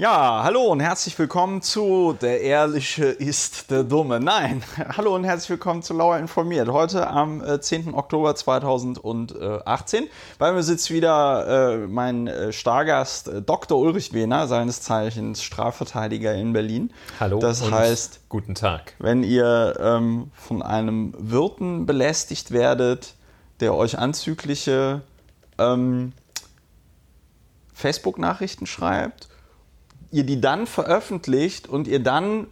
Ja, hallo und herzlich willkommen zu Der Ehrliche ist der Dumme. Nein, hallo und herzlich willkommen zu Lauer informiert. Heute am äh, 10. Oktober 2018. Bei mir sitzt wieder äh, mein äh, Stargast äh, Dr. Ulrich Wehner, seines Zeichens Strafverteidiger in Berlin. Hallo. Das heißt, guten Tag. Wenn ihr ähm, von einem Wirten belästigt werdet, der euch anzügliche ähm, Facebook-Nachrichten schreibt, ihr die dann veröffentlicht und ihr dann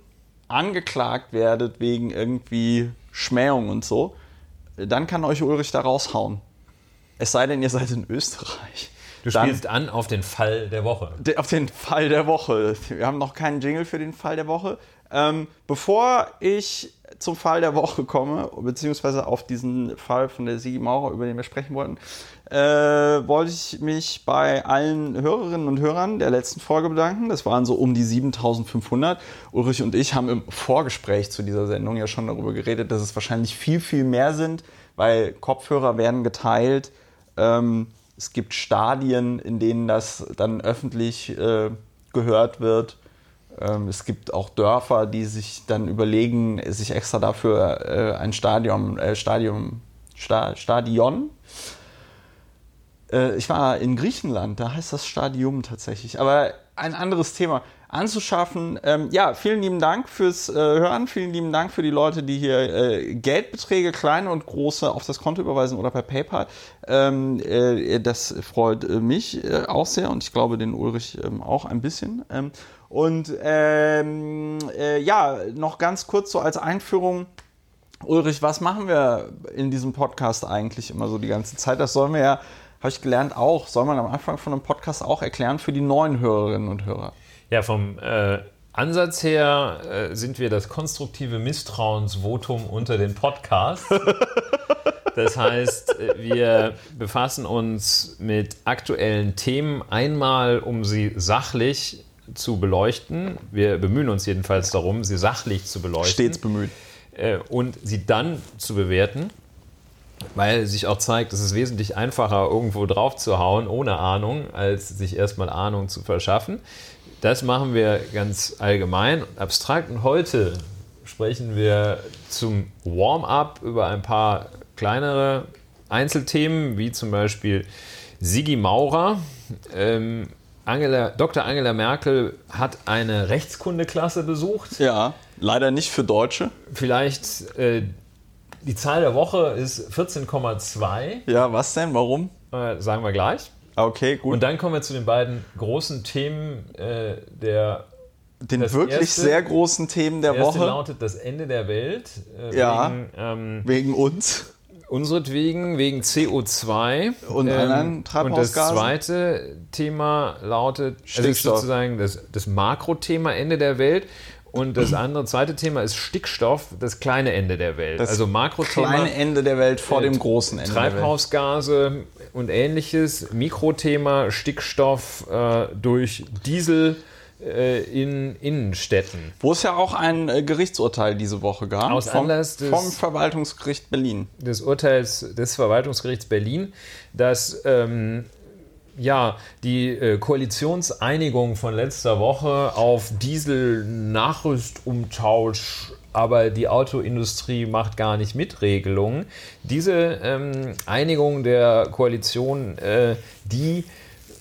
angeklagt werdet wegen irgendwie Schmähung und so, dann kann euch Ulrich da raushauen. Es sei denn, ihr seid in Österreich. Du Dann- spielst an auf den Fall der Woche. Auf den Fall der Woche. Wir haben noch keinen Jingle für den Fall der Woche. Ähm, bevor ich zum Fall der Woche komme, beziehungsweise auf diesen Fall von der Sigi Maurer, über den wir sprechen wollten, äh, wollte ich mich bei allen Hörerinnen und Hörern der letzten Folge bedanken. Das waren so um die 7500. Ulrich und ich haben im Vorgespräch zu dieser Sendung ja schon darüber geredet, dass es wahrscheinlich viel, viel mehr sind, weil Kopfhörer werden geteilt. Ähm, es gibt Stadien, in denen das dann öffentlich äh, gehört wird. Ähm, es gibt auch Dörfer, die sich dann überlegen, sich extra dafür äh, ein Stadion, äh, Stadion, Sta Stadion. Äh, ich war in Griechenland, da heißt das Stadium tatsächlich. Aber ein anderes Thema anzuschaffen. Ähm, ja, vielen lieben Dank fürs Hören. Vielen lieben Dank für die Leute, die hier Geldbeträge, kleine und große, auf das Konto überweisen oder per PayPal. Ähm, äh, das freut mich auch sehr und ich glaube den Ulrich auch ein bisschen. Und ähm, äh, ja, noch ganz kurz so als Einführung. Ulrich, was machen wir in diesem Podcast eigentlich immer so die ganze Zeit? Das sollen wir ja, habe ich gelernt, auch, soll man am Anfang von einem Podcast auch erklären für die neuen Hörerinnen und Hörer. Ja, vom äh, Ansatz her äh, sind wir das konstruktive Misstrauensvotum unter den Podcasts. Das heißt, äh, wir befassen uns mit aktuellen Themen einmal, um sie sachlich zu beleuchten. Wir bemühen uns jedenfalls darum, sie sachlich zu beleuchten. Stets bemüht. äh, und sie dann zu bewerten, weil sich auch zeigt, es ist wesentlich einfacher, irgendwo drauf zu hauen, ohne Ahnung, als sich erstmal Ahnung zu verschaffen. Das machen wir ganz allgemein und abstrakt. Und heute sprechen wir zum Warm-up über ein paar kleinere Einzelthemen, wie zum Beispiel Sigi Maurer. Ähm, Angela, Dr. Angela Merkel hat eine Rechtskundeklasse besucht. Ja, leider nicht für Deutsche. Vielleicht äh, die Zahl der Woche ist 14,2, Ja, was denn? Warum? äh, sagen wir gleich. Okay, gut. Und dann kommen wir zu den beiden großen Themen äh, der Den wirklich erste- sehr großen Themen der erste Woche. lautet das Ende der Welt. Äh, Ja. Wegen, ähm, Wegen uns. Unseretwegen, wegen CO2. Und anderen Und das Treibhausgasen. zweite Thema lautet, also ist sozusagen das, das Makrothema Ende der Welt. Und das andere zweite Thema ist Stickstoff, das kleine Ende der Welt. Das also Makrothema. kleine Ende der Welt vor dem großen Ende. Treibhausgase und ähnliches, Mikrothema Stickstoff äh, durch Diesel in Innenstädten. Wo es ja auch ein äh, Gerichtsurteil diese Woche gab. Aus vom, Anlass des- vom Verwaltungsgericht Berlin. Des Urteils des Verwaltungsgerichts Berlin, dass ähm, ja, die äh, Koalitionseinigung von letzter Woche auf Diesel-Nachrüstumtausch, aber die Autoindustrie macht gar nicht mit Regelungen. Diese ähm, Einigung der Koalition, äh, die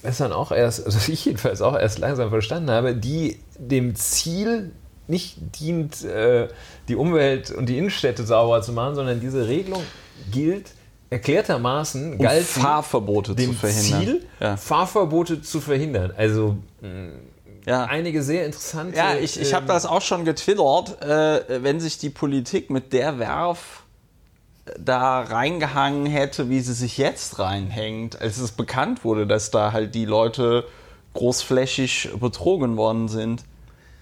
was dann auch erst, also ich jedenfalls auch erst langsam verstanden habe, die dem Ziel nicht dient, äh, die Umwelt und die Innenstädte sauber zu machen, sondern diese Regelung gilt erklärtermaßen, Um galt Fahrverbote zu dem verhindern. Ziel, Ja. Fahrverbote zu verhindern. Also Ja. einige sehr interessante. Ja, ich, ich habe ähm, das auch schon getwittert, äh, wenn sich die Politik mit der Werf da reingehangen hätte, wie sie sich jetzt reinhängt, als es bekannt wurde, dass da halt die Leute großflächig betrogen worden sind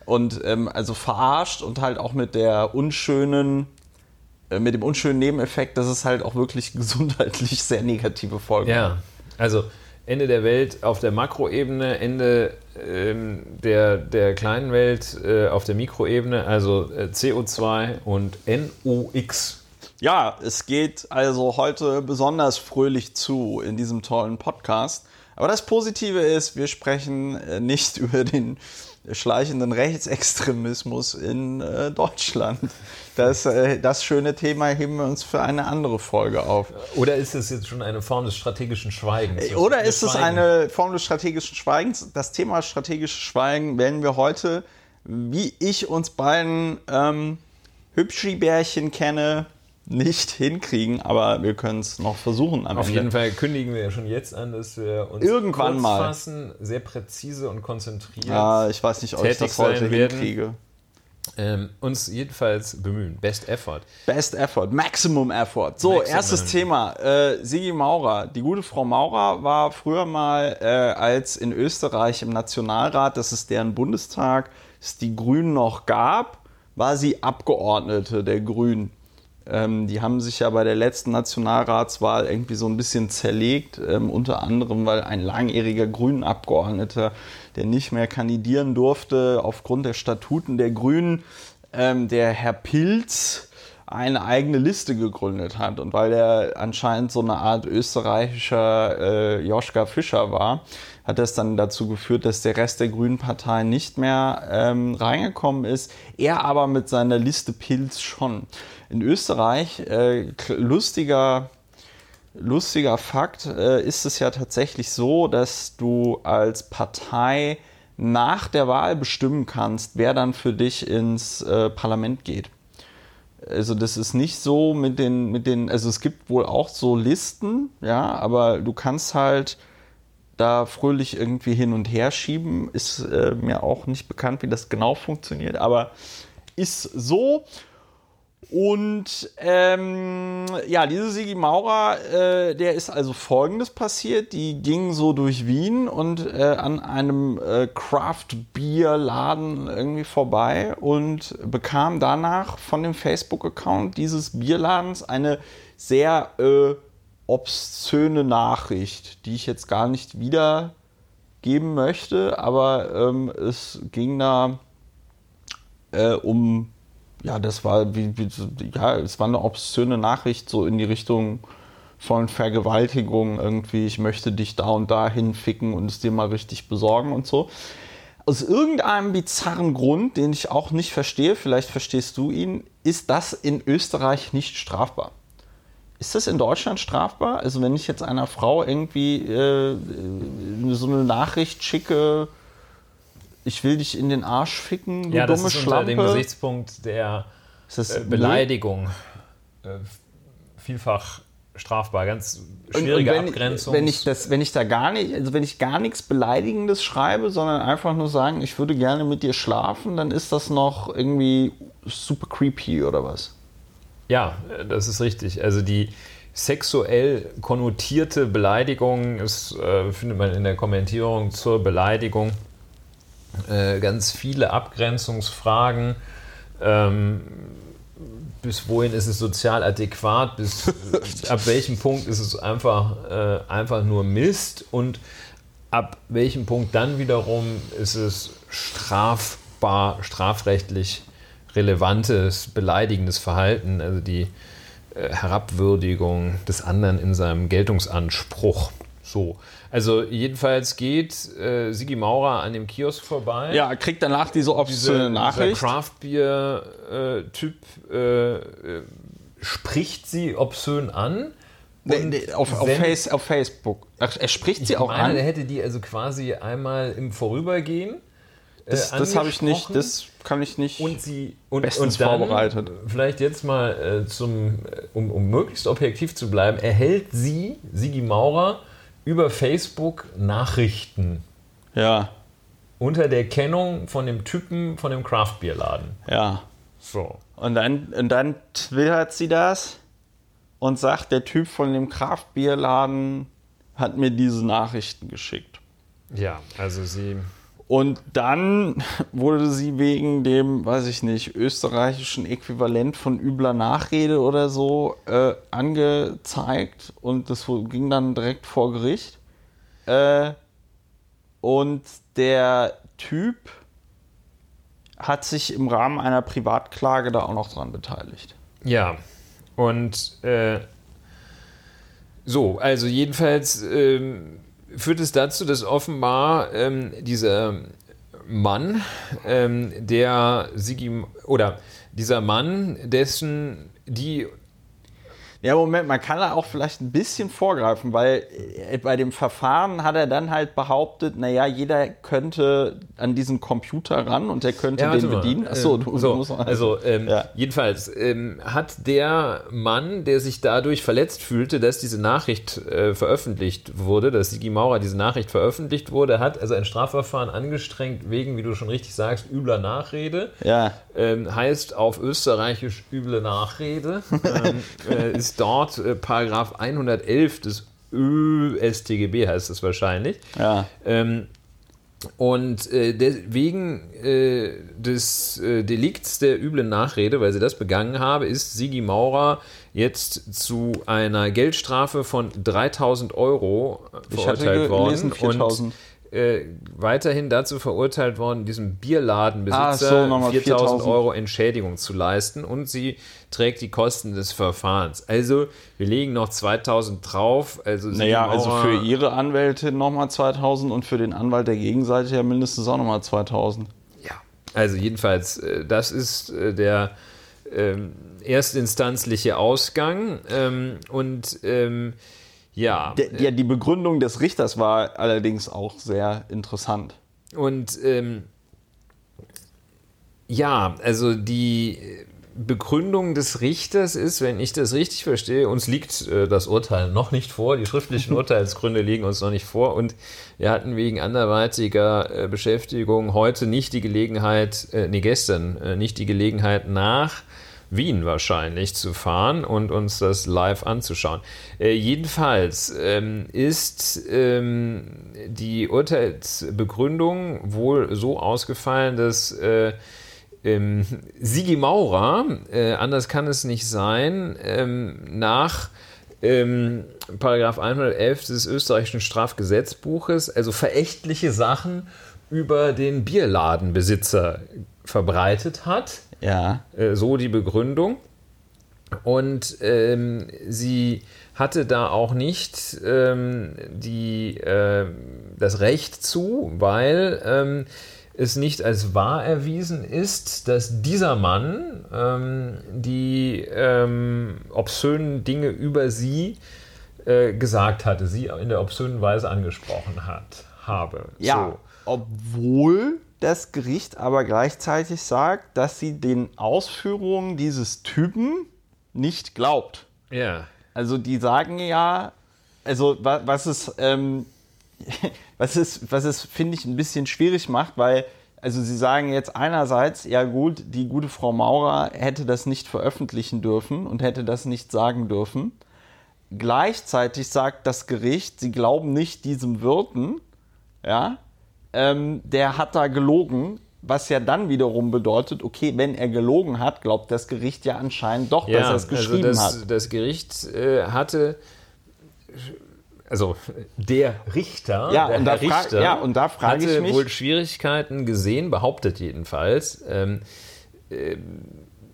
und ähm, also verarscht und halt auch mit der unschönen, äh, mit dem unschönen Nebeneffekt, dass es halt auch wirklich gesundheitlich sehr negative Folgen hat. Ja, also Ende der Welt auf der Makroebene, Ende ähm, der, der kleinen Welt äh, auf der Mikroebene, also äh, CO2 und NOx. Ja, es geht also heute besonders fröhlich zu in diesem tollen Podcast. Aber das Positive ist, wir sprechen äh, nicht über den schleichenden Rechtsextremismus in äh, Deutschland. Das, äh, das schöne Thema heben wir uns für eine andere Folge auf. Oder ist es jetzt schon eine Form des strategischen Schweigens? Äh, oder ist es eine Form des strategischen Schweigens? Das Thema strategisches Schweigen werden wir heute, wie ich uns beiden ähm, Hübschi-Bärchen kenne, nicht hinkriegen, aber wir können es noch versuchen. Auf Ende. jeden Fall kündigen wir ja schon jetzt an, dass wir uns irgendwann mal fassen, sehr präzise und konzentriert. Ja, ich weiß nicht, ob ich das heute hinkriege. Ähm, uns jedenfalls bemühen. Best Effort. Best Effort, Maximum Effort. So, Maximum. erstes Thema. Äh, Sigi Maurer. Die gute Frau Maurer war früher mal äh, als in Österreich im Nationalrat, das ist deren Bundestag, es die Grünen noch gab, war sie Abgeordnete der Grünen. Ähm, die haben sich ja bei der letzten Nationalratswahl irgendwie so ein bisschen zerlegt, ähm, unter anderem, weil ein langjähriger Grünen-Abgeordneter, der nicht mehr kandidieren durfte aufgrund der Statuten der Grünen, ähm, der Herr Pilz, eine eigene Liste gegründet hat. Und weil er anscheinend so eine Art österreichischer äh, Joschka Fischer war, hat das dann dazu geführt, dass der Rest der Grünen Partei nicht mehr ähm, reingekommen ist. Er aber mit seiner Liste Pilz schon. In Österreich, äh, lustiger, lustiger Fakt, äh, ist es ja tatsächlich so, dass du als Partei nach der Wahl bestimmen kannst, wer dann für dich ins äh, Parlament geht. Also das ist nicht so mit den, mit den, also es gibt wohl auch so Listen, ja, aber du kannst halt da fröhlich irgendwie hin und her schieben. Ist äh, mir auch nicht bekannt, wie das genau funktioniert, aber ist so. Und ähm, ja, diese Sigi Maurer, äh, der ist also folgendes passiert. Die ging so durch Wien und äh, an einem äh, Craft-Bier-Laden irgendwie vorbei und bekam danach von dem Facebook-Account dieses Bierladens eine sehr äh, obszöne Nachricht, die ich jetzt gar nicht wiedergeben möchte, aber ähm, es ging da äh, um ja, das war wie, wie, ja, es war eine obszöne Nachricht so in die Richtung von Vergewaltigung irgendwie, ich möchte dich da und da hinficken und es dir mal richtig besorgen und so. Aus irgendeinem bizarren Grund, den ich auch nicht verstehe, vielleicht verstehst du ihn, ist das in Österreich nicht strafbar. Ist das in Deutschland strafbar? Also wenn ich jetzt einer Frau irgendwie äh, so eine Nachricht schicke, ich will dich in den Arsch ficken, du ja, dumme das ist Schlampe. unter dem Gesichtspunkt der äh, Beleidigung äh, vielfach strafbar, ganz schwierige wenn, Abgrenzung. Wenn ich, das, wenn ich da gar nicht, also wenn ich gar nichts Beleidigendes schreibe, sondern einfach nur sagen, ich würde gerne mit dir schlafen, dann ist das noch irgendwie super creepy oder was? Ja, das ist richtig. Also die sexuell konnotierte Beleidigung ist, äh, findet man in der Kommentierung zur Beleidigung äh, ganz viele Abgrenzungsfragen. Ähm, bis wohin ist es sozial adäquat, bis ab welchem Punkt ist es einfach, äh, einfach nur Mist und ab welchem Punkt dann wiederum ist es strafbar, strafrechtlich relevantes, beleidigendes Verhalten, also die äh, Herabwürdigung des anderen in seinem Geltungsanspruch. So. Also jedenfalls geht äh, Sigi Maurer an dem Kiosk vorbei. Ja, kriegt danach diese obszöne Nachricht. Dieser Craft-Bier-Typ äh, äh, spricht sie obszön an. Nee, nee, auf, auf, Face, auf, Facebook. Ach, er spricht sie auch meine, an. Er hätte die also quasi einmal im Vorübergehen. Äh, das, das habe ich nicht, das kann ich nicht und sie, und, bestens und dann, vorbereitet. Vielleicht jetzt mal äh, zum, um, um möglichst objektiv zu bleiben, erhält sie, Sigi Maurer, über Facebook Nachrichten. Ja. Unter der Kennung von dem Typen von dem Craftbierladen. Ja. So. Und dann, und dann twittert sie das und sagt, der Typ von dem Craftbierladen hat mir diese Nachrichten geschickt. Ja, also sie und dann wurde sie wegen dem, weiß ich nicht, österreichischen Äquivalent von übler Nachrede oder so äh, angezeigt und das ging dann direkt vor Gericht. Äh, und der Typ hat sich im Rahmen einer Privatklage da auch noch dran beteiligt. Ja, und äh, so, also jedenfalls ähm, führt es dazu, dass offenbar ähm, dieser Mann, ähm, der Sigi oder dieser Mann, dessen die ja, Moment, man kann da auch vielleicht ein bisschen vorgreifen, weil äh, bei dem Verfahren hat er dann halt behauptet, naja, jeder könnte an diesen Computer ran und der könnte Ja, den mal. bedienen. Achso, du, Ähm, so, du musst mal- also ähm, Ja. jedenfalls ähm, hat der Mann, der sich dadurch verletzt fühlte, dass diese Nachricht äh, veröffentlicht wurde, dass Sigi Maurer diese Nachricht veröffentlicht wurde, hat also ein Strafverfahren angestrengt wegen, wie du schon richtig sagst, übler Nachrede. Ja, Ähm, heißt auf Österreichisch üble Nachrede. ähm, äh, ist dort äh, Paragraph 111 des ÖStGB heißt es wahrscheinlich. ja. Ähm, und äh, wegen äh, des äh, Delikts der üblen Nachrede, weil sie das begangen habe, ist Sigi Maurer jetzt zu einer Geldstrafe von 3000 Euro Ich hatte verurteilt worden. gelesen 4000. Und äh, weiterhin dazu verurteilt worden, diesem Bierladenbesitzer Ah, so, nochmal 4000 4000. Euro Entschädigung zu leisten und sie trägt die Kosten des Verfahrens. Also wir legen noch 2000 drauf. Also Naja, also für ihre Anwältin nochmal 2000 und für den Anwalt der Gegenseite ja mindestens auch nochmal 2000. Ja, also jedenfalls, äh, das ist äh, der ähm, erstinstanzliche Ausgang. Ähm, und ähm, ja, Der, ja, die Begründung des Richters war allerdings auch sehr interessant. und ähm, ja, also die Begründung des Richters ist, wenn ich das richtig verstehe, uns liegt äh, das Urteil noch nicht vor, die schriftlichen Urteilsgründe liegen uns noch nicht vor. Und wir hatten wegen anderweitiger äh, Beschäftigung heute nicht die Gelegenheit, äh, nee, gestern äh, nicht die Gelegenheit nach Wien wahrscheinlich zu fahren und uns das live anzuschauen. Äh, jedenfalls ähm, ist ähm, die Urteilsbegründung wohl so ausgefallen, dass äh, ähm, Sigi Maurer, äh, anders kann es nicht sein, ähm, nach ähm, Paragraph 111 des österreichischen Strafgesetzbuches, also verächtliche Sachen über den Bierladenbesitzer verbreitet hat. Ja. Äh, so die Begründung. Und ähm, sie hatte da auch nicht ähm, die, äh, das Recht zu, weil ähm, es nicht als wahr erwiesen ist, dass dieser Mann ähm, die ähm, obszönen Dinge über sie äh, gesagt hatte, sie in der obszönen Weise angesprochen hat, habe. Ja, obwohl das Gericht aber gleichzeitig sagt, dass sie den Ausführungen dieses Typen nicht glaubt. Ja. Also die sagen ja, also wa- was es, ähm, was es, was es finde ich ein bisschen schwierig macht, weil also sie sagen jetzt einerseits, ja gut, die gute Frau Maurer hätte das nicht veröffentlichen dürfen und hätte das nicht sagen dürfen. Gleichzeitig sagt das Gericht, sie glauben nicht diesem Wirten, ja, ähm, der hat da gelogen, was ja dann wiederum bedeutet, okay, wenn er gelogen hat, glaubt das Gericht ja anscheinend doch, dass er es geschrieben also das, hat. das Gericht äh, hatte, also der Richter, Ja, der und da Richter ja, und da frage hatte ich mich- wohl Schwierigkeiten gesehen, behauptet jedenfalls, ähm, äh,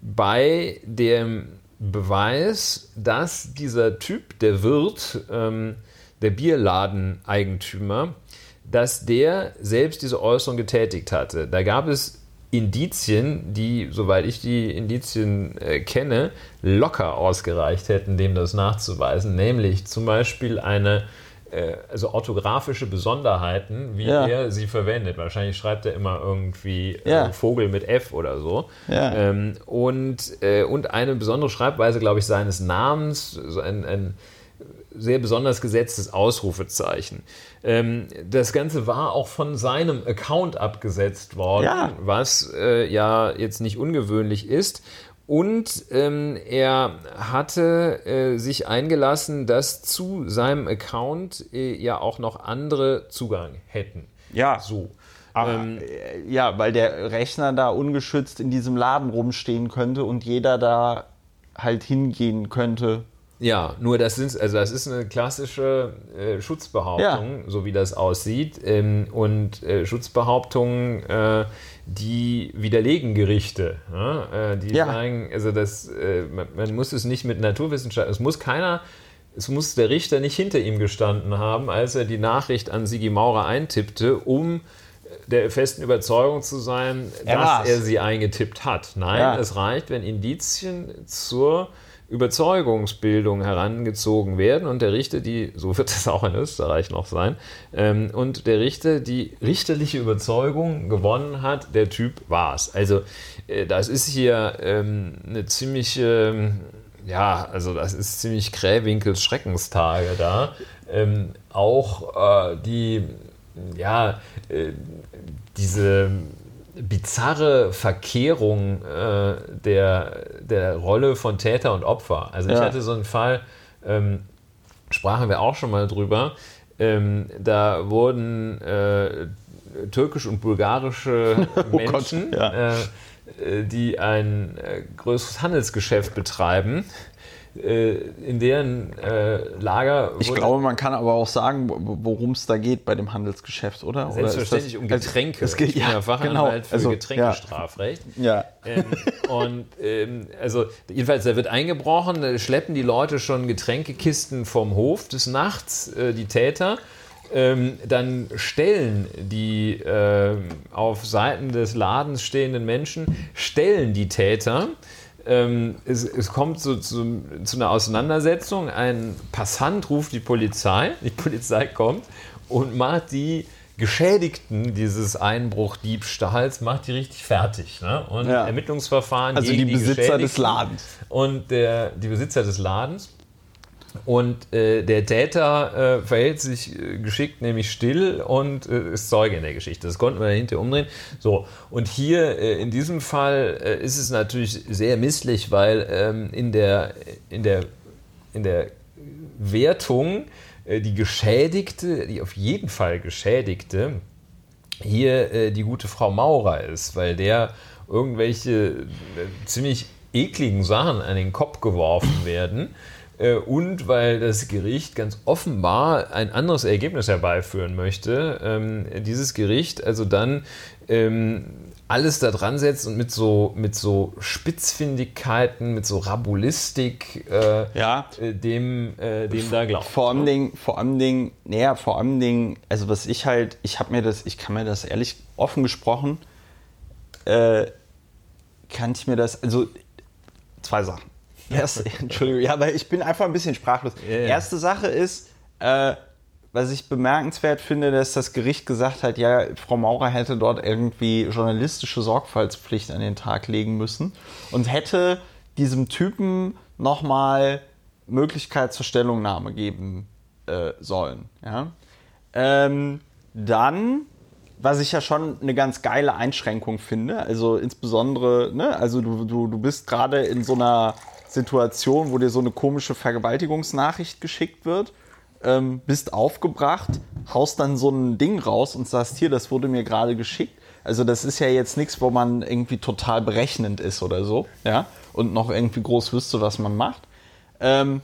bei dem Beweis, dass dieser Typ, der Wirt, ähm, der Bierladeneigentümer, dass der selbst diese Äußerung getätigt hatte. Da gab es Indizien, die, soweit ich die Indizien äh, kenne, locker ausgereicht hätten, dem das nachzuweisen, nämlich zum Beispiel eine äh, also orthografische Besonderheiten, wie Ja. er sie verwendet. Wahrscheinlich schreibt er immer irgendwie Ja. äh, Vogel mit F oder so. Ja. Ähm, und, äh, und eine besondere Schreibweise, glaube ich, seines Namens, so ein, ein sehr besonders gesetztes Ausrufezeichen. Ähm, das Ganze war auch von seinem Account abgesetzt worden, Ja. was äh, ja jetzt nicht ungewöhnlich ist. Und ähm, er hatte äh, sich eingelassen, dass zu seinem Account äh, ja auch noch andere Zugang hätten. Ja. So. Aber, Ähm, äh, ja, weil der Rechner da ungeschützt in diesem Laden rumstehen könnte und jeder da halt hingehen könnte. Ja, nur das sind, also das ist eine klassische äh, Schutzbehauptung, so wie das aussieht. Ähm, und äh, Schutzbehauptungen, äh, die widerlegen Gerichte. Ja? Äh, die Ja. sagen, also das, äh, man, man muss es nicht mit Naturwissenschaften, es muss keiner es muss der Richter nicht hinter ihm gestanden haben, als er die Nachricht an Sigi Maurer eintippte, um der festen Überzeugung zu sein, Er dass war's. er sie eingetippt hat. Nein, Ja. es reicht, wenn Indizien zur Überzeugungsbildung herangezogen werden und der Richter die, so wird es auch in Österreich noch sein, ähm, und der Richter die richterliche Überzeugung gewonnen hat, der Typ war es. Also äh, das ist hier ähm, eine ziemliche, ähm, ja, also das ist ziemlich Krähwinkels Schreckenstage da. Ähm, auch äh, die, ja, äh, diese bizarre Verkehrung äh, der, der Rolle von Täter und Opfer. Also ich Ja. hatte so einen Fall, ähm, sprachen wir auch schon mal drüber, ähm, da wurden äh, türkisch und bulgarische Oh Gott, Menschen, ja. äh, äh, die ein äh, größeres Handelsgeschäft betreiben, äh, in deren äh, Lager Ich glaube, man kann aber auch sagen, worum es da geht bei dem Handelsgeschäft, oder? Oder Selbstverständlich das- um Getränke. Es geht, ja, Fachanwalt genau. für Also, Getränkestrafrecht. Ja. ähm, und ähm, also jedenfalls, da wird eingebrochen, da schleppen die Leute schon Getränkekisten vom Hof des Nachts, äh, die Täter. Ähm, dann stellen die ähm, auf Seiten des Ladens stehenden Menschen, stellen die Täter. Ähm, es, es kommt so zu, zu einer Auseinandersetzung. Ein Passant ruft die Polizei, die Polizei kommt und macht die Geschädigten dieses Einbruchdiebstahls macht die richtig fertig. Ne? Und Ja. Ermittlungsverfahren Also gegen die Besitzer des Geschädigten Ladens. Und der, die Besitzer des Ladens. Und äh, der Täter äh, verhält sich äh, geschickt, nämlich still und äh, ist Zeuge in der Geschichte. Das konnten wir hinterher umdrehen. So, und hier äh, in diesem Fall ist es natürlich sehr misslich, weil ähm, in, der, in, der, in der Wertung die Geschädigte, die auf jeden Fall Geschädigte, hier die gute Frau Maurer ist, weil der irgendwelche ziemlich ekligen Sachen an den Kopf geworfen werden und weil das Gericht ganz offenbar ein anderes Ergebnis herbeiführen möchte. Ähm, dieses Gericht also dann ähm, alles da dran setzt und mit so, mit so Spitzfindigkeiten, mit so Rabulistik äh, Ja. äh, dem, äh, dem da glaubt. Vor allem Dingen, vor allem Dingen, naja, vor allem Dingen, also was ich halt, ich habe mir das, ich kann mir das ehrlich offen gesprochen, äh, kann ich mir das, also zwei Sachen. Erste, Entschuldigung, ja, aber ich bin einfach ein bisschen sprachlos. Ja. Erste Sache ist, äh, was ich bemerkenswert finde, dass das Gericht gesagt hat, ja, Frau Maurer hätte dort irgendwie journalistische Sorgfaltspflicht an den Tag legen müssen und hätte diesem Typen nochmal Möglichkeit zur Stellungnahme geben äh, sollen. Ja? Ähm, dann, was ich ja schon eine ganz geile Einschränkung finde, also insbesondere, ne, also du, du, du bist gerade in so einer Situation, wo dir so eine komische Vergewaltigungsnachricht geschickt wird, ähm, bist aufgebracht, haust dann so ein Ding raus und sagst, hier, das wurde mir gerade geschickt. Also das ist ja jetzt nichts, wo man irgendwie total berechnend ist oder so, ja, und noch irgendwie groß wüsste, was man macht. Ähm,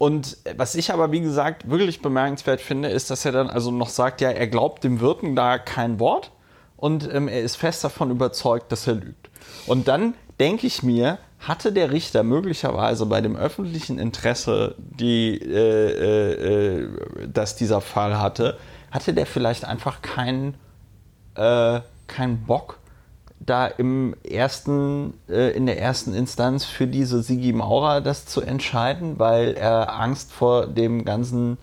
und was ich aber, wie gesagt, wirklich bemerkenswert finde, ist, dass er dann also noch sagt, ja, er glaubt dem Wirten da kein Wort und ähm, er ist fest davon überzeugt, dass er lügt. Und dann denke ich mir, hatte der Richter möglicherweise bei dem öffentlichen Interesse, die, äh, äh, äh, das dieser Fall hatte, hatte der vielleicht einfach keinen äh, keinen Bock, da im ersten, äh, in der ersten Instanz für diese Sigi Maurer das zu entscheiden, weil er Angst vor dem ganzen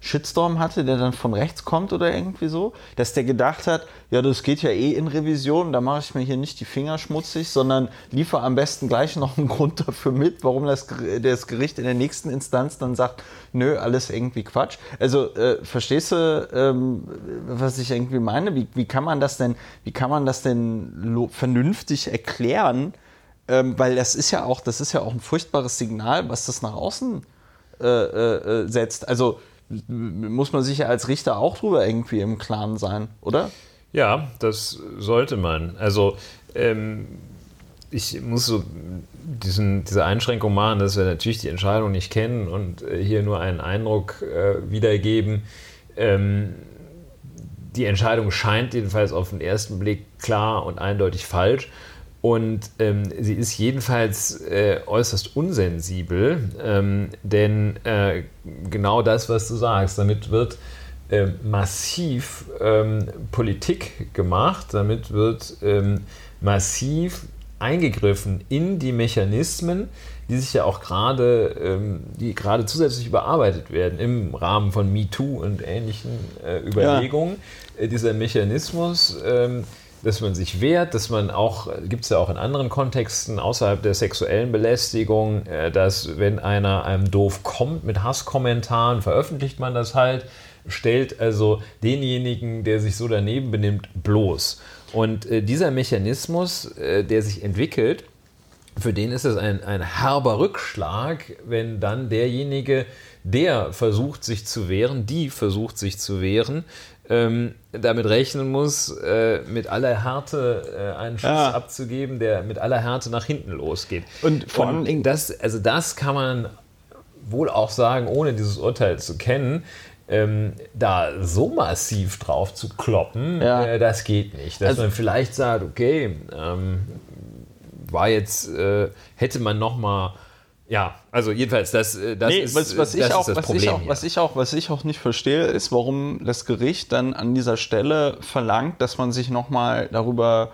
Shitstorm hatte, der dann von rechts kommt oder irgendwie so, dass der gedacht hat, ja, das geht ja eh in Revision, da mache ich mir hier nicht die Finger schmutzig, sondern liefere am besten gleich noch einen Grund dafür mit, warum das, das Gericht in der nächsten Instanz dann sagt, nö, alles irgendwie Quatsch. Also äh, verstehst du, ähm, was ich irgendwie meine? Wie, wie kann man das denn, wie kann man das denn vernünftig erklären? Ähm, weil das ist ja auch, das ist ja auch ein furchtbares Signal, was das nach außen äh, äh, äh, setzt. Also muss man sich ja als Richter auch drüber irgendwie im Klaren sein, oder? Ja, das sollte man. Also ähm, ich muss so diesen, diese Einschränkung machen, dass wir natürlich die Entscheidung nicht kennen und äh, hier nur einen Eindruck äh, wiedergeben. Ähm, die Entscheidung scheint jedenfalls auf den ersten Blick klar und eindeutig falsch. Und ähm, sie ist jedenfalls äh, äußerst unsensibel, ähm, denn äh, genau das, was du sagst, damit wird äh, massiv ähm, Politik gemacht, damit wird ähm, massiv eingegriffen in die Mechanismen, die sich ja auch gerade, ähm, die gerade zusätzlich überarbeitet werden im Rahmen von MeToo und ähnlichen äh, Überlegungen. Ja. Äh, dieser Mechanismus, ähm, dass man sich wehrt, dass man auch, gibt es ja auch in anderen Kontexten außerhalb der sexuellen Belästigung, äh, dass wenn einer einem doof kommt mit Hasskommentaren, veröffentlicht man das halt, stellt also denjenigen, der sich so daneben benimmt, bloß. Und äh, dieser Mechanismus, äh, der sich entwickelt, für den ist es ein, ein herber Rückschlag, wenn dann derjenige, der versucht sich zu wehren, die versucht sich zu wehren, ähm, damit rechnen muss, äh, mit aller Härte äh, einen Schuss ja. abzugeben, der mit aller Härte nach hinten losgeht. Und vor allem das, also das kann man wohl auch sagen, ohne dieses Urteil zu kennen. Ähm, da so massiv drauf zu kloppen, ja. äh, das geht nicht. Dass also, man vielleicht sagt, okay, ähm, war jetzt, äh, hätte man noch mal ja, also jedenfalls, das, äh, das, nee, ist, was, was, das ich auch, das was Problem. Ich auch, was, ich auch, was ich auch nicht verstehe, ist, warum das Gericht dann an dieser Stelle verlangt, dass man sich nochmal darüber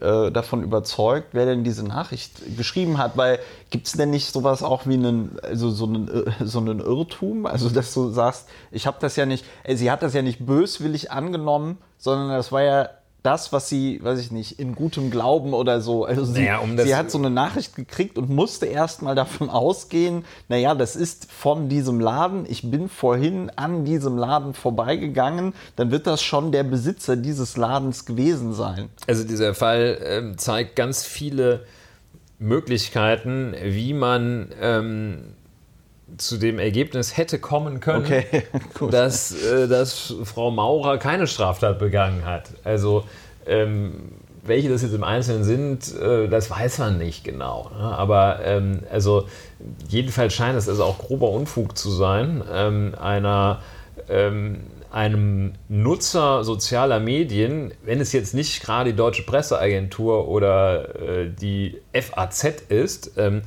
äh, davon überzeugt, wer denn diese Nachricht geschrieben hat. Weil gibt es denn nicht sowas auch wie einen, also so einen, äh, so einen Irrtum? Also, dass du sagst, ich habe das ja nicht, äh, sie hat das ja nicht böswillig angenommen, sondern das war ja das, was sie, weiß ich nicht, in gutem Glauben oder so. Also sie, naja, um sie hat so eine Nachricht gekriegt und musste erst mal davon ausgehen, naja, das ist von diesem Laden, ich bin vorhin an diesem Laden vorbeigegangen, dann wird das schon der Besitzer dieses Ladens gewesen sein. Also dieser Fall äh, zeigt ganz viele Möglichkeiten, wie man ähm, zu dem Ergebnis hätte kommen können, okay, dass, äh, dass Frau Maurer keine Straftat begangen hat. Also ähm, welche das jetzt im Einzelnen sind, äh, das weiß man nicht genau. Ne? Aber ähm, also jedenfalls scheint es also auch grober Unfug zu sein, ähm, einer ähm, einem Nutzer sozialer Medien, wenn es jetzt nicht gerade die Deutsche Presseagentur oder äh, die FAZ ist, ähm,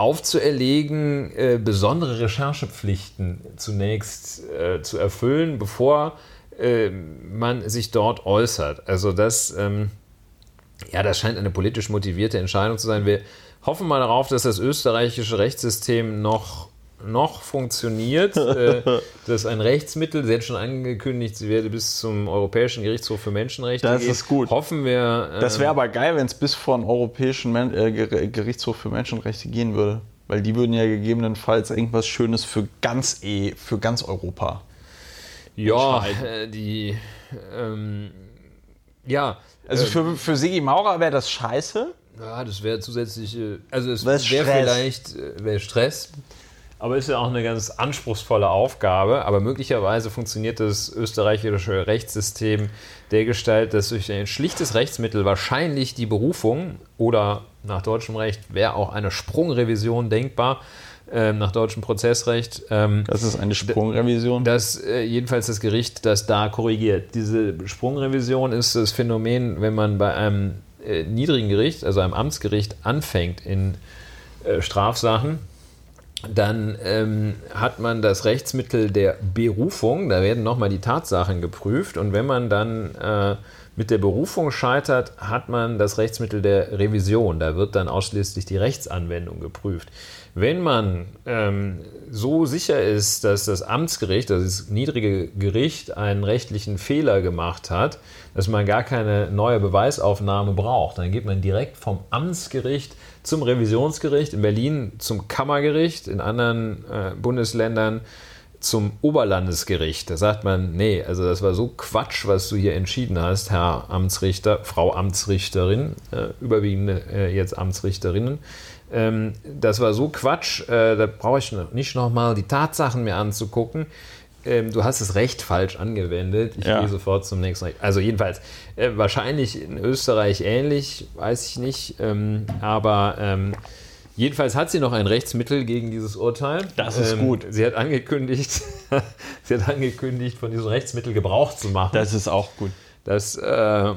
aufzuerlegen, äh, besondere Recherchepflichten zunächst äh, zu erfüllen, bevor äh, man sich dort äußert. Also das, ähm, ja, das scheint eine politisch motivierte Entscheidung zu sein. Wir hoffen mal darauf, dass das österreichische Rechtssystem noch noch funktioniert. Äh, das ist ein Rechtsmittel. Sie hat schon angekündigt, sie werde bis zum Europäischen Gerichtshof für Menschenrechte das gehen. Das ist gut. Hoffen wir. das wäre ähm, aber geil, wenn es bis vor den Europäischen Men äh, Gerichtshof für Menschenrechte gehen würde. Weil die würden ja gegebenenfalls irgendwas Schönes für ganz E, für ganz Europa. Ja, äh, die. Ähm, ja. Also ähm, für, für Sigi Maurer wäre das scheiße. Ja, das wäre zusätzliche. Also es wäre vielleicht wär Stress. Aber ist ja auch eine ganz anspruchsvolle Aufgabe. Aber möglicherweise funktioniert das österreichische Rechtssystem der Gestalt, dass durch ein schlichtes Rechtsmittel wahrscheinlich die Berufung oder nach deutschem Recht wäre auch eine Sprungrevision denkbar, äh, nach deutschem Prozessrecht. Ähm, das ist eine Sprungrevision? Das, äh, jedenfalls das Gericht, das da korrigiert. Diese Sprungrevision ist das Phänomen, wenn man bei einem äh, niedrigen Gericht, also einem Amtsgericht, anfängt in äh, Strafsachen dann ähm, hat man das Rechtsmittel der Berufung, da werden nochmal die Tatsachen geprüft. Und wenn man dann äh, mit der Berufung scheitert, hat man das Rechtsmittel der Revision, da wird dann ausschließlich die Rechtsanwendung geprüft. Wenn man ähm, so sicher ist, dass das Amtsgericht, also das niedrige Gericht, einen rechtlichen Fehler gemacht hat, dass man gar keine neue Beweisaufnahme braucht, dann geht man direkt vom Amtsgericht zum Revisionsgericht, in Berlin zum Kammergericht, in anderen äh, Bundesländern zum Oberlandesgericht. Da sagt man, nee, also das war so Quatsch, was du hier entschieden hast, Herr Amtsrichter, Frau Amtsrichterin, äh, überwiegend äh, jetzt Amtsrichterinnen. Ähm, das war so Quatsch, äh, da brauche ich nicht nochmal die Tatsachen mir anzugucken ähm, du hast das Recht falsch angewendet. Ich ja. gehe sofort zum nächsten Recht. Also jedenfalls, äh, wahrscheinlich in Österreich ähnlich, weiß ich nicht. Ähm, aber ähm, jedenfalls hat sie noch ein Rechtsmittel gegen dieses Urteil. Das ist ähm, gut. Sie hat angekündigt, sie hat angekündigt, von diesem Rechtsmittel Gebrauch zu machen. Das ist auch gut. Das äh,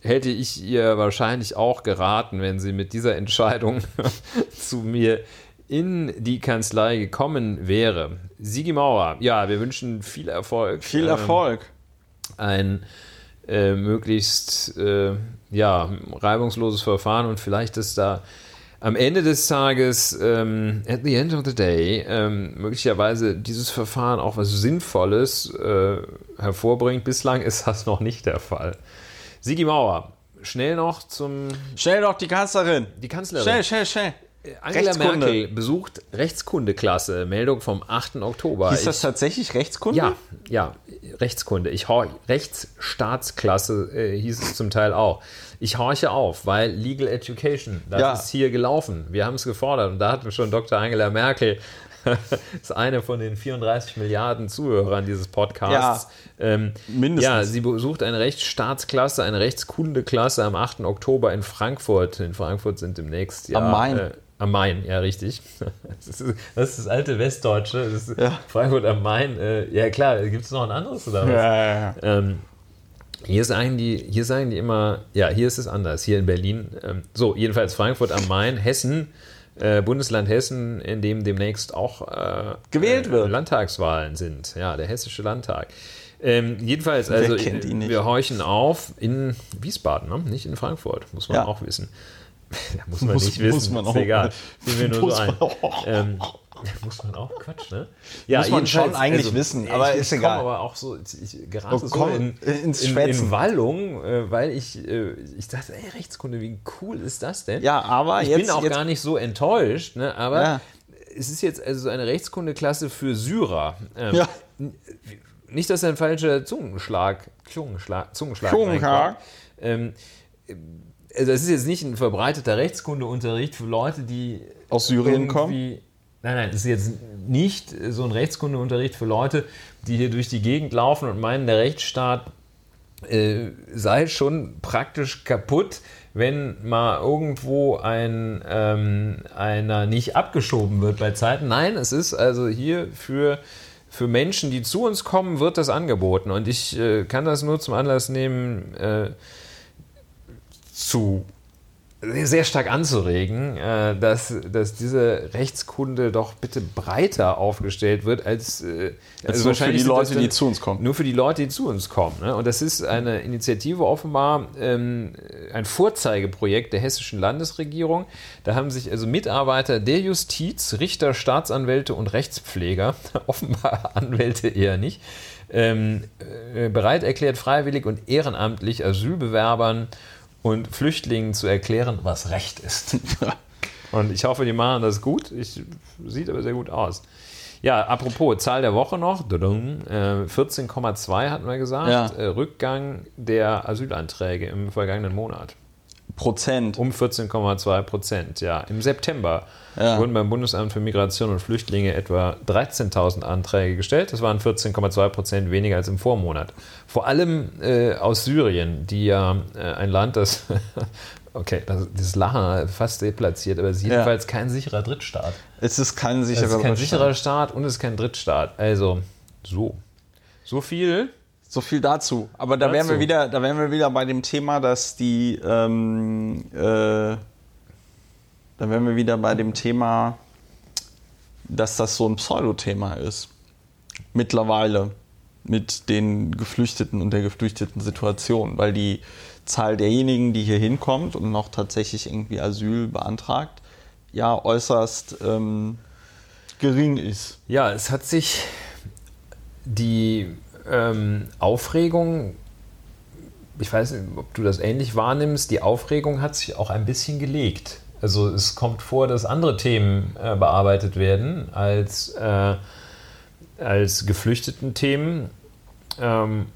hätte ich ihr wahrscheinlich auch geraten, wenn sie mit dieser Entscheidung zu mir in die Kanzlei gekommen wäre. Sigi Maurer, ja, wir wünschen viel Erfolg. Viel Erfolg. Ähm, ein äh, möglichst äh, ja, reibungsloses Verfahren und vielleicht ist da am Ende des Tages, ähm, at the end of the day, ähm, möglicherweise dieses Verfahren auch was Sinnvolles äh, hervorbringt. Bislang ist das noch nicht der Fall. Sigi Mauer, schnell noch zum. Schnell noch die Kanzlerin. Die Kanzlerin. Schnell, schnell, schnell. Angela Merkel besucht Rechtskundeklasse. Meldung vom 8. Oktober. Ist das tatsächlich Rechtskunde? Ja, ja, Rechtskunde. Ich Rechtsstaatsklasse äh, hieß es zum Teil auch. Ich horche auf, weil Legal Education, das ja. ist hier gelaufen. Wir haben es gefordert und da hatten wir schon Dr. Angela Merkel ist eine von den 34 Milliarden Zuhörern dieses Podcasts. Ja, ähm, mindestens. Ja, sie besucht eine Rechtsstaatsklasse, eine Rechtskundeklasse am 8. Oktober in Frankfurt. In Frankfurt sind demnächst ja, am Main. Äh, am Main, ja, richtig. Das ist das, ist alte Westdeutsche. Das ist ja. Frankfurt am Main. Äh, ja, klar, gibt es noch ein anderes oder was? Ja. Ähm, hier sagen, die, hier sagen die immer, ja, hier ist es anders, hier in Berlin. Ähm, so, jedenfalls Frankfurt am Main, Hessen, äh, Bundesland Hessen, in dem demnächst auch äh, gewählt wird. Landtagswahlen sind. Ja, der Hessische Landtag. Ähm, jedenfalls, also wir horchen auf in Wiesbaden, ne? nicht in Frankfurt, muss man ja. auch wissen. muss man muss, nicht wissen, muss man ist auch, egal. Fiel mir nur so ein. Ähm, muss man auch Quatsch, ne? Ja, muss man schon eigentlich also, wissen, aber ich, ist egal. aber auch so, ich gerate oh, so in, ins in, in Wallung, äh, weil ich, äh, ich dachte, ey, Rechtskunde, wie cool ist das denn? Ja, aber ich jetzt, bin auch jetzt, gar nicht so enttäuscht, ne? aber ja. es ist jetzt also eine Rechtskundeklasse für Syrer. Ähm, ja. Nicht, dass ein falscher Zungenschlag, Zungenschlag, Zungenschlag, Zungenschlag. Ähm, also es ist jetzt nicht ein verbreiteter Rechtskundeunterricht für Leute, die aus Syrien kommen. Nein, nein, es ist jetzt nicht so ein Rechtskundeunterricht für Leute, die hier durch die Gegend laufen und meinen, der Rechtsstaat äh, sei schon praktisch kaputt, wenn mal irgendwo ein, ähm, einer nicht abgeschoben wird bei Zeiten. Nein, es ist also hier für, für Menschen, die zu uns kommen, wird das angeboten. Und ich äh, kann das nur zum Anlass nehmen, äh, zu sehr stark anzuregen, äh, dass, dass diese Rechtskunde doch bitte breiter aufgestellt wird als, äh, also nur für die Leute, die zu uns kommen. Nur für die Leute, die zu uns kommen. Ne? Und das ist eine Initiative offenbar, ähm, ein Vorzeigeprojekt der hessischen Landesregierung. Da haben sich also Mitarbeiter der Justiz, Richter, Staatsanwälte und Rechtspfleger, offenbar Anwälte eher nicht, ähm, äh, bereit erklärt, freiwillig und ehrenamtlich Asylbewerbern und Flüchtlingen zu erklären, was Recht ist. und ich hoffe, die machen das gut. Ich, sieht aber sehr gut aus. Ja, apropos, Zahl der Woche noch. 14,2 äh, hatten wir gesagt. Ja. Äh, Rückgang der Asylanträge im vergangenen Monat. Prozent. Um 14,2 Prozent, ja. Im September ja. wurden beim Bundesamt für Migration und Flüchtlinge etwa 13.000 Anträge gestellt. Das waren 14,2 Prozent weniger als im Vormonat. Vor allem äh, aus Syrien, die ja äh, ein Land, das, okay, das, dieses Lachen fast deplatziert, aber es ist jedenfalls ja. kein sicherer Drittstaat. Es ist kein sicherer Drittstaat. Es ist kein sicherer Staat und es ist kein Drittstaat. Also, so. So viel so viel dazu. Aber da dazu. wären wir wieder, da wären wir wieder bei dem Thema, dass die, ähm, äh, da wären wir wieder bei dem Thema, dass das so ein Pseudothema ist. Mittlerweile mit den Geflüchteten und der geflüchteten Situation, weil die Zahl derjenigen, die hier hinkommt und noch tatsächlich irgendwie Asyl beantragt, ja äußerst ähm, gering ist. Ja, es hat sich die ähm, Aufregung, ich weiß nicht, ob du das ähnlich wahrnimmst, die Aufregung hat sich auch ein bisschen gelegt. Also es kommt vor, dass andere Themen äh, bearbeitet werden als, äh, als geflüchteten Themen. Ähm,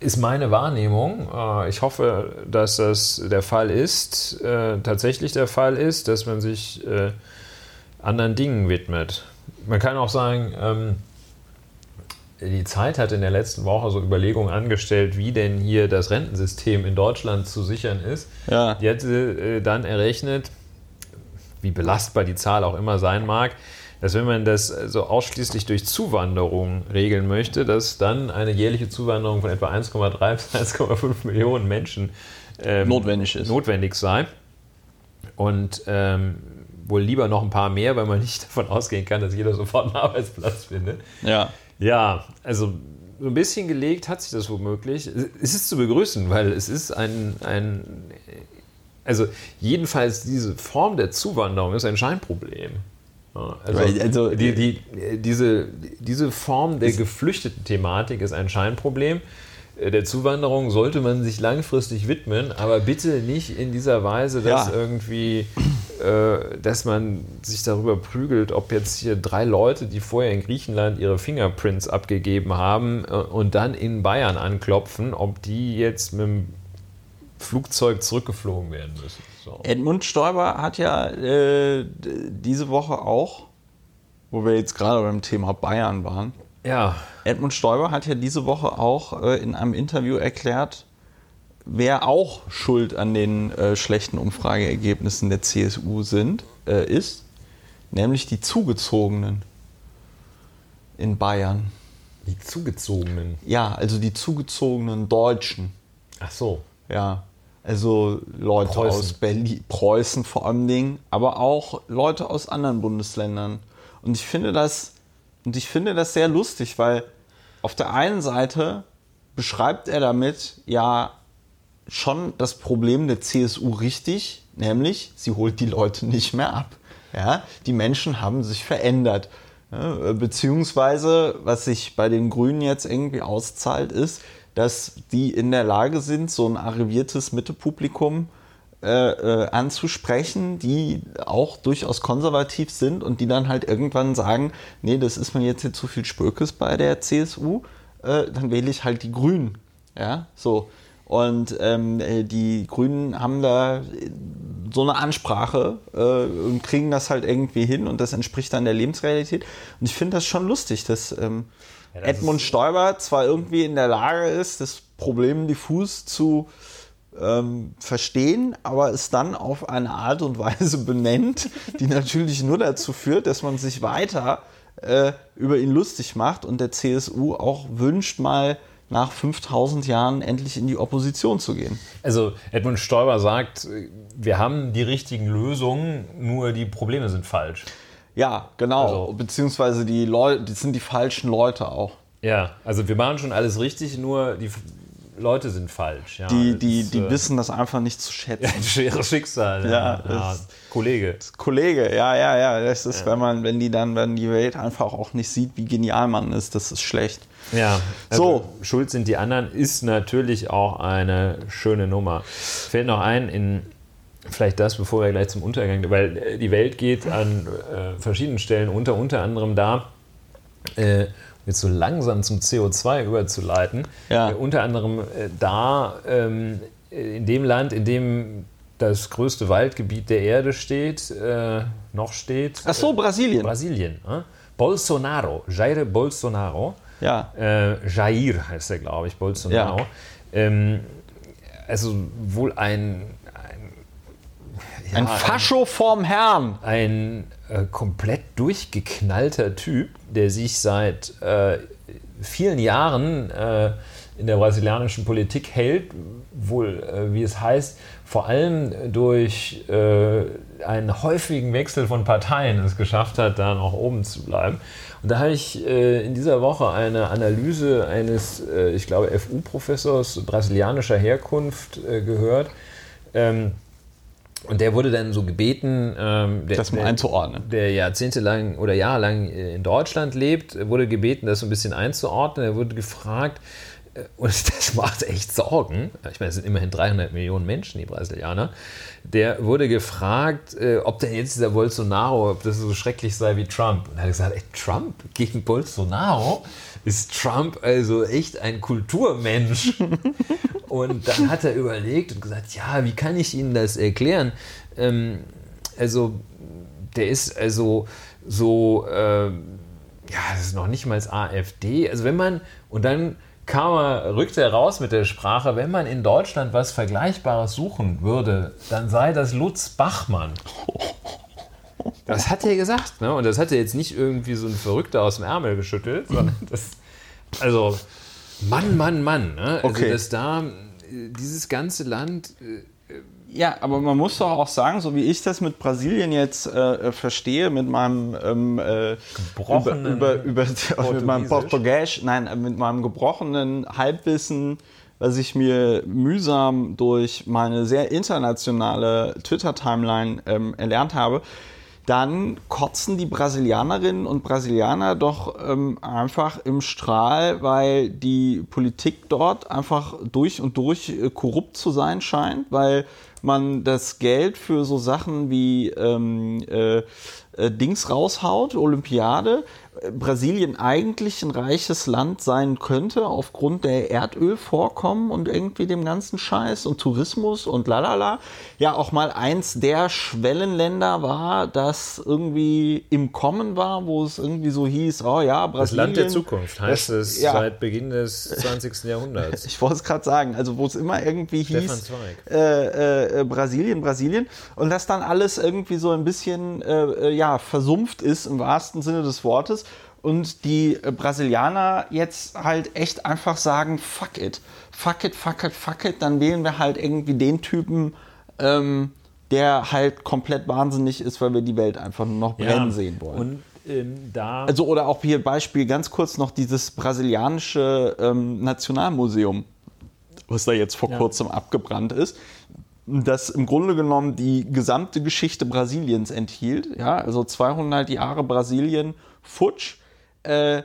ist meine Wahrnehmung. Äh, ich hoffe, dass das der Fall ist, äh, tatsächlich der Fall ist, dass man sich äh, anderen Dingen widmet. Man kann auch sagen, ähm, die Zeit hat in der letzten Woche so Überlegungen angestellt, wie denn hier das Rentensystem in Deutschland zu sichern ist. Ja. Die hat äh, dann errechnet, wie belastbar die Zahl auch immer sein mag, dass wenn man das so ausschließlich durch Zuwanderung regeln möchte, dass dann eine jährliche Zuwanderung von etwa 1,3 bis 1,5 Millionen Menschen ähm, Notwendig ist. notwendig sei. Und ähm, wohl lieber noch ein paar mehr, weil man nicht davon ausgehen kann, dass jeder sofort einen Arbeitsplatz findet. Ja. Ja, also so ein bisschen gelegt hat sich das womöglich. Es ist zu begrüßen, weil es ist ein, ein also jedenfalls diese Form der Zuwanderung ist ein Scheinproblem. Also, also, die, die, diese, diese Form der geflüchteten Thematik ist ein Scheinproblem. Äh, Der Zuwanderung sollte man sich langfristig widmen, aber bitte nicht in dieser Weise, dass Ja. irgendwie, äh, dass man sich darüber prügelt, ob jetzt hier drei Leute, die vorher in Griechenland ihre Fingerprints abgegeben haben äh, und dann in Bayern anklopfen, ob die jetzt mit dem Flugzeug zurückgeflogen werden müssen. So. Edmund Stoiber hat ja äh, diese Woche auch, wo wir jetzt gerade beim Thema Bayern waren, Ja, Edmund Stoiber hat ja diese Woche auch äh, in einem Interview erklärt, wer auch schuld an den äh, schlechten Umfrageergebnissen der CSU sind, äh, ist, nämlich die Zugezogenen in Bayern. die Zugezogenen. Ja, also die zugezogenen Deutschen. Ach so. Ja, also Leute Preußen. aus Berlin, Preußen vor allem Dingen, aber auch Leute aus anderen Bundesländern. Und ich finde das, und ich finde das sehr lustig, weil auf der einen Seite beschreibt er damit ja schon das Problem der CSU richtig, nämlich sie holt die Leute nicht mehr ab. Ja, die Menschen haben sich verändert. Ja, beziehungsweise, was sich bei den Grünen jetzt irgendwie auszahlt, ist, dass die in der Lage sind, so ein arriviertes Mittepublikum äh, äh, anzusprechen, die auch durchaus konservativ sind und die dann halt irgendwann sagen, nee, das ist mir jetzt hier zu viel Spökes bei der CSU, äh, dann wähle ich halt die Grünen. Ja, so. Und ähm, äh, die Grünen haben da so eine Ansprache äh, und kriegen das halt irgendwie hin und das entspricht dann der Lebensrealität. Und ich finde das schon lustig, dass ähm, Ja, das Edmund Stoiber zwar irgendwie in der Lage ist, das Problem diffus zu ähm, verstehen, aber es dann auf eine Art und Weise benennt, die natürlich nur dazu führt, dass man sich weiter äh, über ihn lustig macht und der CSU auch wünscht, mal nach 5000 Jahren endlich in die Opposition zu gehen. Also Edmund Stoiber sagt, wir haben die richtigen Lösungen, nur die Probleme sind falsch. Ja, genau. Also- Beziehungsweise die Leute, das sind die falschen Leute auch. Ja, also wir machen schon alles richtig, nur die Leute sind falsch. Ja, Die, die, ist, die äh, wissen das einfach nicht zu schätzen. ein schweres Schicksal. Ja, ja, das- Kollege. Kollege, ja, ja, ja. Das ist, wenn man, wenn die dann, wenn die Welt einfach auch nicht sieht, wie genial man ist, das ist schlecht. Ja, also So. Schuld sind die anderen ist natürlich auch eine schöne Nummer. Fällt noch ein in vielleicht das, bevor wir gleich zum Untergang, weil äh, die Welt geht an äh, verschiedenen Stellen unter, unter anderem da, äh, jetzt so langsam zum CO2 überzuleiten, Ja. äh, unter anderem äh, da ähm, in dem Land, in dem das größte Waldgebiet der Erde steht, äh, noch steht. Ach so, Brasilien. Brasilien. Äh? Bolsonaro, Jair Bolsonaro. Ja. Äh, Jair heißt er, glaube ich, Bolsonaro. Ja. Ähm, also wohl ein, ja, Ein Fascho vorm Herrn. ein äh, komplett durchgeknallter Typ, der sich seit äh, vielen Jahren äh, in der brasilianischen Politik hält, wohl, äh, wie es heißt, vor allem durch äh, einen häufigen Wechsel von Parteien es geschafft hat, da noch oben zu bleiben. Und da habe ich äh, in dieser Woche eine Analyse eines, ich glaube, FU-Professors brasilianischer Herkunft gehört. Ähm, und der wurde dann so gebeten, ähm, der, Das mal der, einzuordnen. der jahrzehntelang oder jahrelang in Deutschland lebt, wurde gebeten, das so ein bisschen einzuordnen. Er wurde gefragt, äh, und das macht echt Sorgen. Ich meine, es sind immerhin 300 Millionen Menschen, die Brasilianer. Der wurde gefragt, äh, ob denn jetzt dieser Bolsonaro, ob das so schrecklich sei wie Trump. Und er hat gesagt, ey, Trump gegen Bolsonaro? Ist Trump also echt ein Kulturmensch? Und dann hat er überlegt und gesagt, ja, wie kann ich Ihnen das erklären? Ähm, also, der ist also so, ähm, ja, das ist noch nicht mal das AfD. Also wenn man, und dann kam er, rückte er raus mit der Sprache, wenn man in Deutschland was Vergleichbares suchen würde, dann sei das Lutz Bachmann. Das hat er gesagt, ne? Und das hat er jetzt nicht irgendwie so ein Verrückter aus dem Ärmel geschüttelt, sondern das, also Mann, Mann, Mann. Ne? Also Okay. dass da dieses ganze Land. Äh, ja, aber man muss doch auch sagen, so wie ich das mit Brasilien jetzt äh, verstehe, mit meinem ähm, äh, gebrochenen über, über, über mit meinem Portugiesisch, nein, äh, mit meinem gebrochenen Halbwissen, was ich mir mühsam durch meine sehr internationale Twitter-Timeline ähm, erlernt habe, dann kotzen die Brasilianerinnen und Brasilianer doch ähm, einfach im Strahl, weil die Politik dort einfach durch und durch äh, korrupt zu sein scheint, weil man das Geld für so Sachen wie ähm, äh, äh, Dings raushaut, Olympiade, Brasilien eigentlich ein reiches Land sein könnte aufgrund der Erdölvorkommen und irgendwie dem ganzen Scheiß und Tourismus und lalala, ja auch mal eins der Schwellenländer war, das irgendwie im Kommen war, wo es irgendwie so hieß, oh ja, Brasilien. Das Land der Zukunft heißt das, es ja. seit Beginn des 20. Jahrhunderts. Ich wollte es gerade sagen, also wo es immer irgendwie hieß, äh, äh, äh, Brasilien, Brasilien und das dann alles irgendwie so ein bisschen äh, äh, ja, versumpft ist im wahrsten Sinne des Wortes und die äh, Brasilianer jetzt halt echt einfach sagen, fuck it, fuck it, fuck it, fuck it, dann wählen wir halt irgendwie den Typen, ähm, der halt komplett wahnsinnig ist, weil wir die Welt einfach nur noch brennen ja, sehen wollen. Und ähm, da also oder auch hier Beispiel ganz kurz noch dieses brasilianische ähm, Nationalmuseum, was da jetzt vor ja. kurzem abgebrannt ist das im Grunde genommen die gesamte Geschichte Brasiliens enthielt. Ja, also 200 Jahre Brasilien futsch äh,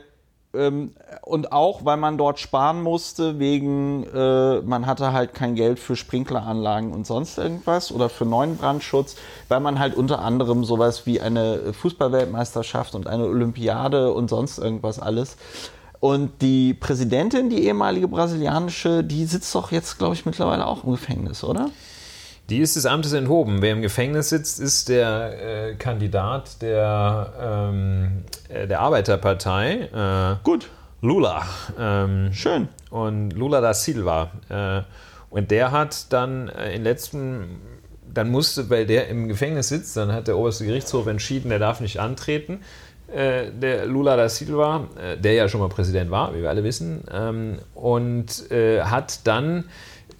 ähm, und auch, weil man dort sparen musste, wegen, äh, man hatte halt kein Geld für Sprinkleranlagen und sonst irgendwas oder für neuen Brandschutz, weil man halt unter anderem sowas wie eine Fußballweltmeisterschaft und eine Olympiade und sonst irgendwas alles. Und die Präsidentin, die ehemalige brasilianische, die sitzt doch jetzt, glaube ich, mittlerweile auch im Gefängnis, oder? Die ist des Amtes enthoben. Wer im Gefängnis sitzt, ist der äh, Kandidat der, ähm, äh, der Arbeiterpartei. Äh, Gut. Lula. Ähm, Schön. Und Lula da Silva. Äh, und der hat dann äh, in letzten, dann musste, weil der im Gefängnis sitzt, dann hat der oberste Gerichtshof entschieden, der darf nicht antreten. Äh, der Lula da Silva, der ja schon mal Präsident war, wie wir alle wissen, ähm, und hat dann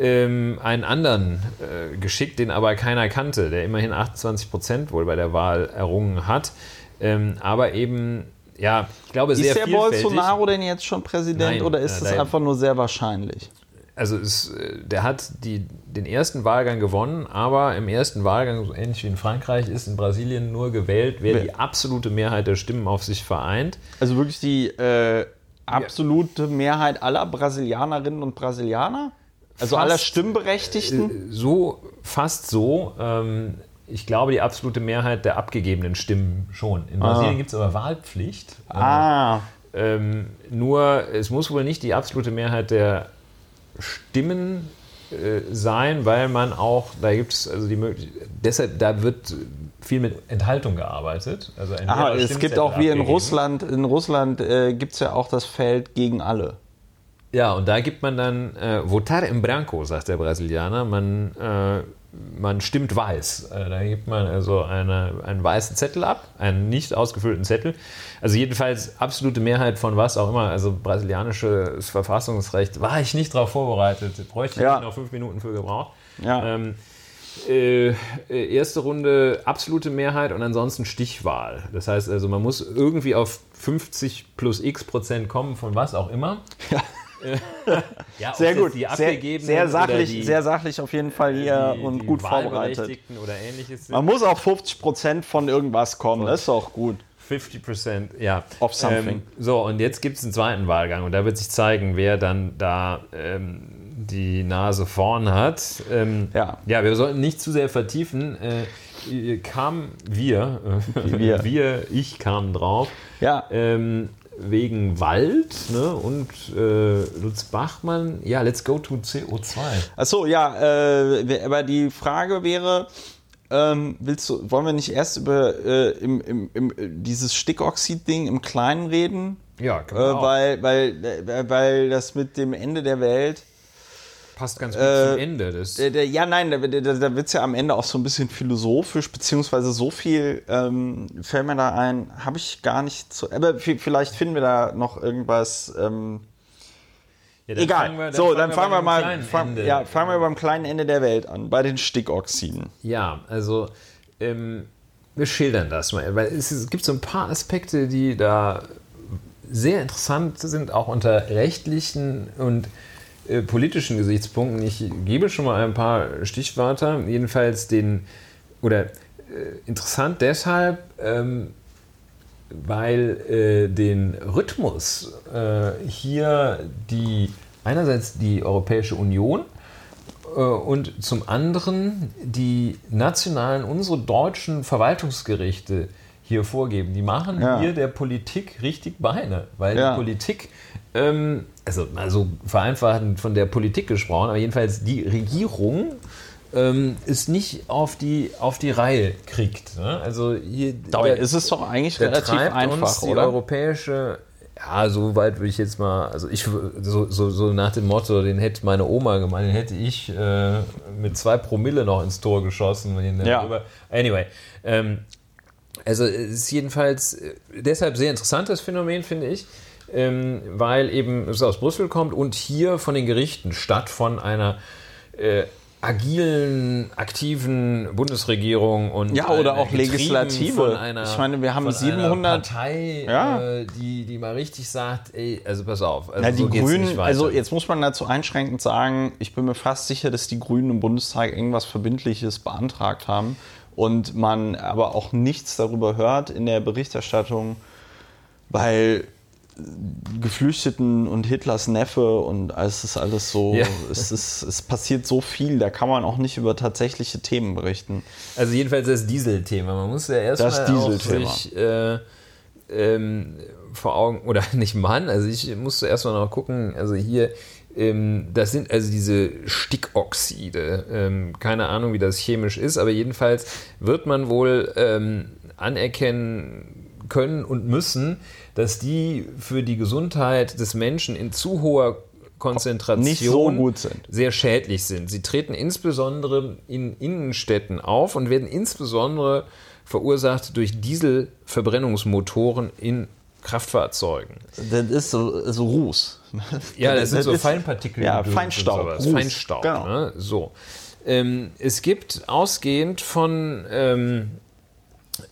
ähm, einen anderen äh, geschickt, den aber keiner kannte, der immerhin 28 Prozent wohl bei der Wahl errungen hat. Ähm, aber eben, ja, ich glaube, sehr Ist der. Bolsonaro denn jetzt schon Präsident Nein, oder ist es äh, einfach nur sehr wahrscheinlich? Also es, äh, der hat die, den ersten Wahlgang gewonnen, aber im ersten Wahlgang, so ähnlich wie in Frankreich, ist in Brasilien nur gewählt, wer die absolute Mehrheit der Stimmen auf sich vereint. Also wirklich die äh, absolute. Mehrheit aller Brasilianerinnen und Brasilianer? Also aller Stimmberechtigten? Äh, so, fast so. Ähm, ich glaube, die absolute Mehrheit der abgegebenen Stimmen schon. In Brasilien ah. gibt es aber Wahlpflicht. Ah. Ähm, nur, es muss wohl nicht die absolute Mehrheit der Stimmen äh, sein, weil man auch, da gibt es also die Möglichkeit, deshalb, da wird viel mit Enthaltung gearbeitet. Also Aha, es gibt auch wie in Russland, in Russland äh, gibt es ja auch das Feld gegen alle. Ja, und da gibt man dann äh, votar en branco, sagt der Brasilianer. Man, äh, man stimmt weiß. Äh, da gibt man also eine, einen weißen Zettel ab, einen nicht ausgefüllten Zettel. Also jedenfalls absolute Mehrheit von was auch immer. Also brasilianisches Verfassungsrecht war ich nicht darauf vorbereitet. Bräuchte ich ja. noch fünf Minuten für gebraucht. Ja. Ähm, äh, erste Runde absolute Mehrheit und ansonsten Stichwahl. Das heißt also, man muss irgendwie auf 50 plus x Prozent kommen, von was auch immer. Ja ja, sehr gut. sehr, sehr sachlich, die, sehr sachlich auf jeden Fall hier die, und die gut vorbereitet. Oder ähnliches Man muss auch 50% von irgendwas kommen, das ist auch gut. 50 ja. Of something. Ähm, so, und jetzt gibt es einen zweiten Wahlgang und da wird sich zeigen, wer dann da ähm, die Nase vorn hat. Ähm, ja. ja, wir sollten nicht zu sehr vertiefen. Äh, kam wir, äh, wir, wir, ich kam drauf. Ja. Ähm, wegen Wald ne? und äh, Lutz Bachmann, ja, let's go to CO2. Achso, ja, äh, aber die Frage wäre, ähm, willst du, wollen wir nicht erst über äh, im, im, im, dieses Stickoxid-Ding im Kleinen reden? Ja, genau. weil, weil, äh, weil das mit dem Ende der Welt passt ganz gut äh, zum Ende. Das der, ja, nein, da, da, da wird es ja am Ende auch so ein bisschen philosophisch, beziehungsweise so viel ähm, fällt mir da ein, habe ich gar nicht zu. Aber vielleicht finden wir da noch irgendwas. Ähm, Ja, Egal. Fangen wir, dann so, fangen dann fangen wir, wir mal fang, ja, fangen wir beim kleinen Ende der Welt an, bei den Stickoxiden. Ja, also ähm, wir schildern das mal, weil es, es gibt so ein paar Aspekte, die da sehr interessant sind, auch unter rechtlichen und äh, politischen Gesichtspunkten. Ich gebe schon mal ein paar Stichwörter. Jedenfalls den, oder äh, interessant deshalb, ähm, weil äh, den Rhythmus äh, hier die einerseits die Europäische Union äh, und zum anderen die nationalen, unsere deutschen Verwaltungsgerichte hier vorgeben. Die machen ja. hier der Politik richtig Beine, weil ja. die Politik, ähm, also, also vereinfacht von der Politik gesprochen, aber jedenfalls die Regierung ähm, es nicht auf die, auf die Reihe kriegt. Ne? Also hier, Dabei ist es doch eigentlich relativ einfach, uns die oder? europäische ja, so weit würde ich jetzt mal, also ich so, so, so nach dem Motto, den hätte meine Oma gemeint, den hätte ich äh, mit zwei Promille noch ins Tor geschossen. Ja. Anyway, ähm, also es ist jedenfalls äh, deshalb sehr interessant, das Phänomen, finde ich, ähm, weil eben es aus Brüssel kommt und hier von den Gerichten statt von einer äh, agilen, aktiven Bundesregierung und ja oder auch Legislative. Einer, ich meine, wir haben 700 Partei, ja. äh, die die mal richtig sagt, ey, also pass auf. Also ja, die so Grünen, also jetzt muss man dazu einschränkend sagen, ich bin mir fast sicher, dass die Grünen im Bundestag irgendwas Verbindliches beantragt haben und man aber auch nichts darüber hört in der Berichterstattung, weil Geflüchteten und Hitlers Neffe und es ist alles so, ja. es, ist, es passiert so viel, da kann man auch nicht über tatsächliche Themen berichten. Also jedenfalls das Dieselthema. Man muss ja erstmal sich äh, ähm, vor Augen, oder nicht Mann, also ich musste erstmal noch gucken, also hier, ähm, das sind also diese Stickoxide. Ähm, keine Ahnung, wie das chemisch ist, aber jedenfalls wird man wohl ähm, anerkennen können und müssen, dass die für die Gesundheit des Menschen in zu hoher Konzentration so sehr schädlich sind. Sie treten insbesondere in Innenstädten auf und werden insbesondere verursacht durch Dieselverbrennungsmotoren in Kraftfahrzeugen. Das ist so, so Ruß. Ja, das, das sind so Feinpartikel. Ja, Feinstaub. Feinstaub. Genau. Ne? So. Ähm, es gibt ausgehend von ähm,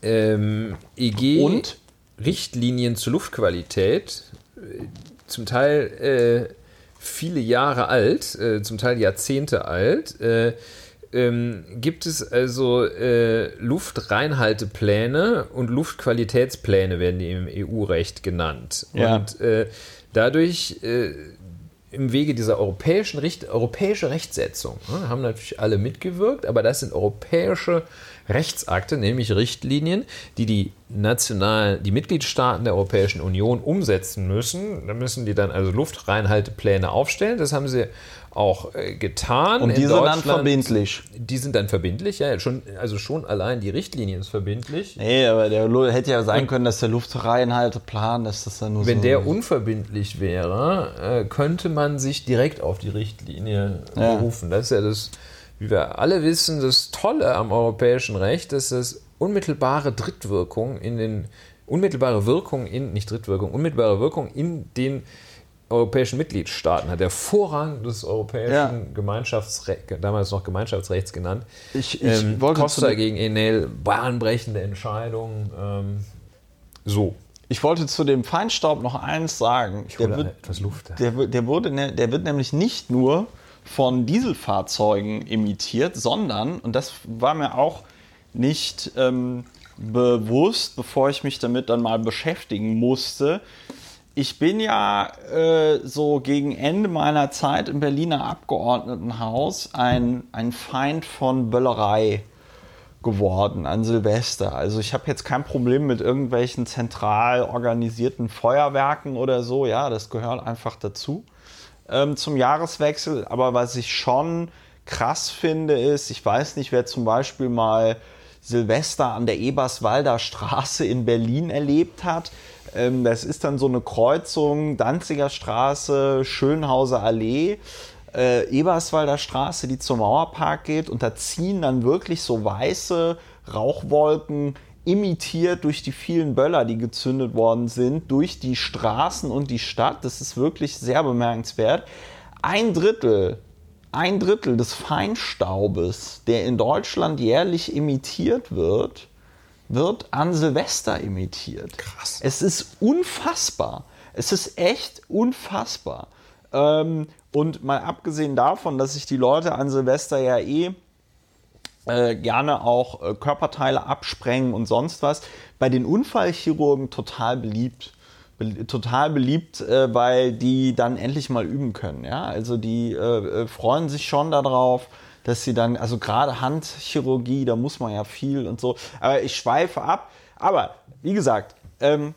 ähm, EG und Richtlinien zur Luftqualität, äh, zum Teil äh, viele Jahre alt, äh, zum Teil Jahrzehnte alt, äh, ähm, gibt es also äh, Luftreinhaltepläne und Luftqualitätspläne werden die im EU-Recht genannt. Ja. Und äh, dadurch im Wege dieser europäischen Richt europäische Rechtsetzung ne, haben natürlich alle mitgewirkt, aber das sind europäische Rechtsakte, nämlich Richtlinien, die die nationalen, die Mitgliedstaaten der Europäischen Union umsetzen müssen. Da müssen die dann also Luftreinhaltepläne aufstellen. Das haben sie auch äh, getan. Und die sind dann verbindlich. Die sind dann verbindlich, ja. Schon, also schon allein die Richtlinie ist verbindlich. Nee, aber der hätte ja sein können, dass der Luftreinhalteplan, dass das dann nur Wenn so der unverbindlich wäre, äh, könnte man sich direkt auf die Richtlinie ja. berufen. Das ist ja das wie wir alle wissen, das Tolle am europäischen Recht, dass es unmittelbare Drittwirkung in den unmittelbare Wirkung in nicht Drittwirkung, unmittelbare Wirkung in den europäischen Mitgliedstaaten hat. Der Vorrang des europäischen ja. Gemeinschaftsrechts, damals noch Gemeinschaftsrechts genannt. Ich, ich ähm, wollte Costa gegen Enel, bahnbrechende Entscheidung. Ähm, so. Ich wollte zu dem Feinstaub noch eins sagen. Ich der wird, etwas Luft. Der, der, wurde, ne, der wird nämlich nicht nur von Dieselfahrzeugen imitiert, sondern, und das war mir auch nicht ähm, bewusst, bevor ich mich damit dann mal beschäftigen musste, ich bin ja äh, so gegen Ende meiner Zeit im Berliner Abgeordnetenhaus ein, ein Feind von Böllerei geworden an Silvester. Also ich habe jetzt kein Problem mit irgendwelchen zentral organisierten Feuerwerken oder so. Ja, das gehört einfach dazu ähm, zum Jahreswechsel. Aber was ich schon krass finde, ist, ich weiß nicht, wer zum Beispiel mal Silvester an der Eberswalder Straße in Berlin erlebt hat. Ähm, das ist dann so eine Kreuzung, Danziger Straße, Schönhauser Allee. Äh, Eberswalder Straße, die zum Mauerpark geht und da ziehen dann wirklich so weiße Rauchwolken imitiert durch die vielen Böller, die gezündet worden sind, durch die Straßen und die Stadt. Das ist wirklich sehr bemerkenswert. Ein Drittel, ein Drittel des Feinstaubes, der in Deutschland jährlich emittiert wird, wird an Silvester emittiert. Krass. Es ist unfassbar. Es ist echt unfassbar. Ähm, und mal abgesehen davon, dass sich die Leute an Silvester ja eh äh, gerne auch äh, Körperteile absprengen und sonst was, bei den Unfallchirurgen total beliebt. Be total beliebt, äh, weil die dann endlich mal üben können. Ja? Also die äh, äh, freuen sich schon darauf, dass sie dann, also gerade Handchirurgie, da muss man ja viel und so. Aber ich schweife ab. Aber wie gesagt, ähm,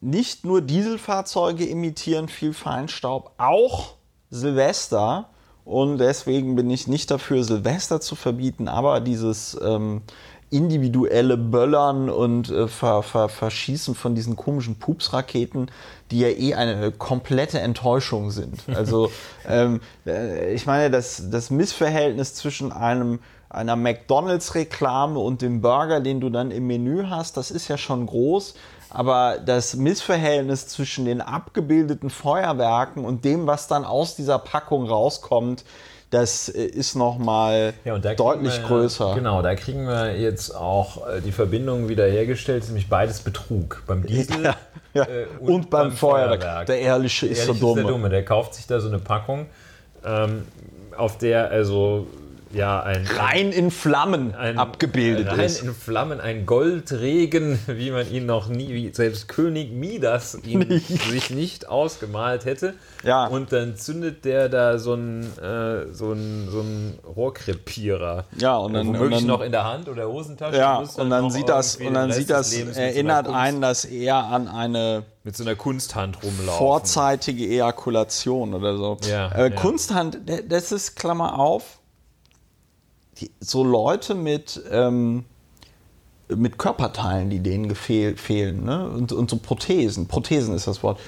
nicht nur Dieselfahrzeuge emittieren viel Feinstaub, auch Silvester. Und deswegen bin ich nicht dafür, Silvester zu verbieten, aber dieses ähm, individuelle Böllern und äh, Ver Ver Verschießen von diesen komischen Pupsraketen, die ja eh eine komplette Enttäuschung sind. Also ähm, äh, ich meine, das, das Missverhältnis zwischen einem einer McDonalds-Reklame und dem Burger, den du dann im Menü hast, das ist ja schon groß. Aber das Missverhältnis zwischen den abgebildeten Feuerwerken und dem, was dann aus dieser Packung rauskommt, das äh, ist nochmal Ja, und deutlich wir, größer. Genau, da kriegen wir jetzt auch äh, die Verbindung wieder hergestellt, nämlich beides Betrug. Beim Diesel Ja, ja. äh, und, beim, Feuerwerk. Der Ehrliche ist der Dumme. ist der Dumme. Der kauft sich da so eine Packung, ähm, auf der also ja ein Rein in Flammen ein, abgebildet rein ist. in Flammen, ein Goldregen, wie man ihn noch nie, wie selbst König Midas ihn sich nicht ausgemalt hätte. Ja. Und dann zündet der da so einen äh, so einen, so einen Rohrkrepierer. Ja, und dann- womöglich und dann- noch in der Hand oder Hosentasche. Ja, und dann noch sieht das, und dann sieht das, so erinnert Kunst- einen das eher an eine mit so einer Kunsthand rumlaufen. vorzeitige Ejakulation oder so. Ja, äh, ja. Kunsthand, das ist Klammer auf, so Leute mit, ähm, mit Körperteilen, die denen gefehl, fehlen, ne? und, und so Prothesen, Prothesen ist das Wort,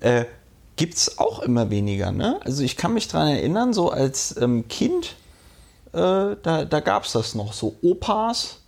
äh, gibt es auch immer weniger. Ne? Also ich kann mich daran erinnern, so als ähm, Kind, äh, da, da gab es das noch, so Opas,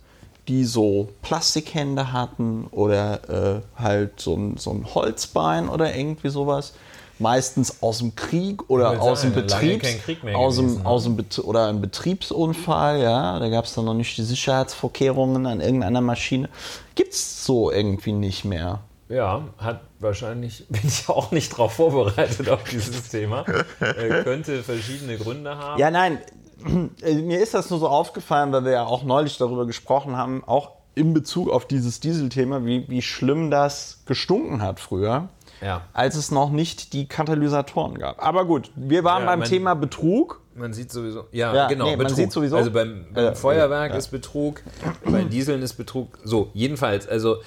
die so Plastikhände hatten oder äh, halt so ein, so ein Holzbein oder irgendwie sowas. Meistens aus dem Krieg oder aus dem sagen, Betriebs, aus dem, gewesen, ne? aus dem Bet oder ein Betriebsunfall, ja, da gab es dann noch nicht die Sicherheitsvorkehrungen an irgendeiner Maschine. Gibt es so irgendwie nicht mehr. Ja, hat wahrscheinlich, bin ich auch nicht darauf vorbereitet auf dieses Thema. äh, könnte verschiedene Gründe haben. Ja, nein, äh, mir ist das nur so aufgefallen, weil wir ja auch neulich darüber gesprochen haben, auch in Bezug auf dieses Dieselthema, wie, wie schlimm das gestunken hat früher, Ja. als es noch nicht die Katalysatoren gab. Aber gut, wir waren Ja, beim man- Thema Betrug. Man sieht sowieso, ja, Ja, genau, nee, man Betrug. sieht sowieso- Also beim, beim Ja, Feuerwerk ist Betrug, bei Dieseln ist Betrug. So, jedenfalls, also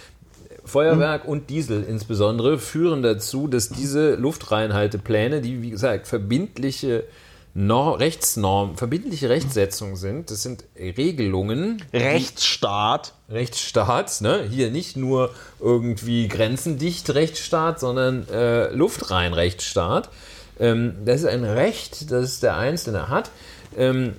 Feuerwerk Hm. und Diesel insbesondere führen dazu, dass diese Luftreinhaltepläne, die wie gesagt verbindliche Nor Rechtsnormen, verbindliche Rechtsetzungen sind, das sind Regelungen, Rechtsstaat. Rechtsstaat, ne? hier nicht nur irgendwie grenzendicht Rechtsstaat, sondern äh, luftrein Rechtsstaat. Ähm, das ist ein Recht, das der Einzelne hat, ähm,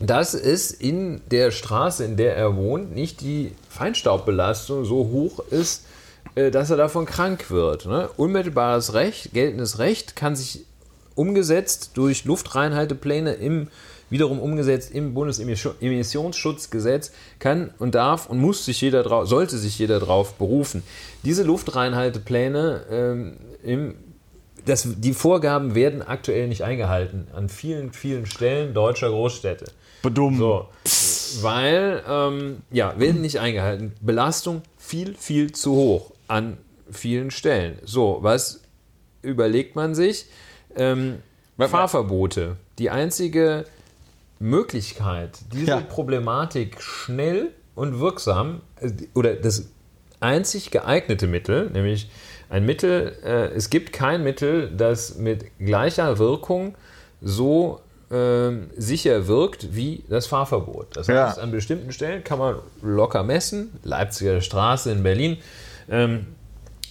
dass es in der Straße, in der er wohnt, nicht die Feinstaubbelastung so hoch ist, äh, dass er davon krank wird. Ne? Unmittelbares Recht, geltendes Recht kann sich umgesetzt durch Luftreinhaltepläne im wiederum umgesetzt im Bundesemissionsschutzgesetz kann und darf und muss sich jeder drauf, sollte sich jeder drauf berufen. Diese Luftreinhaltepläne ähm, im das, die Vorgaben werden aktuell nicht eingehalten an vielen, vielen Stellen deutscher Großstädte. Bedumm. So, weil, ähm, ja, werden nicht eingehalten. Belastung viel, viel zu hoch an vielen Stellen. So, was überlegt man sich? Ähm, Fahrverbote. Die einzige Möglichkeit, diese Ja. Problematik schnell und wirksam äh, oder das einzig geeignete Mittel, nämlich ein Mittel, äh, es gibt kein Mittel, das mit gleicher Wirkung so ähm, sicher wirkt wie das Fahrverbot. Das Ja. heißt, an bestimmten Stellen kann man locker messen, Leipziger Straße in Berlin. Ähm,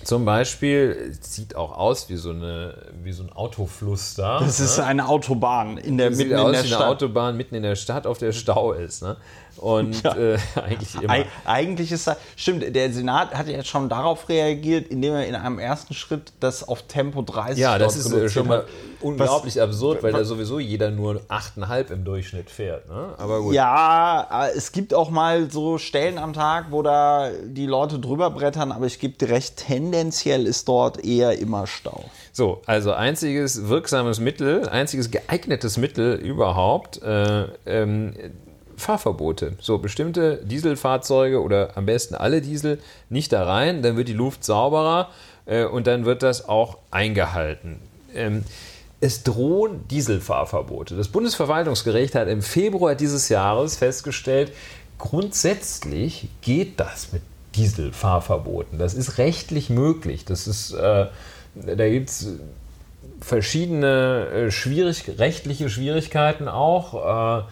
zum Beispiel sieht auch aus wie so, eine, wie so ein Autofluss da. Das ist ne? eine Autobahn in der Sieht mitten aus in der wie eine. Autobahn mitten in der Stadt, auf der Stau ist. Ne? Und ja. äh, eigentlich immer. Eig eigentlich ist das, stimmt, der Senat hat ja schon darauf reagiert, indem er in einem ersten Schritt das auf Tempo 30 Ja, das ist äh, schon mal unglaublich was, absurd, weil da sowieso jeder nur 8,5 im Durchschnitt fährt. Ne? Aber gut. Ja, es gibt auch mal so Stellen am Tag, wo da die Leute drüber brettern, aber ich gebe dir recht, tendenziell ist dort eher immer Stau. So, also einziges wirksames Mittel, einziges geeignetes Mittel überhaupt, äh, ähm, Fahrverbote. So bestimmte Dieselfahrzeuge oder am besten alle Diesel nicht da rein, dann wird die Luft sauberer äh, und dann wird das auch eingehalten. Ähm, es drohen Dieselfahrverbote. Das Bundesverwaltungsgericht hat im Februar dieses Jahres festgestellt, grundsätzlich geht das mit Dieselfahrverboten. Das ist rechtlich möglich. Das ist, äh, da gibt es verschiedene äh, schwierig, rechtliche Schwierigkeiten auch. Äh,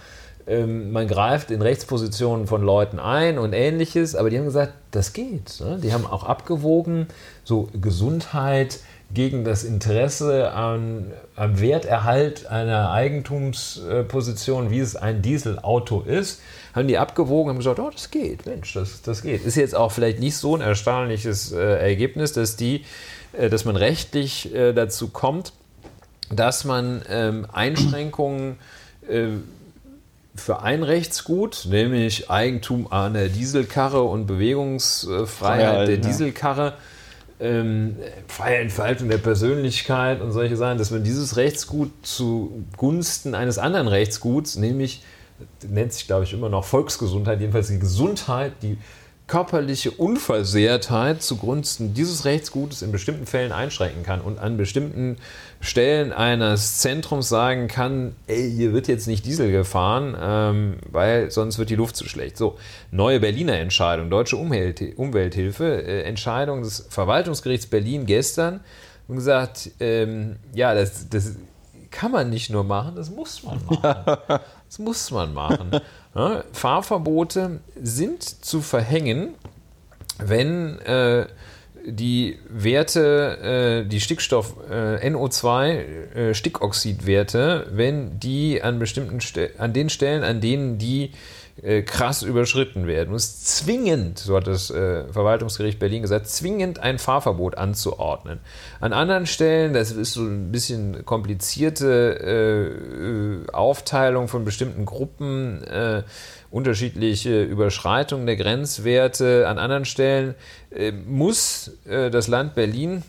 ähm, man greift in Rechtspositionen von Leuten ein und ähnliches, aber die haben gesagt, das geht. Ne? Die haben auch abgewogen, so Gesundheit gegen das Interesse an, am Werterhalt einer Eigentumsposition, wie es ein Dieselauto ist, haben die abgewogen und gesagt, oh, das geht, Mensch, das, das geht. Ist jetzt auch vielleicht nicht so ein erstaunliches äh, Ergebnis, dass, die, äh, dass man rechtlich äh, dazu kommt, dass man ähm, Einschränkungen äh, für ein Rechtsgut, nämlich Eigentum an der Dieselkarre und Bewegungsfreiheit Freiheit, der Dieselkarre, ähm, freie Entfaltung der Persönlichkeit und solche Sachen, dass man dieses Rechtsgut zugunsten eines anderen Rechtsguts, nämlich nennt sich, glaube ich, immer noch Volksgesundheit, jedenfalls die Gesundheit, die körperliche Unversehrtheit zugunsten dieses Rechtsgutes in bestimmten Fällen einschränken kann und an bestimmten Stellen eines Zentrums sagen kann, ey, hier wird jetzt nicht Diesel gefahren, ähm, weil sonst wird die Luft zu schlecht. So, neue Berliner Entscheidung, deutsche Umwelt, Umwelthilfe, äh, Entscheidung des Verwaltungsgerichts Berlin gestern und gesagt, ähm, ja, das, das kann man nicht nur machen, das muss man machen. Das muss man machen. Ja, Fahrverbote sind zu verhängen, wenn äh, die Werte, äh, die Stickstoff, äh, NO2, äh, Stickoxidwerte, wenn die an bestimmten Ste an den Stellen, an denen die äh, krass überschritten werden. muss zwingend, so hat das äh, Verwaltungsgericht Berlin gesagt, zwingend ein Fahrverbot anzuordnen. An anderen Stellen, das ist so ein bisschen komplizierte äh, Aufteilung von bestimmten Gruppen, äh, unterschiedliche Überschreitungen der Grenzwerte. An anderen Stellen äh, muss äh, das Land Berlin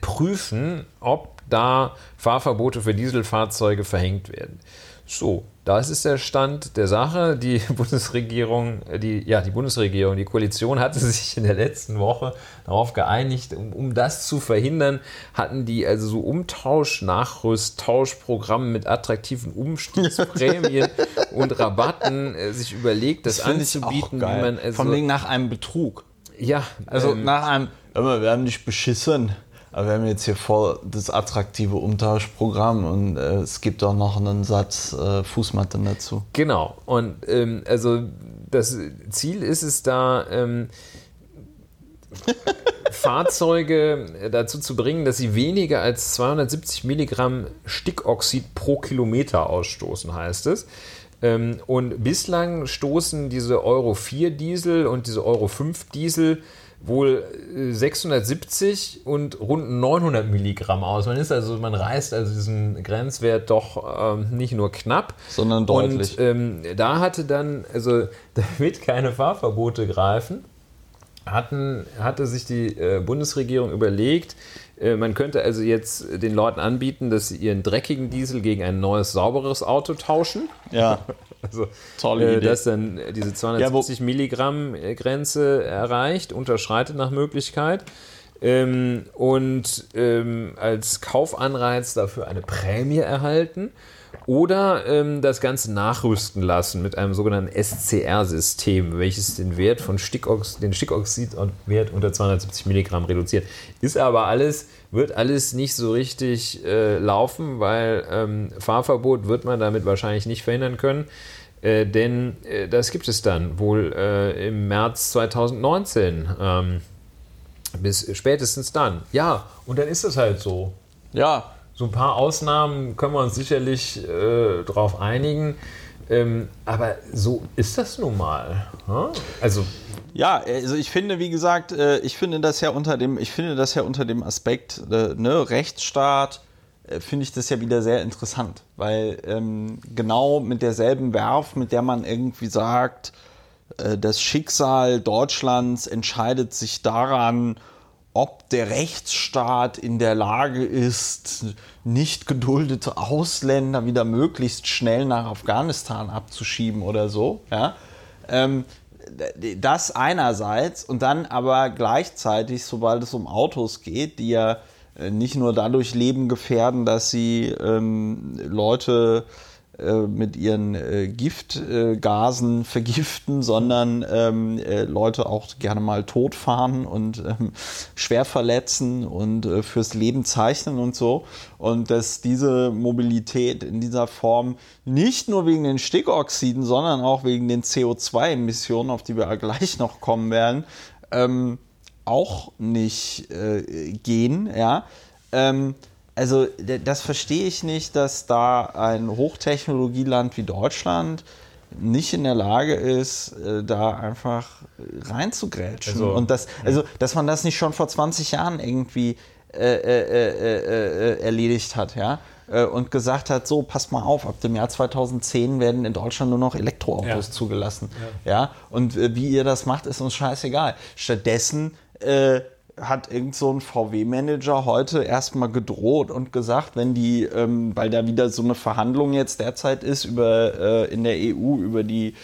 prüfen, ob da Fahrverbote für Dieselfahrzeuge verhängt werden. So, das ist der Stand der Sache. Die Bundesregierung, die, ja, die Bundesregierung, die Koalition hatte sich in der letzten Woche darauf geeinigt, um, um das zu verhindern, hatten die also so Umtausch, Nachrüst, Tauschprogramme mit attraktiven Umstiegsprämien und Rabatten äh, sich überlegt, das, das anzubieten, wie man also, Von wegen nach einem Betrug. Ja, also ähm, nach einem, wir haben dich beschissen. Aber wir haben jetzt hier voll das attraktive Umtauschprogramm und äh, es gibt auch noch einen Satz äh, Fußmatte dazu. Genau. Und ähm, also das Ziel ist es da, ähm, Fahrzeuge dazu zu bringen, dass sie weniger als 270 Milligramm Stickoxid pro Kilometer ausstoßen, heißt es. Ähm, und bislang stoßen diese Euro 4 Diesel und diese Euro 5 Diesel wohl 670 äh, und rund 900 Milligramm aus. Man ist also, man reißt also diesen Grenzwert doch ähm, nicht nur knapp, sondern deutlich. Und ähm, da hatte dann, also damit keine Fahrverbote greifen, hatten, hatte sich die äh, Bundesregierung überlegt, man könnte also jetzt den Leuten anbieten, dass sie ihren dreckigen Diesel gegen ein neues, sauberes Auto tauschen. Ja. Also, Tolle äh, Idee. dass dann diese 270 ja, Milligramm äh, Grenze erreicht, unterschreitet nach Möglichkeit. Ähm, und ähm, als Kaufanreiz dafür eine Prämie erhalten oder ähm, das Ganze nachrüsten lassen mit einem sogenannten SCR-System, welches den Wert von Stickox den Stickoxidwert unter 270 Milligramm reduziert. Ist aber alles, wird alles nicht so richtig äh, laufen, weil ähm, Fahrverbot wird man damit wahrscheinlich nicht verhindern können. Äh, denn äh, das gibt es dann wohl äh, im März 2019. Ähm, bis spätestens dann. Ja, und dann ist es halt so. Ja, so ein paar Ausnahmen können wir uns sicherlich äh, darauf einigen. Ähm, aber so ist das nun mal. Hm? Also ja, also ich finde, wie gesagt, äh, ich finde das ja unter dem, ich finde das ja unter dem Aspekt äh, ne, Rechtsstaat äh, finde ich das ja wieder sehr interessant, weil ähm, genau mit derselben Werf, mit der man irgendwie sagt, das Schicksal Deutschlands entscheidet sich daran, ob der Rechtsstaat in der Lage ist, nicht geduldete Ausländer wieder möglichst schnell nach Afghanistan abzuschieben oder so. Ja? Ähm, das einerseits und dann aber gleichzeitig, sobald es um Autos geht, die ja äh, nicht nur dadurch Leben gefährden, dass sie ähm, Leute äh, mit ihren äh, Giftgasen äh, vergiften, sondern ähm, äh, Leute auch gerne mal totfahren und ähm, schwer verletzen und äh, fürs Leben zeichnen und so. Und dass diese Mobilität in dieser Form nicht nur wegen den Stickoxiden, sondern auch wegen den CO2-Emissionen, auf die wir gleich noch kommen werden, ähm, auch nicht gehen. Ja. Also das verstehe ich nicht, dass da ein Hochtechnologieland wie Deutschland nicht in der Lage ist, äh, da einfach reinzugrätschen. Also, und das, also, dass man das nicht schon vor 20 Jahren irgendwie äh, äh, äh, äh erledigt hat, ja. Äh, und gesagt hat, so, passt mal auf, ab dem Jahr 2010 werden in Deutschland nur noch Elektroautos ja. zugelassen. Ja. ja? Und wie ihr das macht, ist uns scheißegal. Stattdessen hat irgend so ein VW-Manager heute erstmal gedroht und gesagt, wenn die, ähm, weil da wieder so eine Verhandlung jetzt derzeit ist über äh, in der EU über die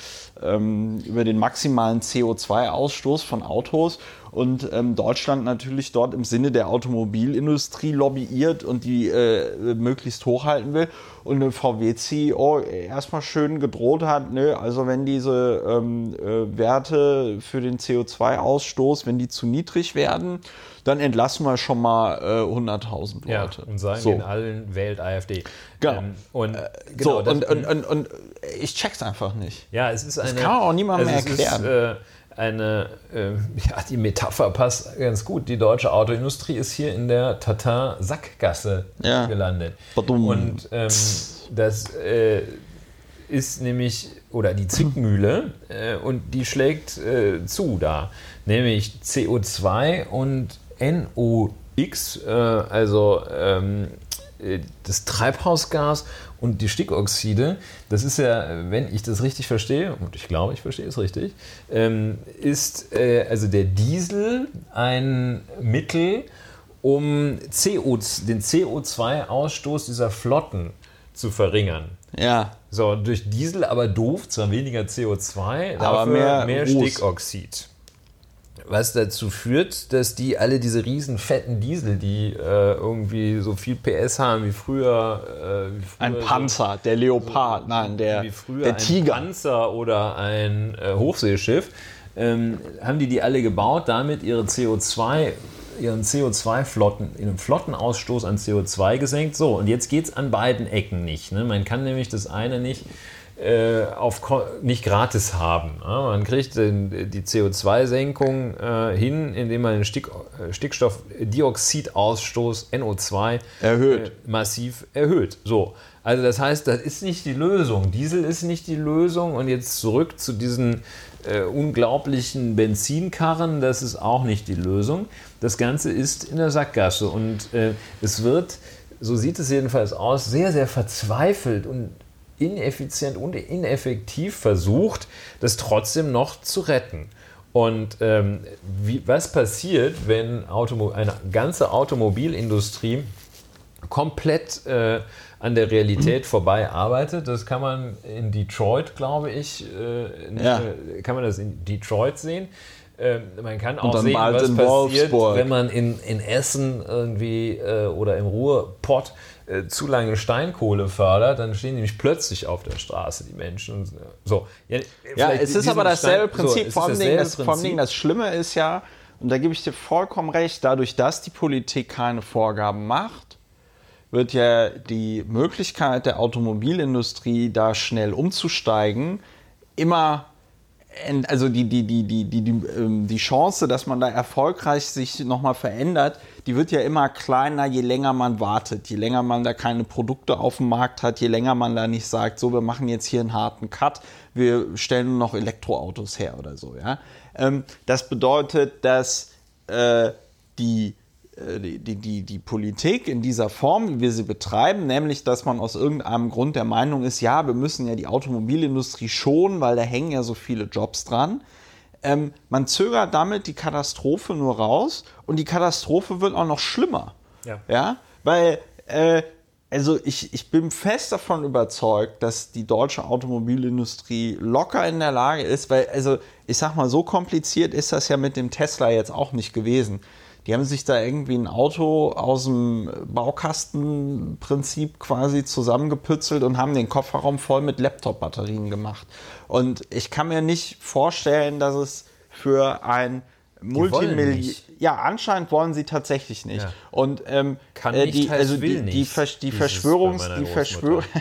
ähm, über den maximalen CO2-Ausstoß von Autos und ähm, Deutschland natürlich dort im Sinne der Automobilindustrie lobbyiert und die äh, möglichst hochhalten will und der VW-CEO erstmal schön gedroht hat, nö, also wenn diese ähm, äh, Werte für den CO2-Ausstoß, wenn die zu niedrig werden, dann entlassen wir schon mal äh, 100.000 Leute. Ja, und sagen so. in allen wählt AfD. Genau. Ähm, und, äh, genau, so, und, und, und, und, ich check's einfach nicht. Ja, es ist eine. Das kann man auch niemandem also erklären. Ist, äh, eine, äh, ja, die Metapher passt ganz gut. Die deutsche Autoindustrie ist hier in der Tatar-Sackgasse ja. gelandet. Badum. Und ähm, das äh, ist nämlich, oder die Zickmühle, äh, und die schlägt äh, zu da. Nämlich CO2 und NOx, äh, also ähm, äh, das Treibhausgas und die Stickoxide, das ist ja, wenn ich das richtig verstehe, und ich glaube, ich verstehe es richtig, ähm, ist äh, also der Diesel ein Mittel, um CO, den CO2-Ausstoß dieser Flotten zu verringern. Ja. So, durch Diesel aber doof, zwar weniger CO2, aber mehr, mehr Stickoxid was dazu führt, dass die alle diese riesen fetten Diesel, die äh, irgendwie so viel PS haben wie früher, äh, wie früher ein Panzer, so, der Leopard, so, nein, der, wie früher der Tiger, ein Panzer oder ein äh, Hochseeschiff, ähm, haben die die alle gebaut, damit ihre CO2 ihren CO2-Flotten, ihren Flottenausstoß an CO2 gesenkt. So, und jetzt geht es an beiden Ecken nicht. Ne? Man kann nämlich das eine nicht auf, nicht gratis haben. Man kriegt die CO2-Senkung äh, hin, indem man den Stick, äh, Stickstoffdioxidausstoß NO2 erhöht. Äh, massiv erhöht. So. Also das heißt, das ist nicht die Lösung. Diesel ist nicht die Lösung. Und jetzt zurück zu diesen äh, unglaublichen Benzinkarren, das ist auch nicht die Lösung. Das Ganze ist in der Sackgasse und äh, es wird, so sieht es jedenfalls aus, sehr, sehr verzweifelt und ineffizient und ineffektiv versucht, das trotzdem noch zu retten. Und ähm, wie, was passiert, wenn Automo eine ganze Automobilindustrie komplett äh, an der Realität vorbei arbeitet? Das kann man in Detroit, glaube ich, äh, ja. Äh, kann man das in Detroit sehen. Ähm, man kann auch sehen, was passiert, Wolfsburg. wenn man in, in Essen irgendwie äh, oder im Ruhrpott äh, zu lange Steinkohle fördert, dann stehen nämlich plötzlich auf der Straße die Menschen. So. Ja, ja es ist aber dasselbe Stein, Prinzip. So, vor, allem Ding, das, vor allem das Schlimme ist ja, und da gebe ich dir vollkommen recht, dadurch, dass die Politik keine Vorgaben macht, wird ja die Möglichkeit der Automobilindustrie, da schnell umzusteigen, immer also die, die, die, die, die, die, ähm, die Chance, dass man da erfolgreich sich nochmal verändert, die wird ja immer kleiner, je länger man wartet, je länger man da keine Produkte auf dem Markt hat, je länger man da nicht sagt, so, wir machen jetzt hier einen harten Cut, wir stellen nur noch Elektroautos her oder so. Ja? Ähm, das bedeutet, dass äh, die die, die, die Politik in dieser Form, wie wir sie betreiben, nämlich dass man aus irgendeinem Grund der Meinung ist, ja, wir müssen ja die Automobilindustrie schonen, weil da hängen ja so viele Jobs dran. Ähm, man zögert damit die Katastrophe nur raus und die Katastrophe wird auch noch schlimmer. Ja. ja? Weil, äh, also ich, ich bin fest davon überzeugt, dass die deutsche Automobilindustrie locker in der Lage ist, weil, also ich sag mal, so kompliziert ist das ja mit dem Tesla jetzt auch nicht gewesen. Die haben sich da irgendwie ein Auto aus dem Baukastenprinzip quasi zusammengepützelt und haben den Kofferraum voll mit Laptop-Batterien gemacht. Und ich kann mir nicht vorstellen, dass es für ein Multimillion. Ja, anscheinend wollen sie tatsächlich nicht. Ja. Und ähm, Kann äh, die, also die, die, die Verschwörungs, die Verschwörung.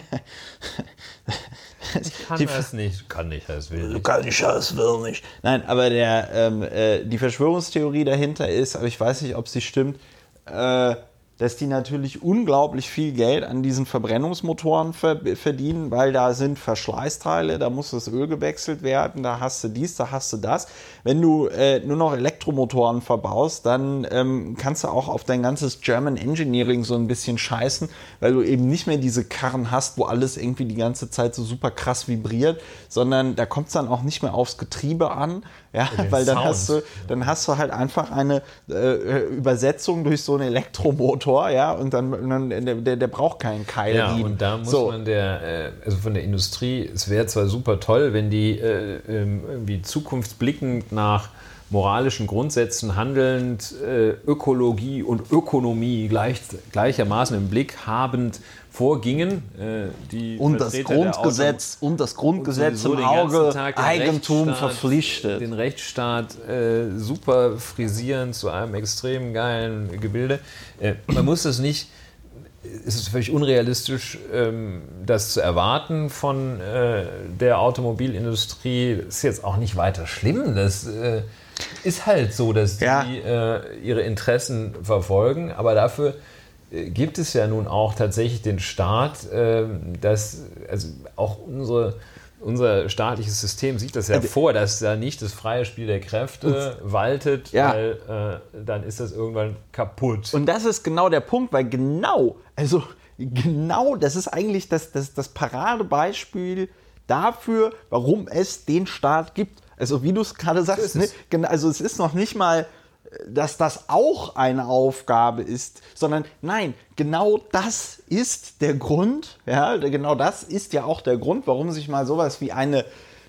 Ich kann die, das nicht. Kann nicht, das will nicht. Kann ich, das will nicht. Nein, aber der, ähm, äh, die Verschwörungstheorie dahinter ist, aber ich weiß nicht, ob sie stimmt, äh, dass die natürlich unglaublich viel Geld an diesen Verbrennungsmotoren verdienen, weil da sind Verschleißteile, da muss das Öl gewechselt werden, da hast du dies, da hast du das. Wenn du äh, nur noch Elektromotoren verbaust, dann ähm, kannst du auch auf dein ganzes German Engineering so ein bisschen scheißen, weil du eben nicht mehr diese Karren hast, wo alles irgendwie die ganze Zeit so super krass vibriert, sondern da kommt es dann auch nicht mehr aufs Getriebe an, ja, weil dann hast du, dann hast du halt einfach eine äh, Übersetzung durch so einen Elektromotor, ja, und dann, dann der, der braucht keinen Keil. Ja, und da muss so. man der, äh, also von der Industrie, es wäre zwar super toll, wenn die äh, ähm, irgendwie zukunftsblickend nach moralischen Grundsätzen handelnd, äh, Ökologie und Ökonomie gleich, gleichermaßen im Blick habend vorgingen. Äh, die und das Grundgesetz und das Grundgesetz im Auge Eigentum verpflichtet. Den Rechtsstaat äh, super frisieren zu einem extrem geilen Gebilde. Äh, man muss das nicht es ist völlig unrealistisch, ähm, das zu erwarten von äh, der Automobilindustrie. Ist jetzt auch nicht weiter schlimm. Das äh, ist halt so, dass ja. die äh, ihre Interessen verfolgen, aber dafür gibt es ja nun auch tatsächlich den Staat, dass also auch unsere unser staatliches System sieht das ja also, vor, dass da nicht das freie Spiel der Kräfte waltet, ja. weil äh, dann ist das irgendwann kaputt. Und das ist genau der Punkt, weil genau, also genau, das ist eigentlich das, das, das Paradebeispiel dafür, warum es den Staat gibt. Also wie du es gerade sagst, ne? also es ist noch nicht mal, dass das auch eine Aufgabe ist, sondern nein, genau das ist der Grund, ja, genau das ist ja auch der Grund, warum sich mal sowas wie eine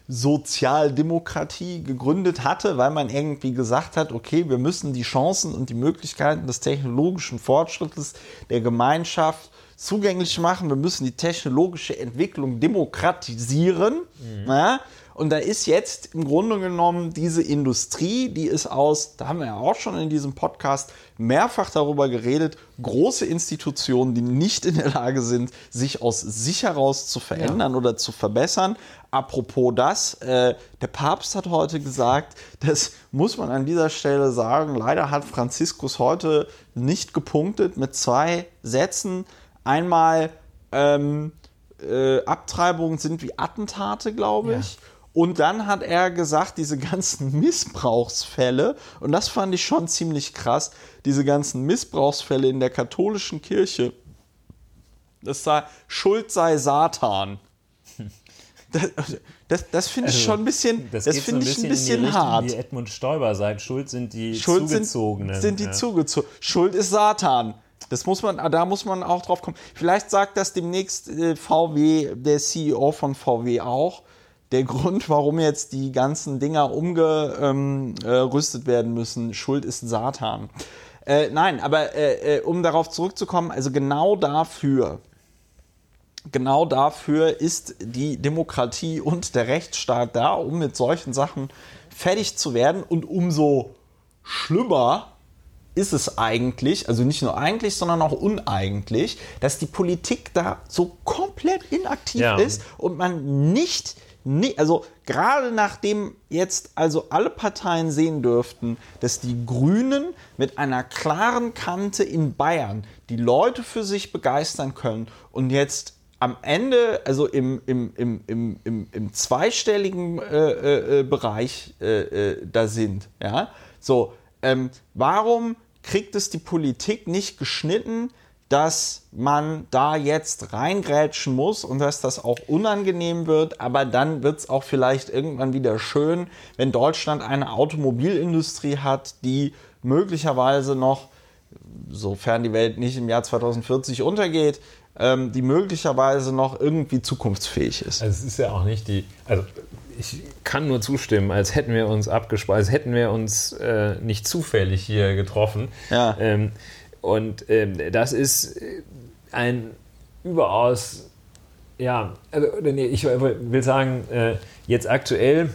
Sozialdemokratie gegründet hatte, weil man irgendwie gesagt hat, okay, wir müssen die Chancen und die Möglichkeiten des technologischen Fortschrittes der Gemeinschaft zugänglich machen, wir müssen die technologische Entwicklung demokratisieren. Mhm. Ja, und da ist jetzt im Grunde genommen diese Industrie, die ist aus, da haben wir ja auch schon in diesem Podcast mehrfach darüber geredet, große Institutionen, die nicht in der Lage sind, sich aus sich heraus zu verändern ja. oder zu verbessern. Apropos das, äh, der Papst hat heute gesagt, das muss man an dieser Stelle sagen, leider hat Franziskus heute nicht gepunktet mit zwei Sätzen. Einmal, ähm, äh, Abtreibungen sind wie Attentate, glaube ich. Ja. Und dann hat er gesagt, diese ganzen Missbrauchsfälle, und das fand ich schon ziemlich krass, diese ganzen Missbrauchsfälle in der katholischen Kirche, das sei Schuld sei Satan. Das, das, das finde ich also, schon ein bisschen, das, das finde so ich ein bisschen Richtung, hart. Wie Edmund Stoiber sagt, Schuld sind die Schuld Zugezogenen. Sind, sind die ja. Zugezogenen. Schuld ist Satan. Das muss man, da muss man auch drauf kommen. Vielleicht sagt das demnächst äh, VW, der CEO von VW auch der Grund, warum jetzt die ganzen Dinger umgerüstet werden müssen. Schuld ist Satan. Äh, nein, aber äh, äh, um darauf zurückzukommen, also genau dafür, genau dafür ist die Demokratie und der Rechtsstaat da, um mit solchen Sachen fertig zu werden und umso schlimmer ist es eigentlich, also nicht nur eigentlich, sondern auch uneigentlich, dass die Politik da so komplett inaktiv ja. ist und man nicht nie, also gerade nachdem jetzt also alle Parteien sehen dürften, dass die Grünen mit einer klaren Kante in Bayern die Leute für sich begeistern können und jetzt am Ende, also im, im, im, im, im, im zweistelligen äh, äh, äh Bereich äh, äh, da sind, ja, so, ähm, warum kriegt es die Politik nicht geschnitten, dass man da jetzt reingrätschen muss und dass das auch unangenehm wird, aber dann wird es auch vielleicht irgendwann wieder schön, wenn Deutschland eine Automobilindustrie hat, die möglicherweise noch, sofern die Welt nicht im Jahr 2040 untergeht, ähm, die möglicherweise noch irgendwie zukunftsfähig ist. Also es ist ja auch nicht die, also ich kann nur zustimmen, als hätten wir uns abgesprochen, als hätten wir uns äh, nicht zufällig hier getroffen. Ja. Ähm, und ähm, das ist ein überaus, ja, also, nee, ich will sagen, äh, jetzt aktuell,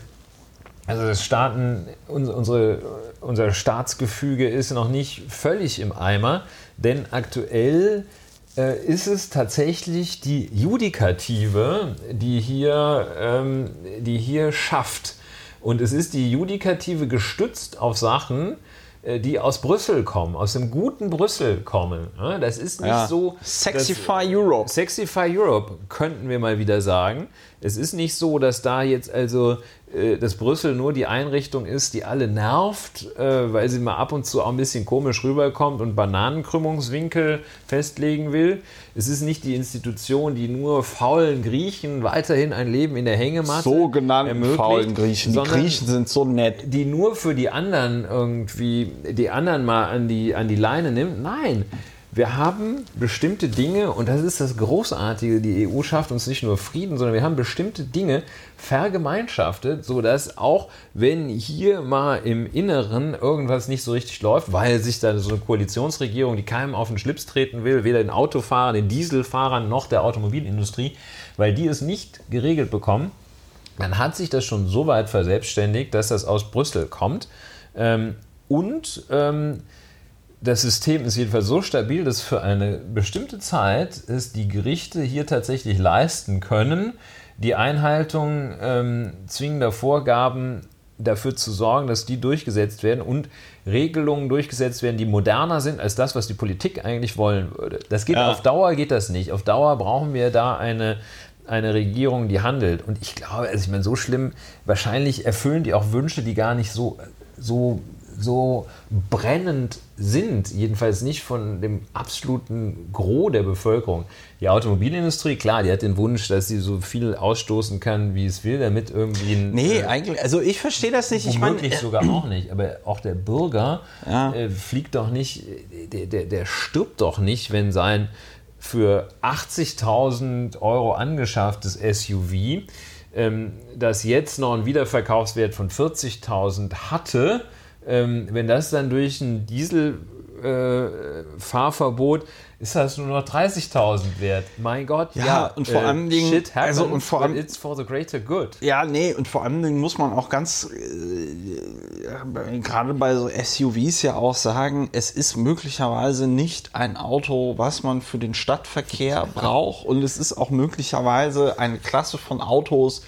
also das Staaten, unsere, unser Staatsgefüge ist noch nicht völlig im Eimer, denn aktuell äh, ist es tatsächlich die Judikative, die hier, ähm, die hier schafft. Und es ist die Judikative gestützt auf Sachen, äh, die aus Brüssel kommen, aus dem guten Brüssel kommen. Das ist nicht ja. so. Sexify Europe. Sexify Europe, könnten wir mal wieder sagen. Es ist nicht so, dass da jetzt also äh, dass Brüssel nur die Einrichtung ist, die alle nervt, äh, weil sie mal ab und zu auch ein bisschen komisch rüberkommt und Bananenkrümmungswinkel festlegen will. Es ist nicht die Institution, die nur faulen Griechen weiterhin ein Leben in der Hängematte Sogenannten faulen Griechen. Die Griechen sind so nett. Die nur für die anderen irgendwie, die anderen mal an die, an die Leine nimmt. Nein, wir haben bestimmte Dinge, und das ist das Großartige, die EU schafft uns nicht nur Frieden, sondern wir haben bestimmte Dinge vergemeinschaftet, sodass auch wenn hier mal im Inneren irgendwas nicht so richtig läuft, weil sich da so eine Koalitionsregierung, die keinem auf den Schlips treten will, weder den Autofahrern, den Dieselfahrern noch der Automobilindustrie, weil die es nicht geregelt bekommen, dann hat sich das schon so weit verselbstständigt, dass das aus Brüssel kommt. Ähm, und ähm, das System ist jedenfalls so stabil, dass für eine bestimmte Zeit es die Gerichte hier tatsächlich leisten können, die Einhaltung ähm, zwingender Vorgaben dafür zu sorgen, dass die durchgesetzt werden und Regelungen durchgesetzt werden, die moderner sind als das, was die Politik eigentlich wollen würde. Das geht ja. auf Dauer geht das nicht. Auf Dauer brauchen wir da eine eine Regierung, die handelt. Und ich glaube, also ich meine, so schlimm, wahrscheinlich erfüllen die auch Wünsche, die gar nicht so, so so brennend sind, jedenfalls nicht von dem absoluten Gros der Bevölkerung. Die Automobilindustrie, klar, die hat den Wunsch, dass sie so viel ausstoßen kann, wie es will, damit irgendwie ein. Nee, äh, eigentlich, also ich verstehe das nicht. Ich meine. sogar auch nicht, aber auch der Bürger ja. äh, fliegt doch nicht, der, der, der stirbt doch nicht, wenn sein für 80.000 Euro angeschafftes SUV, ähm, das jetzt noch einen Wiederverkaufswert von 40.000 hatte, ähm, wenn das dann durch ein Dieselfahrverbot äh, ist das nur noch 30.000 wert. Mein Gott, ja, ja und vor äh, allem Dingen, shit happens, also und vor allem, it's for the greater good. Ja, nee, und vor allem Dingen muss man auch ganz äh, gerade bei so SUVs ja auch sagen, es ist möglicherweise nicht ein Auto, was man für den Stadtverkehr braucht und es ist auch möglicherweise eine Klasse von Autos,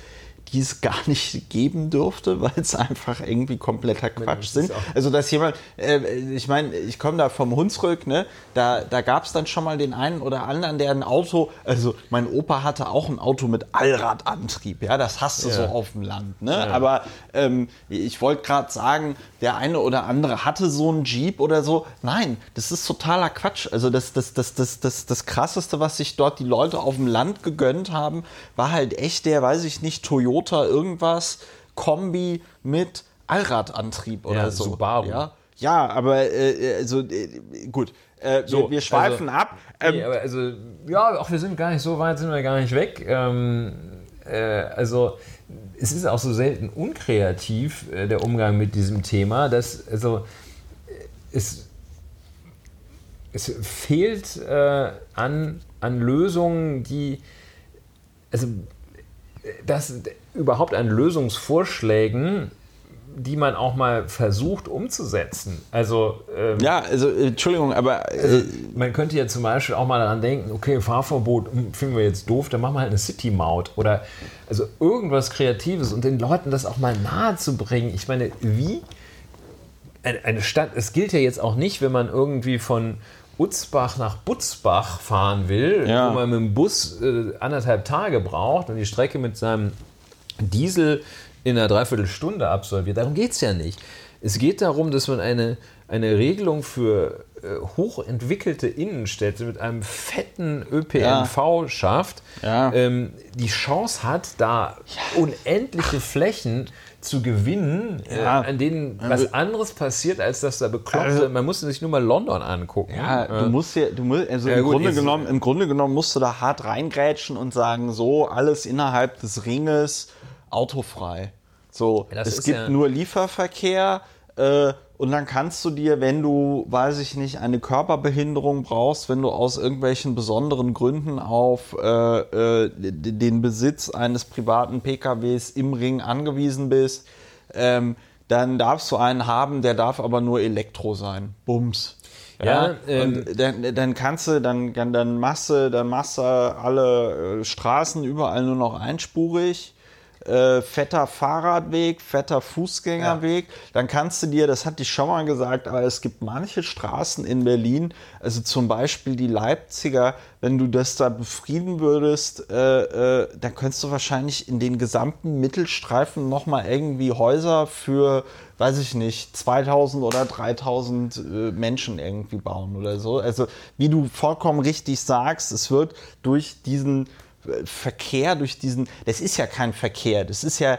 die es gar nicht geben dürfte, weil es einfach irgendwie kompletter Quatsch sind. Also, dass jemand, äh, ich meine, ich komme da vom Hunsrück, ne? da, da gab es dann schon mal den einen oder anderen, der ein Auto, also mein Opa hatte auch ein Auto mit Allradantrieb, ja, das hast du ja. so auf dem Land. Ne? Ja. Aber ähm, ich wollte gerade sagen, der eine oder andere hatte so einen Jeep oder so. Nein, das ist totaler Quatsch. Also das, das, das, das, das, das Krasseste, was sich dort die Leute auf dem Land gegönnt haben, war halt echt der, weiß ich nicht, Toyota irgendwas, Kombi mit Allradantrieb oder ja, so. Subaru. Ja, ja aber äh, also äh, gut. Äh, so, wir, wir, schweifen also, ab. Ähm, nee, aber also, ja, auch wir sind gar nicht so weit, sind wir gar nicht weg. Ähm, äh, also es ist auch so selten unkreativ, äh, der Umgang mit diesem Thema, dass also, es, es fehlt äh, an, an Lösungen, die, also, dass überhaupt an Lösungsvorschlägen die man auch mal versucht umzusetzen. Also ähm, ja, also Entschuldigung, aber äh, also, man könnte ja zum Beispiel auch mal daran denken, okay, Fahrverbot hm, finden wir jetzt doof, dann machen wir halt eine City-Maut oder also irgendwas Kreatives und den Leuten das auch mal nahe zu bringen. Ich meine, wie eine Stadt, es gilt ja jetzt auch nicht, wenn man irgendwie von Utzbach nach Butzbach fahren will, ja. wo man mit dem Bus äh, anderthalb Tage braucht und die Strecke mit seinem Diesel in einer Dreiviertelstunde absolviert. Darum geht es ja nicht. Es geht darum, dass man eine, eine Regelung für äh, hochentwickelte Innenstädte mit einem fetten ÖPNV ja. schafft, ja. Ähm, die Chance hat, da unendliche Flächen zu gewinnen, äh, ja. an denen was anderes passiert, als dass da bekloppte. Also, man muss sich nur mal London angucken. Ja, äh. du musst ja, du musst, also ja, im, gut, Grunde genommen, im Grunde genommen musst du da hart reingrätschen und sagen, so, alles innerhalb des Ringes autofrei. So, ja, es gibt nur Lieferverkehr. Äh, und dann kannst du dir, wenn du, weiß ich nicht, eine Körperbehinderung brauchst, wenn du aus irgendwelchen besonderen Gründen auf äh, äh, den Besitz eines privaten PKWs im Ring angewiesen bist, ähm, dann darfst du einen haben, der darf aber nur Elektro sein. Bums. Ja, ja ähm, und dann, dann kannst du, dann, dann machst du, dann machst du alle äh, Straßen überall nur noch einspurig äh, fetter Fahrradweg, fetter Fußgängerweg, ja. dann kannst du dir, das hatte ich schon mal gesagt, aber es gibt manche Straßen in Berlin, also zum Beispiel die Leipziger, wenn du das da befrieden würdest, äh, äh, dann könntest du wahrscheinlich in den gesamten Mittelstreifen nochmal irgendwie Häuser für, weiß ich nicht, 2000 oder 3000 äh, Menschen irgendwie bauen oder so. Also wie du vollkommen richtig sagst, es wird durch diesen Verkehr durch diesen, das ist ja kein Verkehr, das ist ja,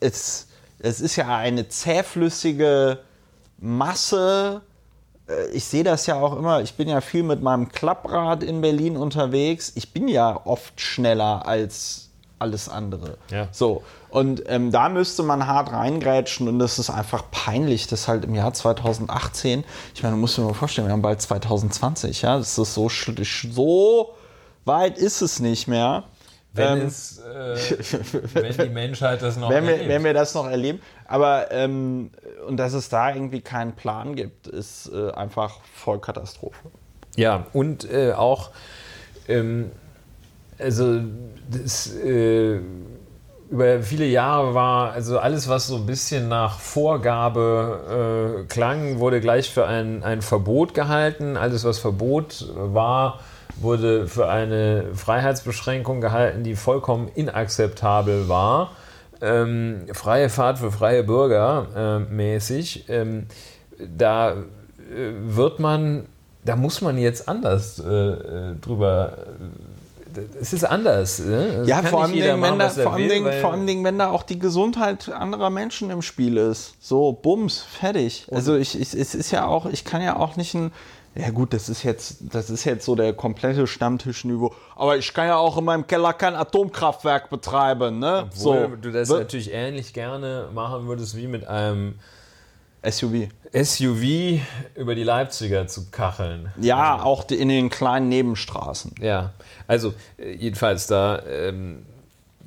es, es ist ja eine zähflüssige Masse. Äh, ich sehe das ja auch immer, ich bin ja viel mit meinem Klapprad in Berlin unterwegs. Ich bin ja oft schneller als alles andere. Ja. So. Und ähm, da müsste man hart reingrätschen und das ist einfach peinlich, dass halt im Jahr 2018, ich meine, du musst dir mal vorstellen, wir haben bald 2020, ja, das ist so, so weit ist es nicht mehr. Wenn, ähm, es, äh, wenn die Menschheit das noch wenn wir, wenn wir das noch erleben. Aber ähm, und dass es da irgendwie keinen Plan gibt, ist äh, einfach voll Katastrophe. Ja, und äh, auch, ähm, also das, äh, über viele Jahre war, also alles, was so ein bisschen nach Vorgabe äh, klang, wurde gleich für ein, ein Verbot gehalten. Alles, was Verbot war, wurde für eine Freiheitsbeschränkung gehalten, die vollkommen inakzeptabel war. Ähm, freie Fahrt für freie Bürger äh, mäßig. Ähm, da äh, wird man, da muss man jetzt anders äh, äh drüber es ist anders. Ne? Ja, vor allem, Dingen, wenn da, vor, will, Dingen, vor allem Dingen, wenn da auch die Gesundheit anderer Menschen im Spiel ist. So, bums, fertig. Also ich, ich, es ist ja auch, ich kann ja auch nicht ein, ja gut, das ist jetzt, das ist jetzt so der komplette Stammtischniveau. Aber ich kann ja auch in meinem Keller kein Atomkraftwerk betreiben, ne? Obwohl so. du das natürlich ähnlich gerne machen würdest wie mit einem SUV. SUV über die Leipziger zu kacheln. Ja, auch in den kleinen Nebenstraßen. Ja, also äh, jedenfalls da ähm,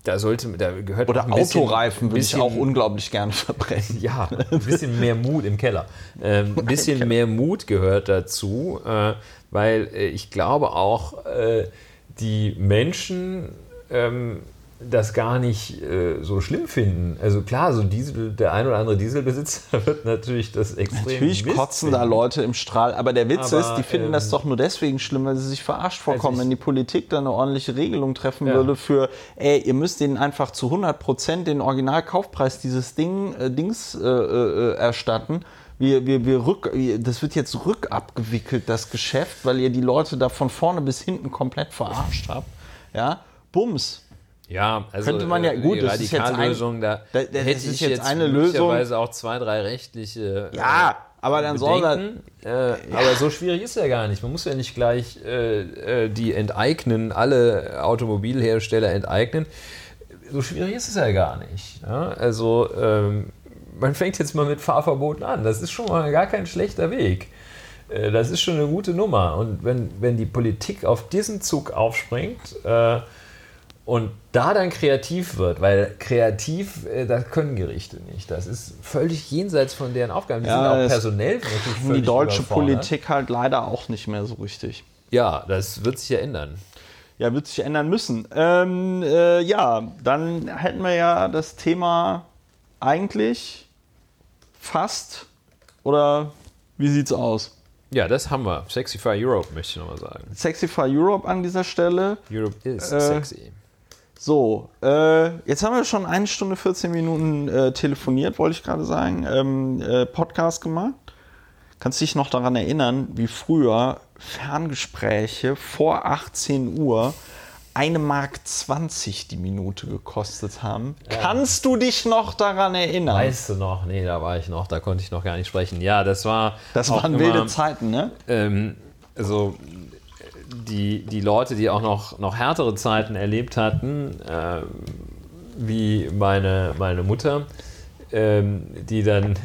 da sollte, da gehört Oder Autoreifen würde ich auch unglaublich gerne verbrennen. Ja, ein bisschen mehr Mut im Keller. Ähm, ein bisschen mehr Mut gehört dazu, äh, weil äh, ich glaube auch, äh, die Menschen ähm, das gar nicht äh, so schlimm finden. Also klar, so Diesel, der ein oder andere Dieselbesitzer wird natürlich das extrem Natürlich kotzen da Leute im Strahl, aber der Witz aber, ist, die finden ähm, das doch nur deswegen schlimm, weil sie sich verarscht vorkommen, wenn die Politik da eine ordentliche Regelung treffen ja. würde für, ey, ihr müsst denen einfach zu 100 Prozent den Originalkaufpreis dieses Ding, äh, Dings äh, äh, erstatten. Wir, wir, wir rück, das wird jetzt rückabgewickelt, das Geschäft, weil ihr die Leute da von vorne bis hinten komplett verarscht habt. Ja, Bums. Ja, also könnte man ja äh, gut, das ist jetzt ein, da, da, das hätte ich jetzt, eine Lösung. auch zwei, drei rechtliche. Äh, ja, aber dann soll man. Äh, ja. Aber so schwierig ist ja gar nicht. Man muss ja nicht gleich äh, äh, die enteignen, alle Automobilhersteller enteignen. So schwierig ist es ja gar nicht. Ja? Also ähm, man fängt jetzt mal mit Fahrverboten an. Das ist schon mal gar kein schlechter Weg. Das ist schon eine gute Nummer. Und wenn, wenn die Politik auf diesen Zug aufspringt, und da dann kreativ wird, weil kreativ, äh, das können Gerichte nicht. Das ist völlig jenseits von deren Aufgaben. Die Ja, sind auch personell Die völlig deutsche überfordert. Politik halt leider auch nicht mehr so richtig. Ja, das wird sich ja ändern. Ja, wird sich ändern müssen. Ähm, äh, ja, dann hätten wir ja das Thema eigentlich fast. Oder wie sieht's aus? Ja, das haben wir. Sexify Europe, möchte ich nochmal sagen. Sexify Europe an dieser Stelle. Europe is Äh, sexy. So, äh, jetzt haben wir schon eine Stunde 14 Minuten äh, telefoniert, wollte ich gerade sagen, ähm, äh, Podcast gemacht. Kannst dich noch daran erinnern, wie früher Ferngespräche vor 18 Uhr eine Mark 20 die Minute gekostet haben? Kannst du dich noch daran erinnern? Weißt du noch? Nee, da war ich noch, da konnte ich noch gar nicht sprechen. Ja, das war. das waren immer, wilde Zeiten, ne? Ähm, also die, die Leute, die auch noch, noch härtere Zeiten erlebt hatten, ähm, wie meine, meine Mutter, ähm, die dann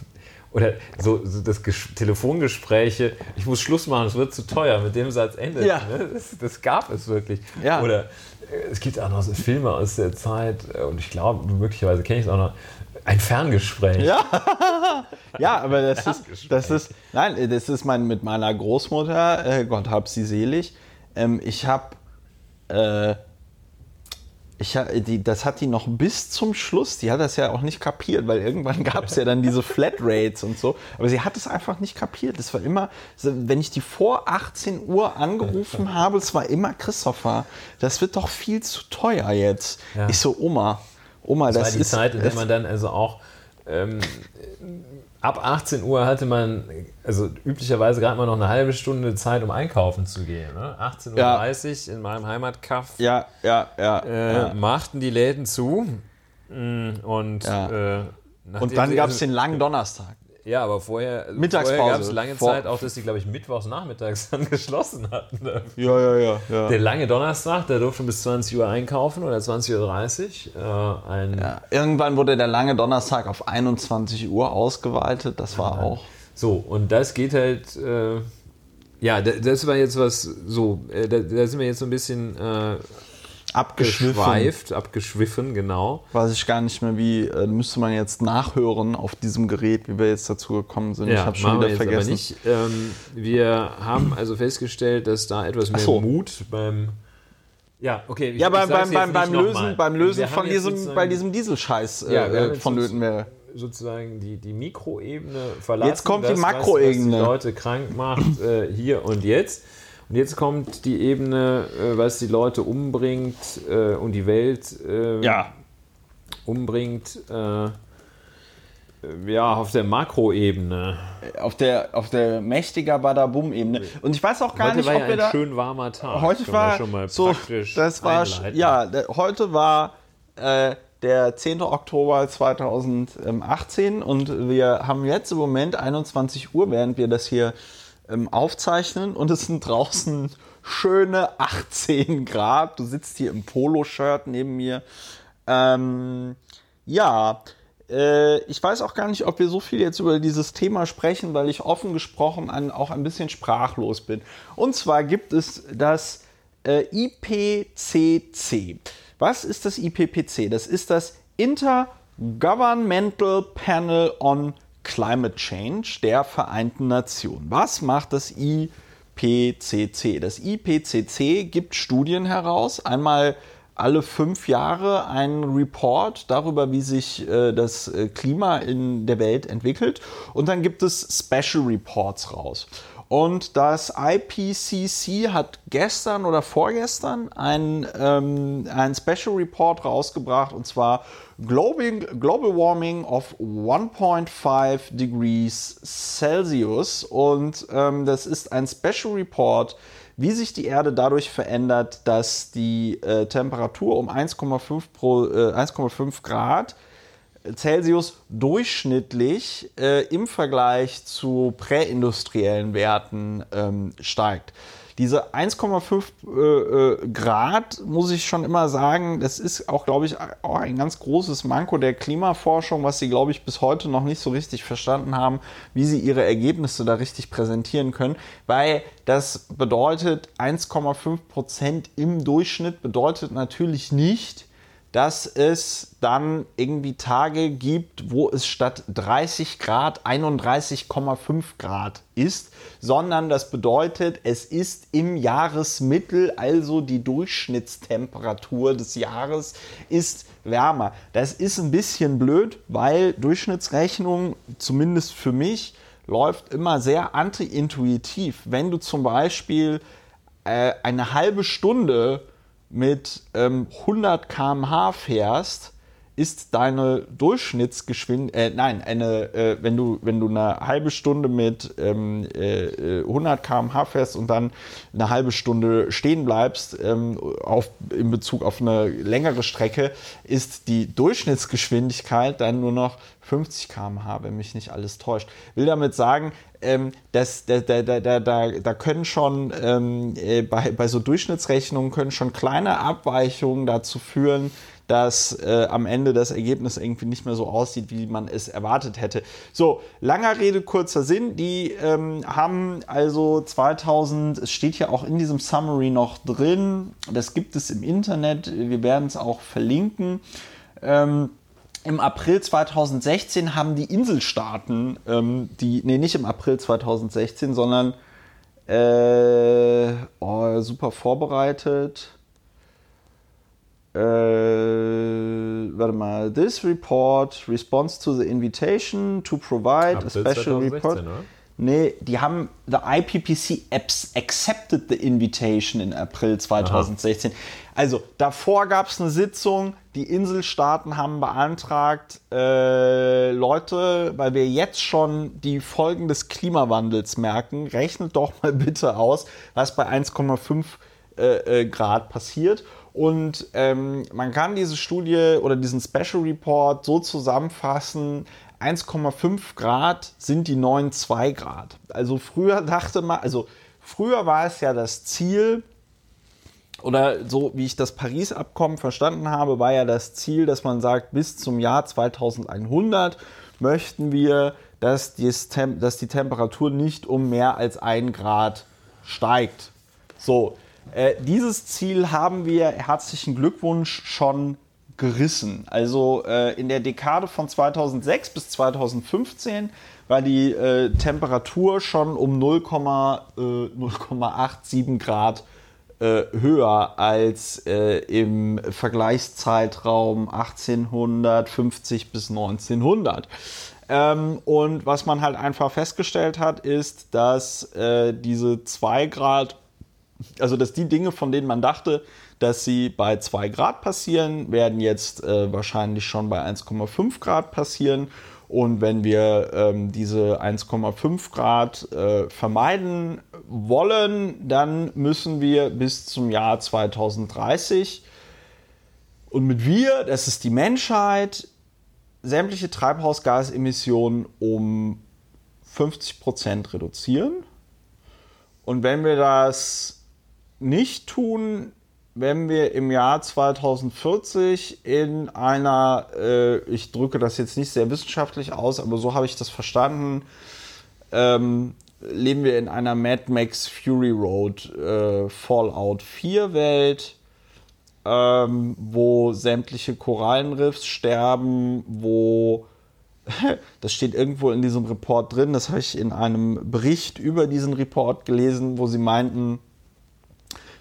oder so, so das Ges Telefongespräche, ich muss Schluss machen, es wird zu teuer, mit dem Satz endet. Ja. Ne? Das, das gab es wirklich. Ja. Oder äh, es gibt auch noch so Filme aus der Zeit, äh, und ich glaube, möglicherweise kenne ich es auch noch, ein Ferngespräch. Ja. Ja, aber das ist, das ist, nein, das ist mein, mit meiner Großmutter, äh, Gott hab sie selig. Ähm, ich habe, äh, ich hab, die, das hat die noch bis zum Schluss, die hat das ja auch nicht kapiert, weil irgendwann gab es ja dann diese Flatrates und so, aber sie hat es einfach nicht kapiert. Es war immer, wenn ich die vor 18 Uhr angerufen habe, es war immer Christopher, das wird doch viel zu teuer jetzt. Ja. Ich so, Oma, Oma, Das, das, war die ist, Zeit, in der man dann also auch ähm, ab 18 Uhr hatte man, also üblicherweise gerade mal noch eine halbe Stunde Zeit, um einkaufen zu gehen. Ne? 18.30 Uhr in meinem Heimatkaff ja, ja, ja. äh, ja. machten die Läden zu. Mm, Und, Ja. äh, Und dann gab es also- den langen Donnerstag. Ja, aber vorher, Mittagspause. vorher gab es lange Vor- Zeit auch, dass die, glaube ich, mittwochs nachmittags dann geschlossen hatten. Ja, ja, ja. ja. Der lange Donnerstag, der durfte bis 20 Uhr einkaufen oder 20.30 Uhr. Äh, ein, Ja, irgendwann wurde der lange Donnerstag auf 21 Uhr ausgeweitet. Das war auch. So, und das geht halt, äh, ja, da- das war jetzt was, so, äh, da, da sind wir jetzt so ein bisschen äh, Abgeschwiffen. geschweift, abgeschwiffen, genau. Weiß ich gar nicht mehr, wie. Äh, müsste man jetzt nachhören auf diesem Gerät, wie wir jetzt dazu gekommen sind. ich habe schon wir wieder jetzt vergessen. nicht. Ähm, wir haben also festgestellt, dass da etwas mehr so. Mut beim. Ja, okay. ich- Ja, beim, beim, beim, beim Lösen, beim Lösen Wir von diesem, bei diesem Dieselscheiß äh, Ja, wir äh, vonnöten wäre. sozusagen die, die Mikroebene verlassen. Jetzt kommt die das, was- Makroebene. Was die Leute krank macht, äh, hier und jetzt. Und jetzt kommt die Ebene, äh, was die Leute umbringt äh, und die Welt äh, Ja. umbringt. Äh, ja, auf der Makroebene. Auf der, auf der mächtiger Badabum-Ebene. Und ich weiß auch gar Heute nicht, war ob ja wir ein da. schön warmer Tag. Heute war schon mal so, praktisch das war, einleiten. ja, der, heute war äh, der 10. Oktober 2018 und wir haben jetzt im Moment 21 Uhr, während wir das hier ähm, aufzeichnen und es sind draußen schöne 18 Grad. Du sitzt hier im Poloshirt neben mir. Ähm, ja, äh, ich weiß auch gar nicht, ob wir so viel jetzt über dieses Thema sprechen, weil ich offen gesprochen ein, auch ein bisschen sprachlos bin. Und zwar gibt es das äh, IPCC. Was ist das IPCC? Das ist das Intergovernmental Panel on Climate Change der Vereinten Nationen. Was macht das IPCC? Das IPCC gibt Studien heraus. Einmal alle fünf Jahre einen Report darüber, wie sich äh, das äh, Klima in der Welt entwickelt. Und dann gibt es Special Reports raus. Und das IPCC hat gestern oder vorgestern ein, ähm, ein Special Report rausgebracht, und zwar Global, Global Warming of 1.5 Degrees Celsius. Und ähm, das ist ein Special Report, wie sich die Erde dadurch verändert, dass die äh, Temperatur um 1,5 pro- äh, 1,5 Grad Celsius durchschnittlich äh, im Vergleich zu präindustriellen Werten ähm, steigt. Diese 1,5 äh, äh, Grad, muss ich schon immer sagen, das ist auch, glaube ich, auch ein ganz großes Manko der Klimaforschung, was sie, glaube ich, bis heute noch nicht so richtig verstanden haben, wie sie ihre Ergebnisse da richtig präsentieren können, weil das bedeutet 1,5 Prozent im Durchschnitt bedeutet natürlich nicht, dass es dann irgendwie Tage gibt, wo es statt 30 Grad 31,5 Grad ist, sondern das bedeutet, es ist im Jahresmittel, also die Durchschnittstemperatur des Jahres ist wärmer. Das ist ein bisschen blöd, weil Durchschnittsrechnung, zumindest für mich, läuft immer sehr anti-intuitiv. Wenn du zum Beispiel äh, eine halbe Stunde mit ähm, 100 km/h fährst, ist deine Durchschnittsgeschwindigkeit, äh, nein, eine, äh, wenn, du, wenn du eine halbe Stunde mit ähm, äh, 100 km/h fährst und dann eine halbe Stunde stehen bleibst, ähm, auf, in Bezug auf eine längere Strecke, ist die Durchschnittsgeschwindigkeit dann nur noch 50 km/h, wenn mich nicht alles täuscht. Will damit sagen, ähm, das, da, da, da, da, da können schon ähm, äh, bei, bei so Durchschnittsrechnungen können schon kleine Abweichungen dazu führen, dass äh, am Ende das Ergebnis irgendwie nicht mehr so aussieht, wie man es erwartet hätte. So, langer Rede, kurzer Sinn. Die ähm, haben also 2000, es steht ja auch in diesem Summary noch drin, das gibt es im Internet, wir werden es auch verlinken. Ähm, im April 2016 haben die Inselstaaten, ähm, die, nee, nicht im April 2016, sondern äh, oh, super vorbereitet. Äh, warte mal, this report responds to the invitation to provide April a special 2016, report. Oder? Nee, die haben, the IPPC apps accepted the invitation in April 2016. Aha. Also davor gab es eine Sitzung, die Inselstaaten haben beantragt, äh, Leute, weil wir jetzt schon die Folgen des Klimawandels merken, rechnet doch mal bitte aus, was bei 1,5 äh, äh, Grad passiert. Und ähm, man kann diese Studie oder diesen Special Report so zusammenfassen, 1,5 Grad sind die neuen 2 Grad. Also früher dachte man, also früher war es ja das Ziel, oder so wie ich das Paris-Abkommen verstanden habe, war ja das Ziel, dass man sagt, bis zum Jahr 2100 möchten wir, dass, dass die Temperatur nicht um mehr als 1 Grad steigt. So, äh, dieses Ziel haben wir, herzlichen Glückwunsch, schon gerissen. Also äh, in der Dekade von 2006 bis 2015 war die äh, Temperatur schon um 0,87 äh, Grad äh, höher als im Vergleichszeitraum 1850 bis 1900. Ähm, und was man halt einfach festgestellt hat, ist, dass äh, diese 2 Grad, also dass die Dinge, von denen man dachte, dass sie bei 2 Grad passieren, werden jetzt äh, wahrscheinlich schon bei 1,5 Grad passieren. Und wenn wir ähm, diese 1,5 Grad äh, vermeiden wollen, dann müssen wir bis zum Jahr 2030 und mit wir, das ist die Menschheit, sämtliche Treibhausgasemissionen um 50 Prozent reduzieren. Und wenn wir das nicht tun, wenn wir im Jahr 2040 in einer, äh, ich drücke das jetzt nicht sehr wissenschaftlich aus, aber so habe ich das verstanden, ähm, leben wir in einer Mad Max Fury Road äh, Fallout 4 Welt, ähm, wo sämtliche Korallenriffs sterben, wo das steht irgendwo in diesem Report drin, das habe ich in einem Bericht über diesen Report gelesen, wo sie meinten,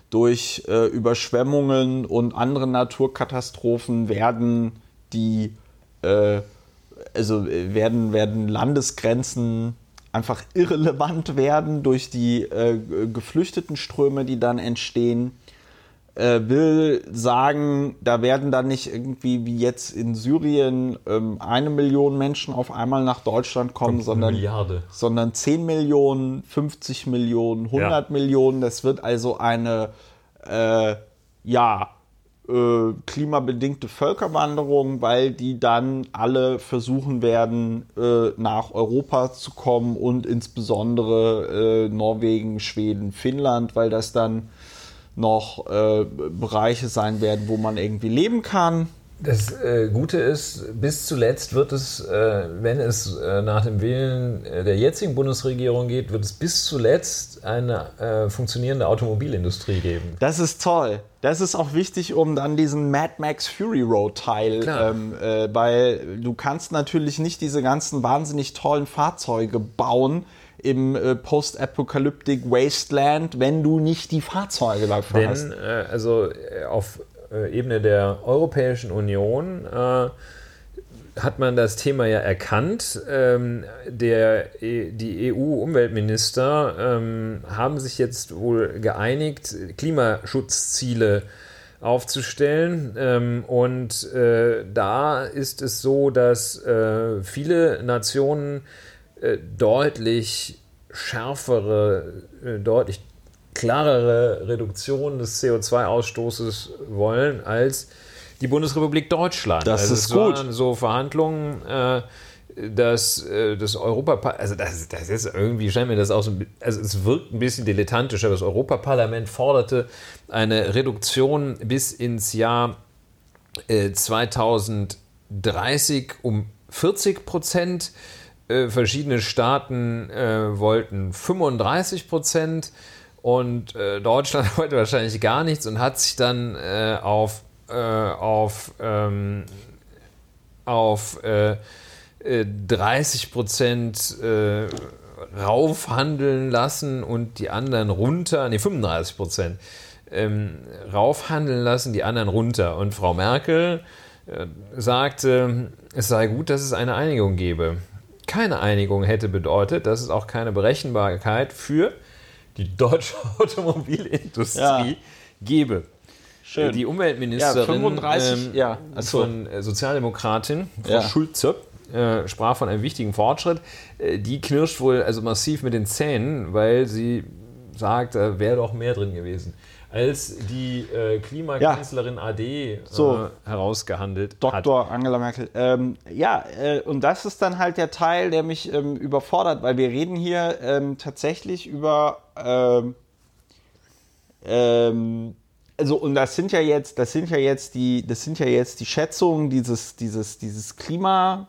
durch äh, Überschwemmungen und andere Naturkatastrophen werden die äh, also werden, werden Landesgrenzen einfach irrelevant werden durch die äh, geflüchteten Ströme, die dann entstehen. Äh, will sagen, da werden dann nicht irgendwie wie jetzt in Syrien ähm, eine Million Menschen auf einmal nach Deutschland kommen, sondern, sondern 10 Millionen, 50 Millionen, 100 ja. Millionen. Das wird also eine, äh, ja, äh, klimabedingte Völkerwanderung, weil die dann alle versuchen werden, äh, nach Europa zu kommen und insbesondere äh, Norwegen, Schweden, Finnland, weil das dann noch äh, Bereiche sein werden, wo man irgendwie leben kann. Das äh, Gute ist, bis zuletzt wird es, äh, wenn es äh, nach dem Willen äh, der jetzigen Bundesregierung geht, wird es bis zuletzt eine äh, funktionierende Automobilindustrie geben. Das ist toll. Das ist auch wichtig, um dann diesen Mad Max Fury Road Teil, ähm, äh, weil du kannst natürlich nicht diese ganzen wahnsinnig tollen Fahrzeuge bauen im Post-Apocalyptic Wasteland, wenn du nicht die Fahrzeuge dafür Denn, hast. also auf Ebene der Europäischen Union äh, hat man das Thema ja erkannt. Ähm, der, die EU-Umweltminister ähm, haben sich jetzt wohl geeinigt, Klimaschutzziele aufzustellen. Ähm, und äh, da ist es so, dass äh, viele Nationen äh, deutlich schärfere, äh, deutlich klarere Reduktion des CO2-Ausstoßes wollen als die Bundesrepublik Deutschland. Das also ist gut. Waren so Verhandlungen, äh, dass das Europaparlament, also das, das ist irgendwie, scheint mir das auch so, also es wirkt ein bisschen dilettantisch, aber das Europaparlament forderte eine Reduktion bis ins Jahr äh, 2030 um 40 Prozent. Äh, verschiedene Staaten äh, wollten 35 Prozent und äh, Deutschland wollte wahrscheinlich gar nichts und hat sich dann äh, auf, äh, auf, ähm, auf 30 äh, Prozent raufhandeln lassen und die anderen runter, nee, 35 Prozent ähm, raufhandeln lassen, die anderen runter. Und Frau Merkel sagte, es sei gut, dass es eine Einigung gebe. Keine Einigung hätte bedeutet, dass es auch keine Berechenbarkeit für die deutsche Automobilindustrie ja. gebe. Schön. Die Umweltministerin ja, 35, ähm, ja. von Sozialdemokratin, Frau ja. Schulze, äh, sprach von einem wichtigen Fortschritt. Äh, die knirscht wohl also massiv mit den Zähnen, weil sie sagt, da wäre doch mehr drin gewesen als die äh, Klimakanzlerin ja. AD so. äh, herausgehandelt Dr. hat. Angela Merkel. Ähm, ja, äh, und das ist dann halt der Teil, der mich ähm, überfordert, weil wir reden hier ähm, tatsächlich über ähm, ähm, also und das sind ja jetzt, das sind ja jetzt die, das sind ja jetzt die Schätzungen dieses, dieses, dieses Klima,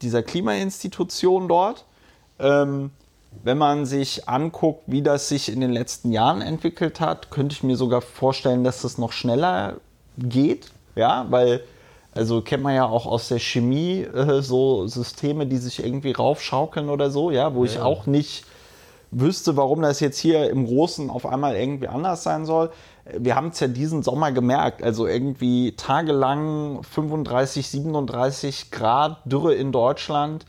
dieser Klimainstitution dort. Ähm, wenn man sich anguckt, wie das sich in den letzten Jahren entwickelt hat, könnte ich mir sogar vorstellen, dass das noch schneller geht. Ja, weil, also kennt man ja auch aus der Chemie äh, so Systeme, die sich irgendwie raufschaukeln oder so, ja, wo ja. ich auch nicht wüsste, warum das jetzt hier im Großen auf einmal irgendwie anders sein soll. Wir haben es ja diesen Sommer gemerkt, also irgendwie tagelang 35, 37 Grad Dürre in Deutschland.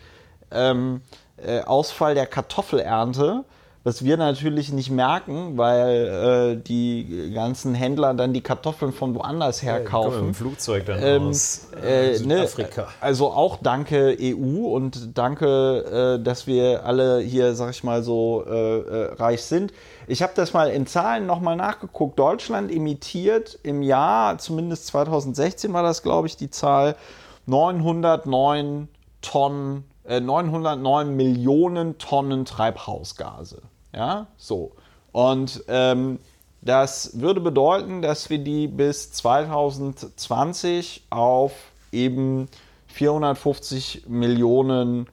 Ähm, äh, Ausfall der Kartoffelernte, was wir natürlich nicht merken, weil äh, die ganzen Händler dann die Kartoffeln von woanders her ja, kaufen. Im Flugzeug dann ähm, aus äh, Südafrika. Ne, also auch danke EU und danke, äh, dass wir alle hier, sag ich mal, so äh, äh, reich sind. Ich habe das mal in Zahlen nochmal nachgeguckt. Deutschland emittiert im Jahr, zumindest 2016 war das, glaube ich, die Zahl, 909 Tonnen 909 äh, Millionen Tonnen Treibhausgase. Ja, so. Und ähm, das würde bedeuten, dass wir die bis 2020 auf eben 450 Millionen,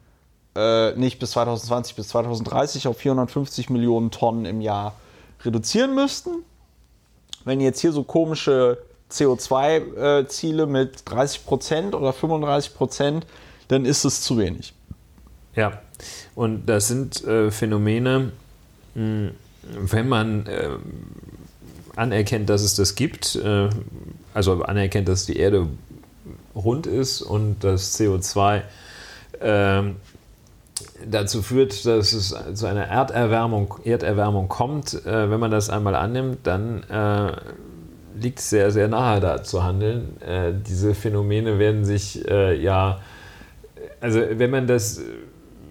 äh, nicht bis 2020, bis 2030 auf 450 Millionen Tonnen im Jahr reduzieren müssten. Wenn jetzt hier so komische CO2-Ziele äh, mit 30 Prozent oder 35 Prozent, dann ist es zu wenig. Ja, und das sind äh, Phänomene, mh, hm, wenn man äh, anerkennt, dass es das gibt, äh, also anerkennt, dass die Erde rund ist und das CO2 ähm, dazu führt, dass es zu einer Erderwärmung, Erderwärmung kommt, äh, wenn man das einmal annimmt, dann äh, liegt es sehr, sehr nahe da zu handeln. Äh, diese Phänomene werden sich ja, also wenn man das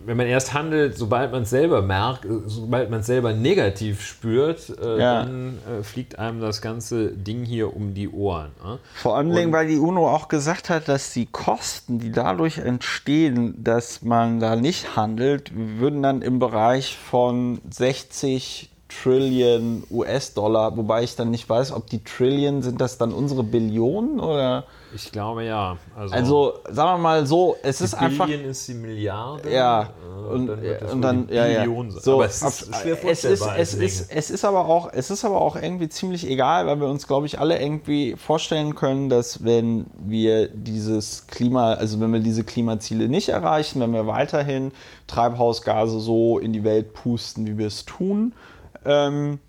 wenn man erst handelt, sobald man es selber merkt, äh, sobald man es selber negativ spürt, äh, ja. dann äh, fliegt einem das ganze Ding hier um die Ohren. Ne? Vor allem, Und, weil die UNO auch gesagt hat, dass die Kosten, die dadurch entstehen, dass man da nicht handelt, würden dann im Bereich von 60 Trillion US-Dollar, wobei ich dann nicht weiß, ob die Trillion, sind das dann unsere Billionen oder? Ich glaube ja. Also, also sagen wir mal so, es ist Billion einfach. Billion ist die Milliarde. Ja. Und, und dann, und dann ja, ja. So, aber es ist schwer es ist, es, ist, es ist aber auch, es ist aber auch irgendwie ziemlich egal, weil wir uns, glaube ich, alle irgendwie vorstellen können, dass wenn wir dieses Klima, also wenn wir diese Klimaziele nicht erreichen, wenn wir weiterhin Treibhausgase so in die Welt pusten, wie wir es tun, ähm,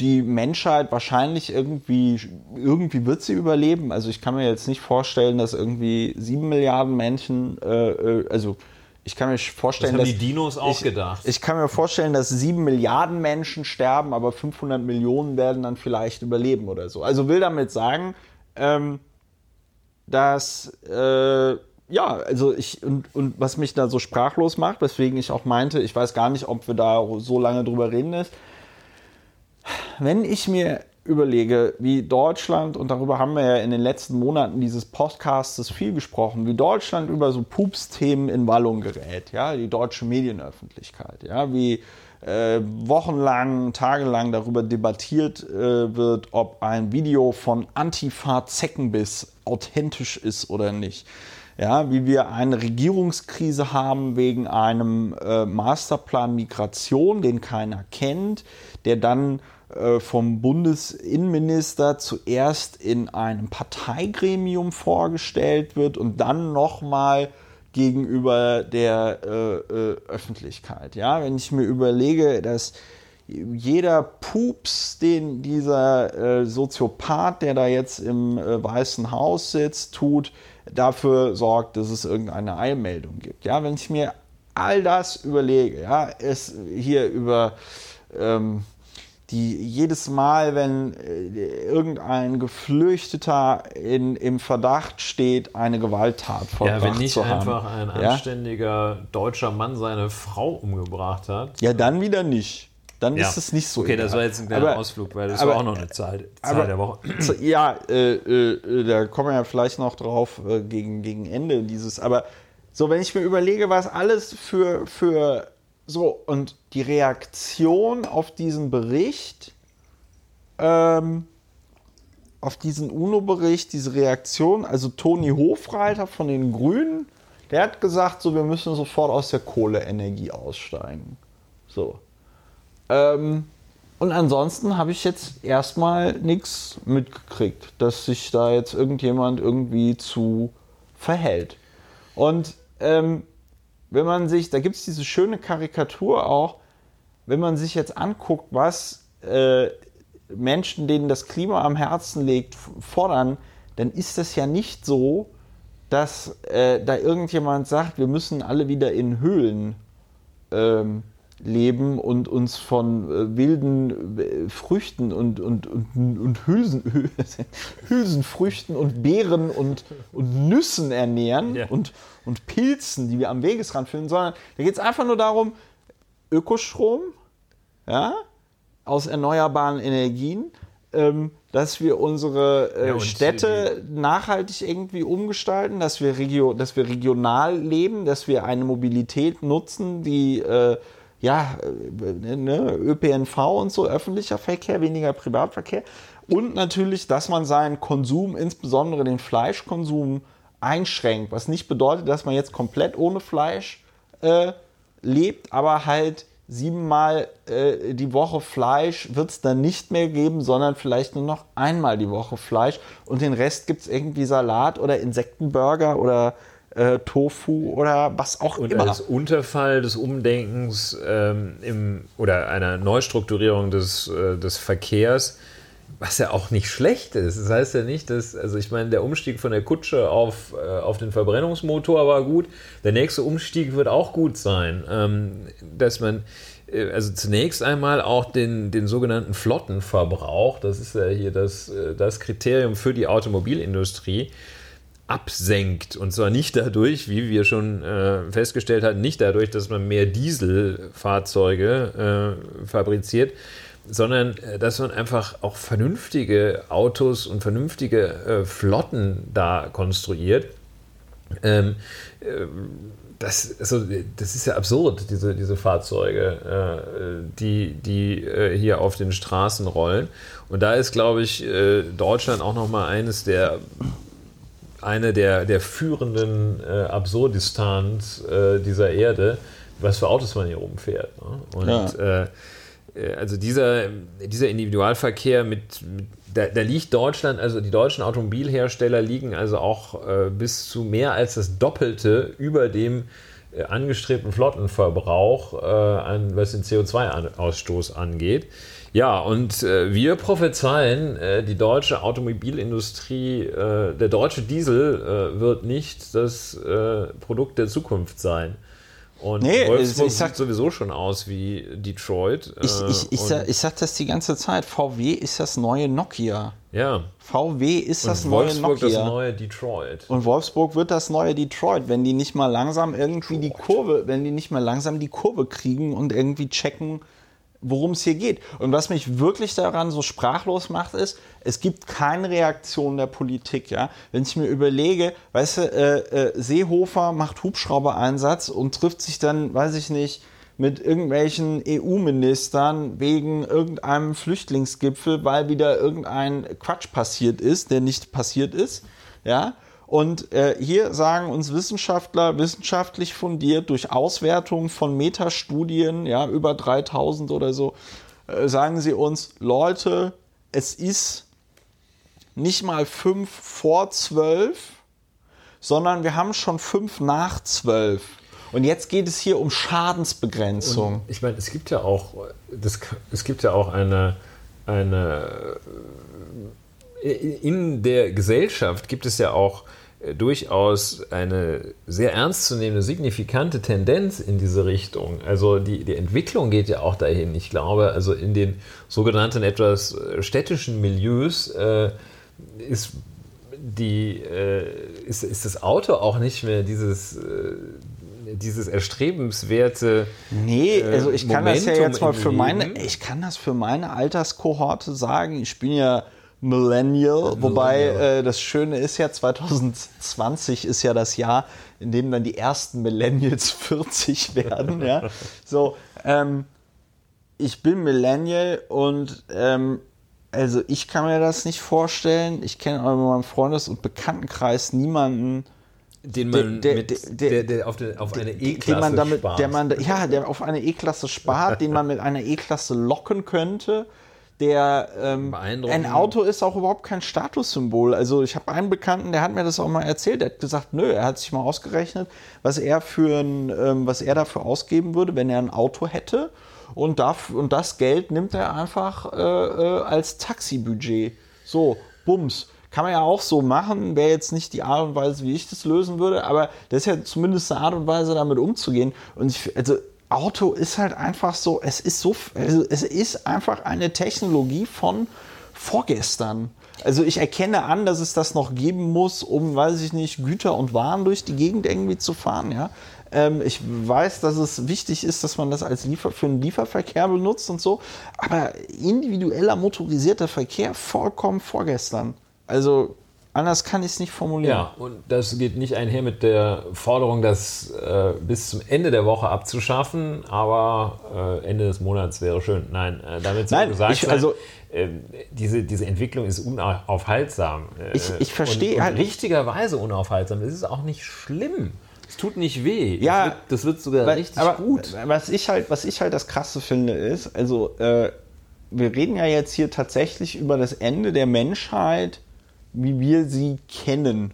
die Menschheit wahrscheinlich irgendwie, irgendwie wird sie überleben. Also ich kann mir jetzt nicht vorstellen, dass irgendwie sieben Milliarden Menschen, äh, äh also ich kann mir vorstellen, das haben die Dinos auch ich, gedacht. Ich kann mir vorstellen, dass sieben Milliarden Menschen sterben, aber 500 Millionen werden dann vielleicht überleben oder so. Also will damit sagen, ähm, dass äh, ja, also ich und, und was mich da so sprachlos macht, weswegen ich auch meinte, ich weiß gar nicht, ob wir da so lange drüber reden ist wenn ich mir überlege, wie Deutschland, und darüber haben wir ja in den letzten Monaten dieses Podcasts viel gesprochen, wie Deutschland über so Pups-Themen in Wallung gerät, ja, die deutsche Medienöffentlichkeit, ja, wie äh, wochenlang, tagelang darüber debattiert äh, wird, ob ein Video von Antifa Zeckenbiss authentisch ist oder nicht. Ja, wie wir eine Regierungskrise haben wegen einem äh, Masterplan Migration, den keiner kennt, der dann äh, vom Bundesinnenminister zuerst in einem Parteigremium vorgestellt wird und dann nochmal gegenüber der äh, äh, Öffentlichkeit. Ja, wenn ich mir überlege, dass jeder Pups, den dieser äh, Soziopath, der da jetzt im äh, Weißen Haus sitzt, tut, dafür sorgt, dass es irgendeine Eilmeldung gibt. Ja, wenn ich mir all das überlege, ja, es hier über ähm, die jedes Mal, wenn äh, irgendein Geflüchteter in, im Verdacht steht, eine Gewalttat vollbracht Ja, wenn nicht einfach ein ja? anständiger deutscher Mann seine Frau umgebracht hat. Ja, dann wieder nicht. Dann ja. ist es nicht so. Okay, egal. das war jetzt ein kleiner aber, Ausflug, weil das aber, war auch noch eine Zahl, Zahl aber, der Woche. Ja, äh, äh, da kommen wir ja vielleicht noch drauf äh, gegen, gegen Ende dieses. Aber so, wenn ich mir überlege, was alles für, für so, und die Reaktion auf diesen Bericht, ähm, auf diesen UNO-Bericht, diese Reaktion, also Toni Hofreiter von den Grünen, der hat gesagt, so, wir müssen sofort aus der Kohleenergie aussteigen. So. Ähm, und ansonsten habe ich jetzt erstmal nichts mitgekriegt, dass sich da jetzt irgendjemand irgendwie zu verhält. Und ähm, wenn man sich, da gibt es diese schöne Karikatur auch, wenn man sich jetzt anguckt, was äh, Menschen, denen das Klima am Herzen liegt, fordern, dann ist das ja nicht so, dass äh, da irgendjemand sagt, wir müssen alle wieder in Höhlen ähm, leben und uns von äh, wilden äh, Früchten und, und, und, und Hülsen, Hülsenfrüchten und Beeren und, und Nüssen ernähren ja. und, und Pilzen, die wir am Wegesrand finden, sondern da geht es einfach nur darum, Ökostrom ja, aus erneuerbaren Energien, ähm, dass wir unsere äh, ja, Städte nachhaltig irgendwie umgestalten, dass wir, regio dass wir regional leben, dass wir eine Mobilität nutzen, die äh, ja, äh, ne, ÖPNV und so, öffentlicher Verkehr, weniger Privatverkehr. Und natürlich, dass man seinen Konsum, insbesondere den Fleischkonsum, einschränkt. Was nicht bedeutet, dass man jetzt komplett ohne Fleisch äh, lebt, aber halt siebenmal äh, die Woche Fleisch wird es dann nicht mehr geben, sondern vielleicht nur noch einmal die Woche Fleisch. Und den Rest gibt es irgendwie Salat oder Insektenburger oder äh, Tofu oder was auch und immer. Als Unterfall des Umdenkens ähm, im, oder einer Neustrukturierung des, äh, des Verkehrs, was ja auch nicht schlecht ist. Das heißt ja nicht, dass, also ich meine, der Umstieg von der Kutsche auf, äh, auf den Verbrennungsmotor war gut. Der nächste Umstieg wird auch gut sein. Ähm, dass man äh, also zunächst einmal auch den, den sogenannten Flottenverbrauch, das ist ja hier das, äh, das Kriterium für die Automobilindustrie, absenkt. Und zwar nicht dadurch, wie wir schon äh, festgestellt hatten, nicht dadurch, dass man mehr Dieselfahrzeuge äh, fabriziert, sondern äh, dass man einfach auch vernünftige Autos und vernünftige äh, Flotten da konstruiert. Ähm, äh, das, also, das ist ja absurd, diese, diese Fahrzeuge, äh, die, die äh, hier auf den Straßen rollen. Und da ist, glaube ich, äh, Deutschland auch nochmal eines der eine der, der führenden äh, Absurdistans äh, dieser Erde, was für Autos man hier oben fährt. Ne? Und ja. äh, also dieser, dieser Individualverkehr mit, mit da, da, liegt Deutschland, also die deutschen Automobilhersteller liegen also auch äh, bis zu mehr als das Doppelte über dem äh, angestrebten Flottenverbrauch, äh, an, was den CO2-Ausstoß angeht. Ja, und äh, wir prophezeien, äh, die deutsche Automobilindustrie, äh, der deutsche Diesel wird nicht das Produkt der Zukunft sein. Und nee, Wolfsburg sag, sieht sowieso schon aus wie Detroit. Ich, ich, ich, sag, ich sag das die ganze Zeit. VW ist das neue Nokia. Ja. VW ist das neue Wolfsburg Nokia. das neue Detroit. Und Wolfsburg wird das neue Detroit, wenn die nicht mal langsam irgendwie Detroit. die Kurve, wenn die nicht mal langsam die Kurve kriegen und irgendwie checken, worum es hier geht. Und was mich wirklich daran so sprachlos macht, ist, es gibt keine Reaktion der Politik. Ja? Wenn ich mir überlege, weißt du, äh, äh, Seehofer macht Hubschrauber-Einsatz und trifft sich dann, weiß ich nicht, mit irgendwelchen EU-Ministern wegen irgendeinem Flüchtlingsgipfel, weil wieder irgendein Quatsch passiert ist, der nicht passiert ist. Ja, und äh, hier sagen uns Wissenschaftler, wissenschaftlich fundiert durch Auswertung von Metastudien, ja, über 3000 oder so, äh, sagen sie uns, Leute, es ist nicht mal fünf vor zwölf, sondern wir haben schon fünf nach zwölf. Und jetzt geht es hier um Schadensbegrenzung. Und ich meine, es gibt ja auch, das, es gibt ja auch eine, eine in der Gesellschaft gibt es ja auch äh, durchaus eine sehr ernstzunehmende, signifikante Tendenz in diese Richtung. Also die, die Entwicklung geht ja auch dahin. Ich glaube, also in den sogenannten etwas äh, städtischen Milieus äh, ist, die, äh, ist, ist das Auto auch nicht mehr dieses äh, dieses erstrebenswerte. Nee, also ich kann Momentum das ja jetzt mal für meine, ich kann das für meine Alterskohorte sagen. Ich bin ja Millennial, wobei äh, das Schöne ist ja, 2020 ist ja das Jahr, in dem dann die ersten Millennials 40 werden. ja. So, ähm, ich bin Millennial und ähm, also ich kann mir das nicht vorstellen. Ich kenne aber in meinem Freundes- und Bekanntenkreis niemanden, den man der, mit, der, der, auf, auf, eine E-Klasse spart. Der man, ja, der auf eine E-Klasse spart, den man mit einer E-Klasse locken könnte der ähm, ein Auto ist auch überhaupt kein Statussymbol. Also ich habe einen Bekannten, der hat mir das auch mal erzählt. Der hat gesagt, nö, er hat sich mal ausgerechnet, was er für ein, ähm, was er dafür ausgeben würde, wenn er ein Auto hätte. Und, dafür, und das Geld nimmt er einfach äh, äh, als Taxibudget. So, bums. Kann man ja auch so machen, wäre jetzt nicht die Art und Weise, wie ich das lösen würde, aber das ist ja zumindest eine Art und Weise, damit umzugehen. Und ich, also Auto ist halt einfach so, es ist so, also es ist einfach eine Technologie von vorgestern. Also ich erkenne an, dass es das noch geben muss, um, weiß ich nicht, Güter und Waren durch die Gegend irgendwie zu fahren, ja. Ähm, ich weiß, dass es wichtig ist, dass man das als Liefer für den Lieferverkehr benutzt und so, aber individueller motorisierter Verkehr vollkommen vorgestern. Also Anders kann ich es nicht formulieren. Ja, und das geht nicht einher mit der Forderung, das äh, bis zum Ende der Woche abzuschaffen, aber äh, Ende des Monats wäre schön. Nein, äh, damit soll gesagt ich, also, ähm, diese, diese Entwicklung ist unaufhaltsam. Äh, ich, ich verstehe. Und, und halt richtigerweise unaufhaltsam. Es ist auch nicht schlimm. Es tut nicht weh. Ja, das wird, das wird sogar weil, richtig aber, gut. Was ich, halt, was ich halt das Krasse finde, ist, also äh, wir reden ja jetzt hier tatsächlich über das Ende der Menschheit wie wir sie kennen.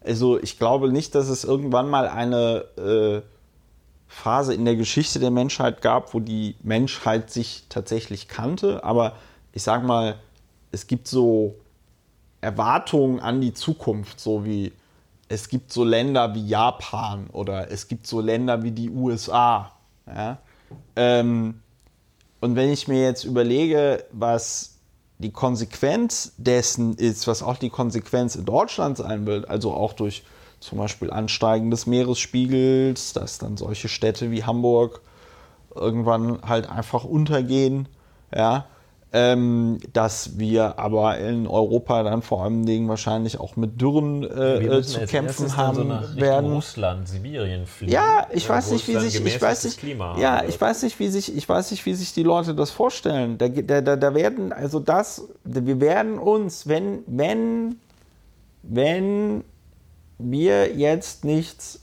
Also ich glaube nicht, dass es irgendwann mal eine äh, Phase in der Geschichte der Menschheit gab, wo die Menschheit sich tatsächlich kannte. Aber ich sag mal, es gibt so Erwartungen an die Zukunft, so wie es gibt so Länder wie Japan oder es gibt so Länder wie die USA. Ja? Ähm, und wenn ich mir jetzt überlege, was die Konsequenz dessen ist, was auch die Konsequenz in Deutschland sein wird, also auch durch zum Beispiel Ansteigen des Meeresspiegels, dass dann solche Städte wie Hamburg irgendwann halt einfach untergehen, ja, ähm, dass wir aber in Europa dann vor allem Dingen wahrscheinlich auch mit Dürren äh, äh, zu kämpfen haben so werden. Russland, Sibirien fliegen. Ja, ich äh, weiß nicht, wie sich, ich weiß nicht, Klima ja, ich weiß nicht, wie sich, ich weiß nicht, wie sich die Leute das vorstellen. Da, da, da, da werden, also das, wir werden uns, wenn, wenn, wenn wir jetzt nichts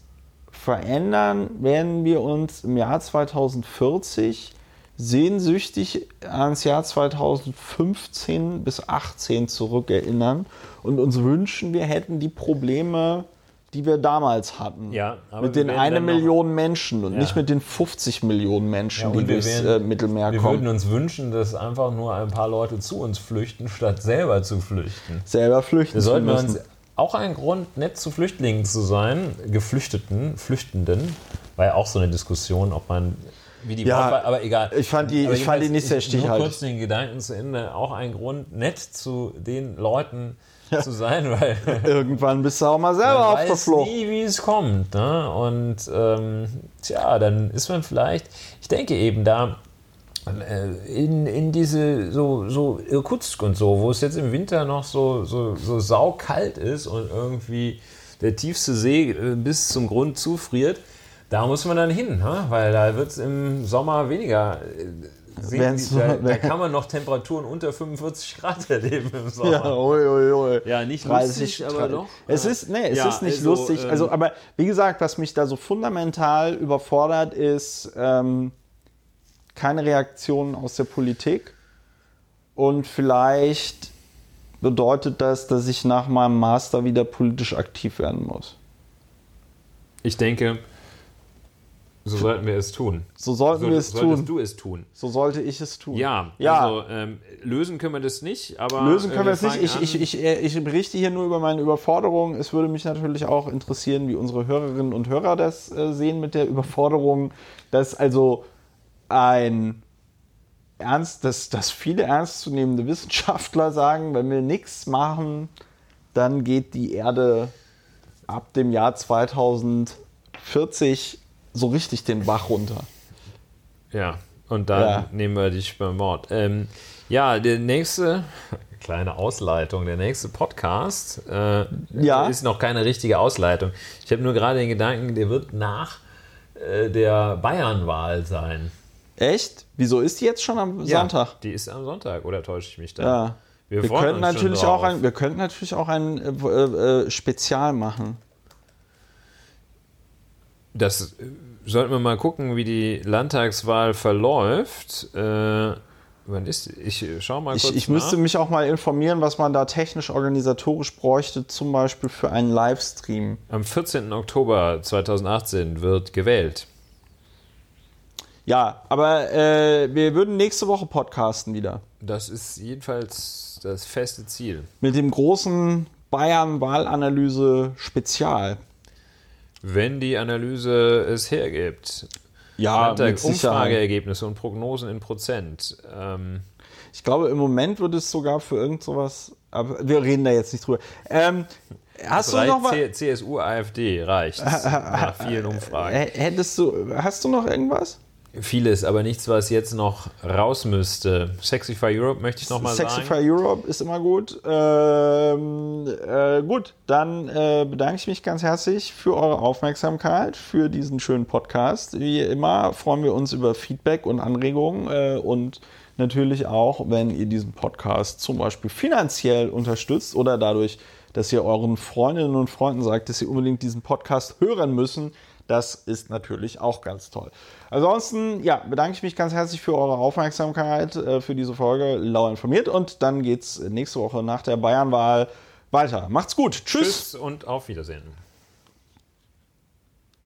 verändern, werden wir uns im Jahr 2040 sehnsüchtig ans Jahr 2015 bis 18 zurückerinnern und uns wünschen, wir hätten die Probleme, die wir damals hatten. Ja, mit wir den eine Million Menschen und Ja. nicht mit den 50 Millionen Menschen, Ja, die wir durchs werden- äh, Mittelmeer Wir kommen. würden uns wünschen, dass einfach nur ein paar Leute zu uns flüchten, statt selber zu flüchten. selber flüchten Da zu sollten wir uns auch ein Grund, nett zu Flüchtlingen zu sein, Geflüchteten, Flüchtenden, war ja auch so eine Diskussion, ob man wie die Ja, Wortwahl- aber egal. ich fand die- Aber ich fand die nicht sehr ich- stichhaltig. Nur kurz den Gedanken zu Ende, auch ein Grund, nett zu den Leuten zu sein, weil Irgendwann bist du auch mal selber auf der weiß Flucht. nie, wie es kommt. Ne? Und ähm, tja, dann ist man vielleicht, ich denke eben da äh, in, in diese so, so Irkutsk und so, wo es jetzt im Winter noch so, so, so saukalt ist und irgendwie der tiefste See äh, bis zum Grund zufriert, da muss man dann hin, ne? weil da wird es im Sommer weniger. äh, Sehen, Wenn's- da, da kann man noch Temperaturen unter 45 Grad erleben im Sommer. Ja, ui, ui, ui. Ja, nicht 30, lustig, aber 30. doch. Es ist, nee, es Ja, ist nicht also, lustig. ähm, Also, aber wie gesagt, was mich da so fundamental überfordert, ist ähm, keine Reaktion aus der Politik. Und vielleicht bedeutet das, dass ich nach meinem Master wieder politisch aktiv werden muss. Ich denke, so sollten wir es tun. So sollten wir es solltest tun. du es tun. So sollte ich es tun. Ja, Ja. also ähm, lösen können wir das nicht, aber Lösen äh, können wir es nicht. Ich, ich, ich, ich berichte hier nur über meine Überforderung. Es würde mich natürlich auch interessieren, wie unsere Hörerinnen und Hörer das äh, sehen mit der Überforderung, dass also ein ernst, dass, dass viele ernstzunehmende Wissenschaftler sagen, wenn wir nichts machen, dann geht die Erde ab dem Jahr 2040 so richtig den Bach runter. Ja, und dann Ja. nehmen wir dich beim Wort. Ähm, ja, der nächste, kleine Ausleitung, der nächste Podcast äh, Ja. ist noch keine richtige Ausleitung. Ich habe nur gerade den Gedanken, der wird nach äh, der Bayernwahl sein. Echt? Wieso ist die jetzt schon am Sonntag? Die ist am Sonntag, oder täusche ich mich da? Ja. Wir, freuen könnten natürlich auch ein, wir könnten natürlich auch ein äh, äh, Spezial machen. Das äh, sollten wir mal gucken, wie die Landtagswahl verläuft. Äh, wann ist ich äh, schau mal kurz Ich, ich müsste mich auch mal informieren, was man da technisch organisatorisch bräuchte, zum Beispiel für einen Livestream. Am 14. Oktober 2018 wird gewählt. Ja, aber äh, wir würden nächste Woche podcasten wieder. Das ist jedenfalls das feste Ziel. Mit dem großen Bayern-Wahlanalyse-Spezial. Wenn die Analyse es hergibt. Ja. Umfrageergebnisse und Prognosen in Prozent. Ähm, Ich glaube, im Moment würde es sogar für irgend sowas. Aber wir reden da jetzt nicht drüber. Ähm, hast du noch was? C- CSU, AfD reicht nach vielen Umfragen. Hättest du, hast du noch irgendwas? Vieles, aber nichts, was jetzt noch raus müsste. Sexify Europe möchte ich nochmal sagen. Sexify Europe ist immer gut. Ähm, äh, gut, dann äh, bedanke ich mich ganz herzlich für eure Aufmerksamkeit, für diesen schönen Podcast. Wie immer freuen wir uns über Feedback und Anregungen äh, und natürlich auch, wenn ihr diesen Podcast zum Beispiel finanziell unterstützt oder dadurch, dass ihr euren Freundinnen und Freunden sagt, dass sie unbedingt diesen Podcast hören müssen. Das ist natürlich auch ganz toll. Ansonsten, ja, bedanke ich mich ganz herzlich für eure Aufmerksamkeit äh, für diese Folge Lau informiert und dann geht's nächste Woche nach der Bayernwahl weiter. Macht's gut. Tschüss. Tschüss und auf Wiedersehen.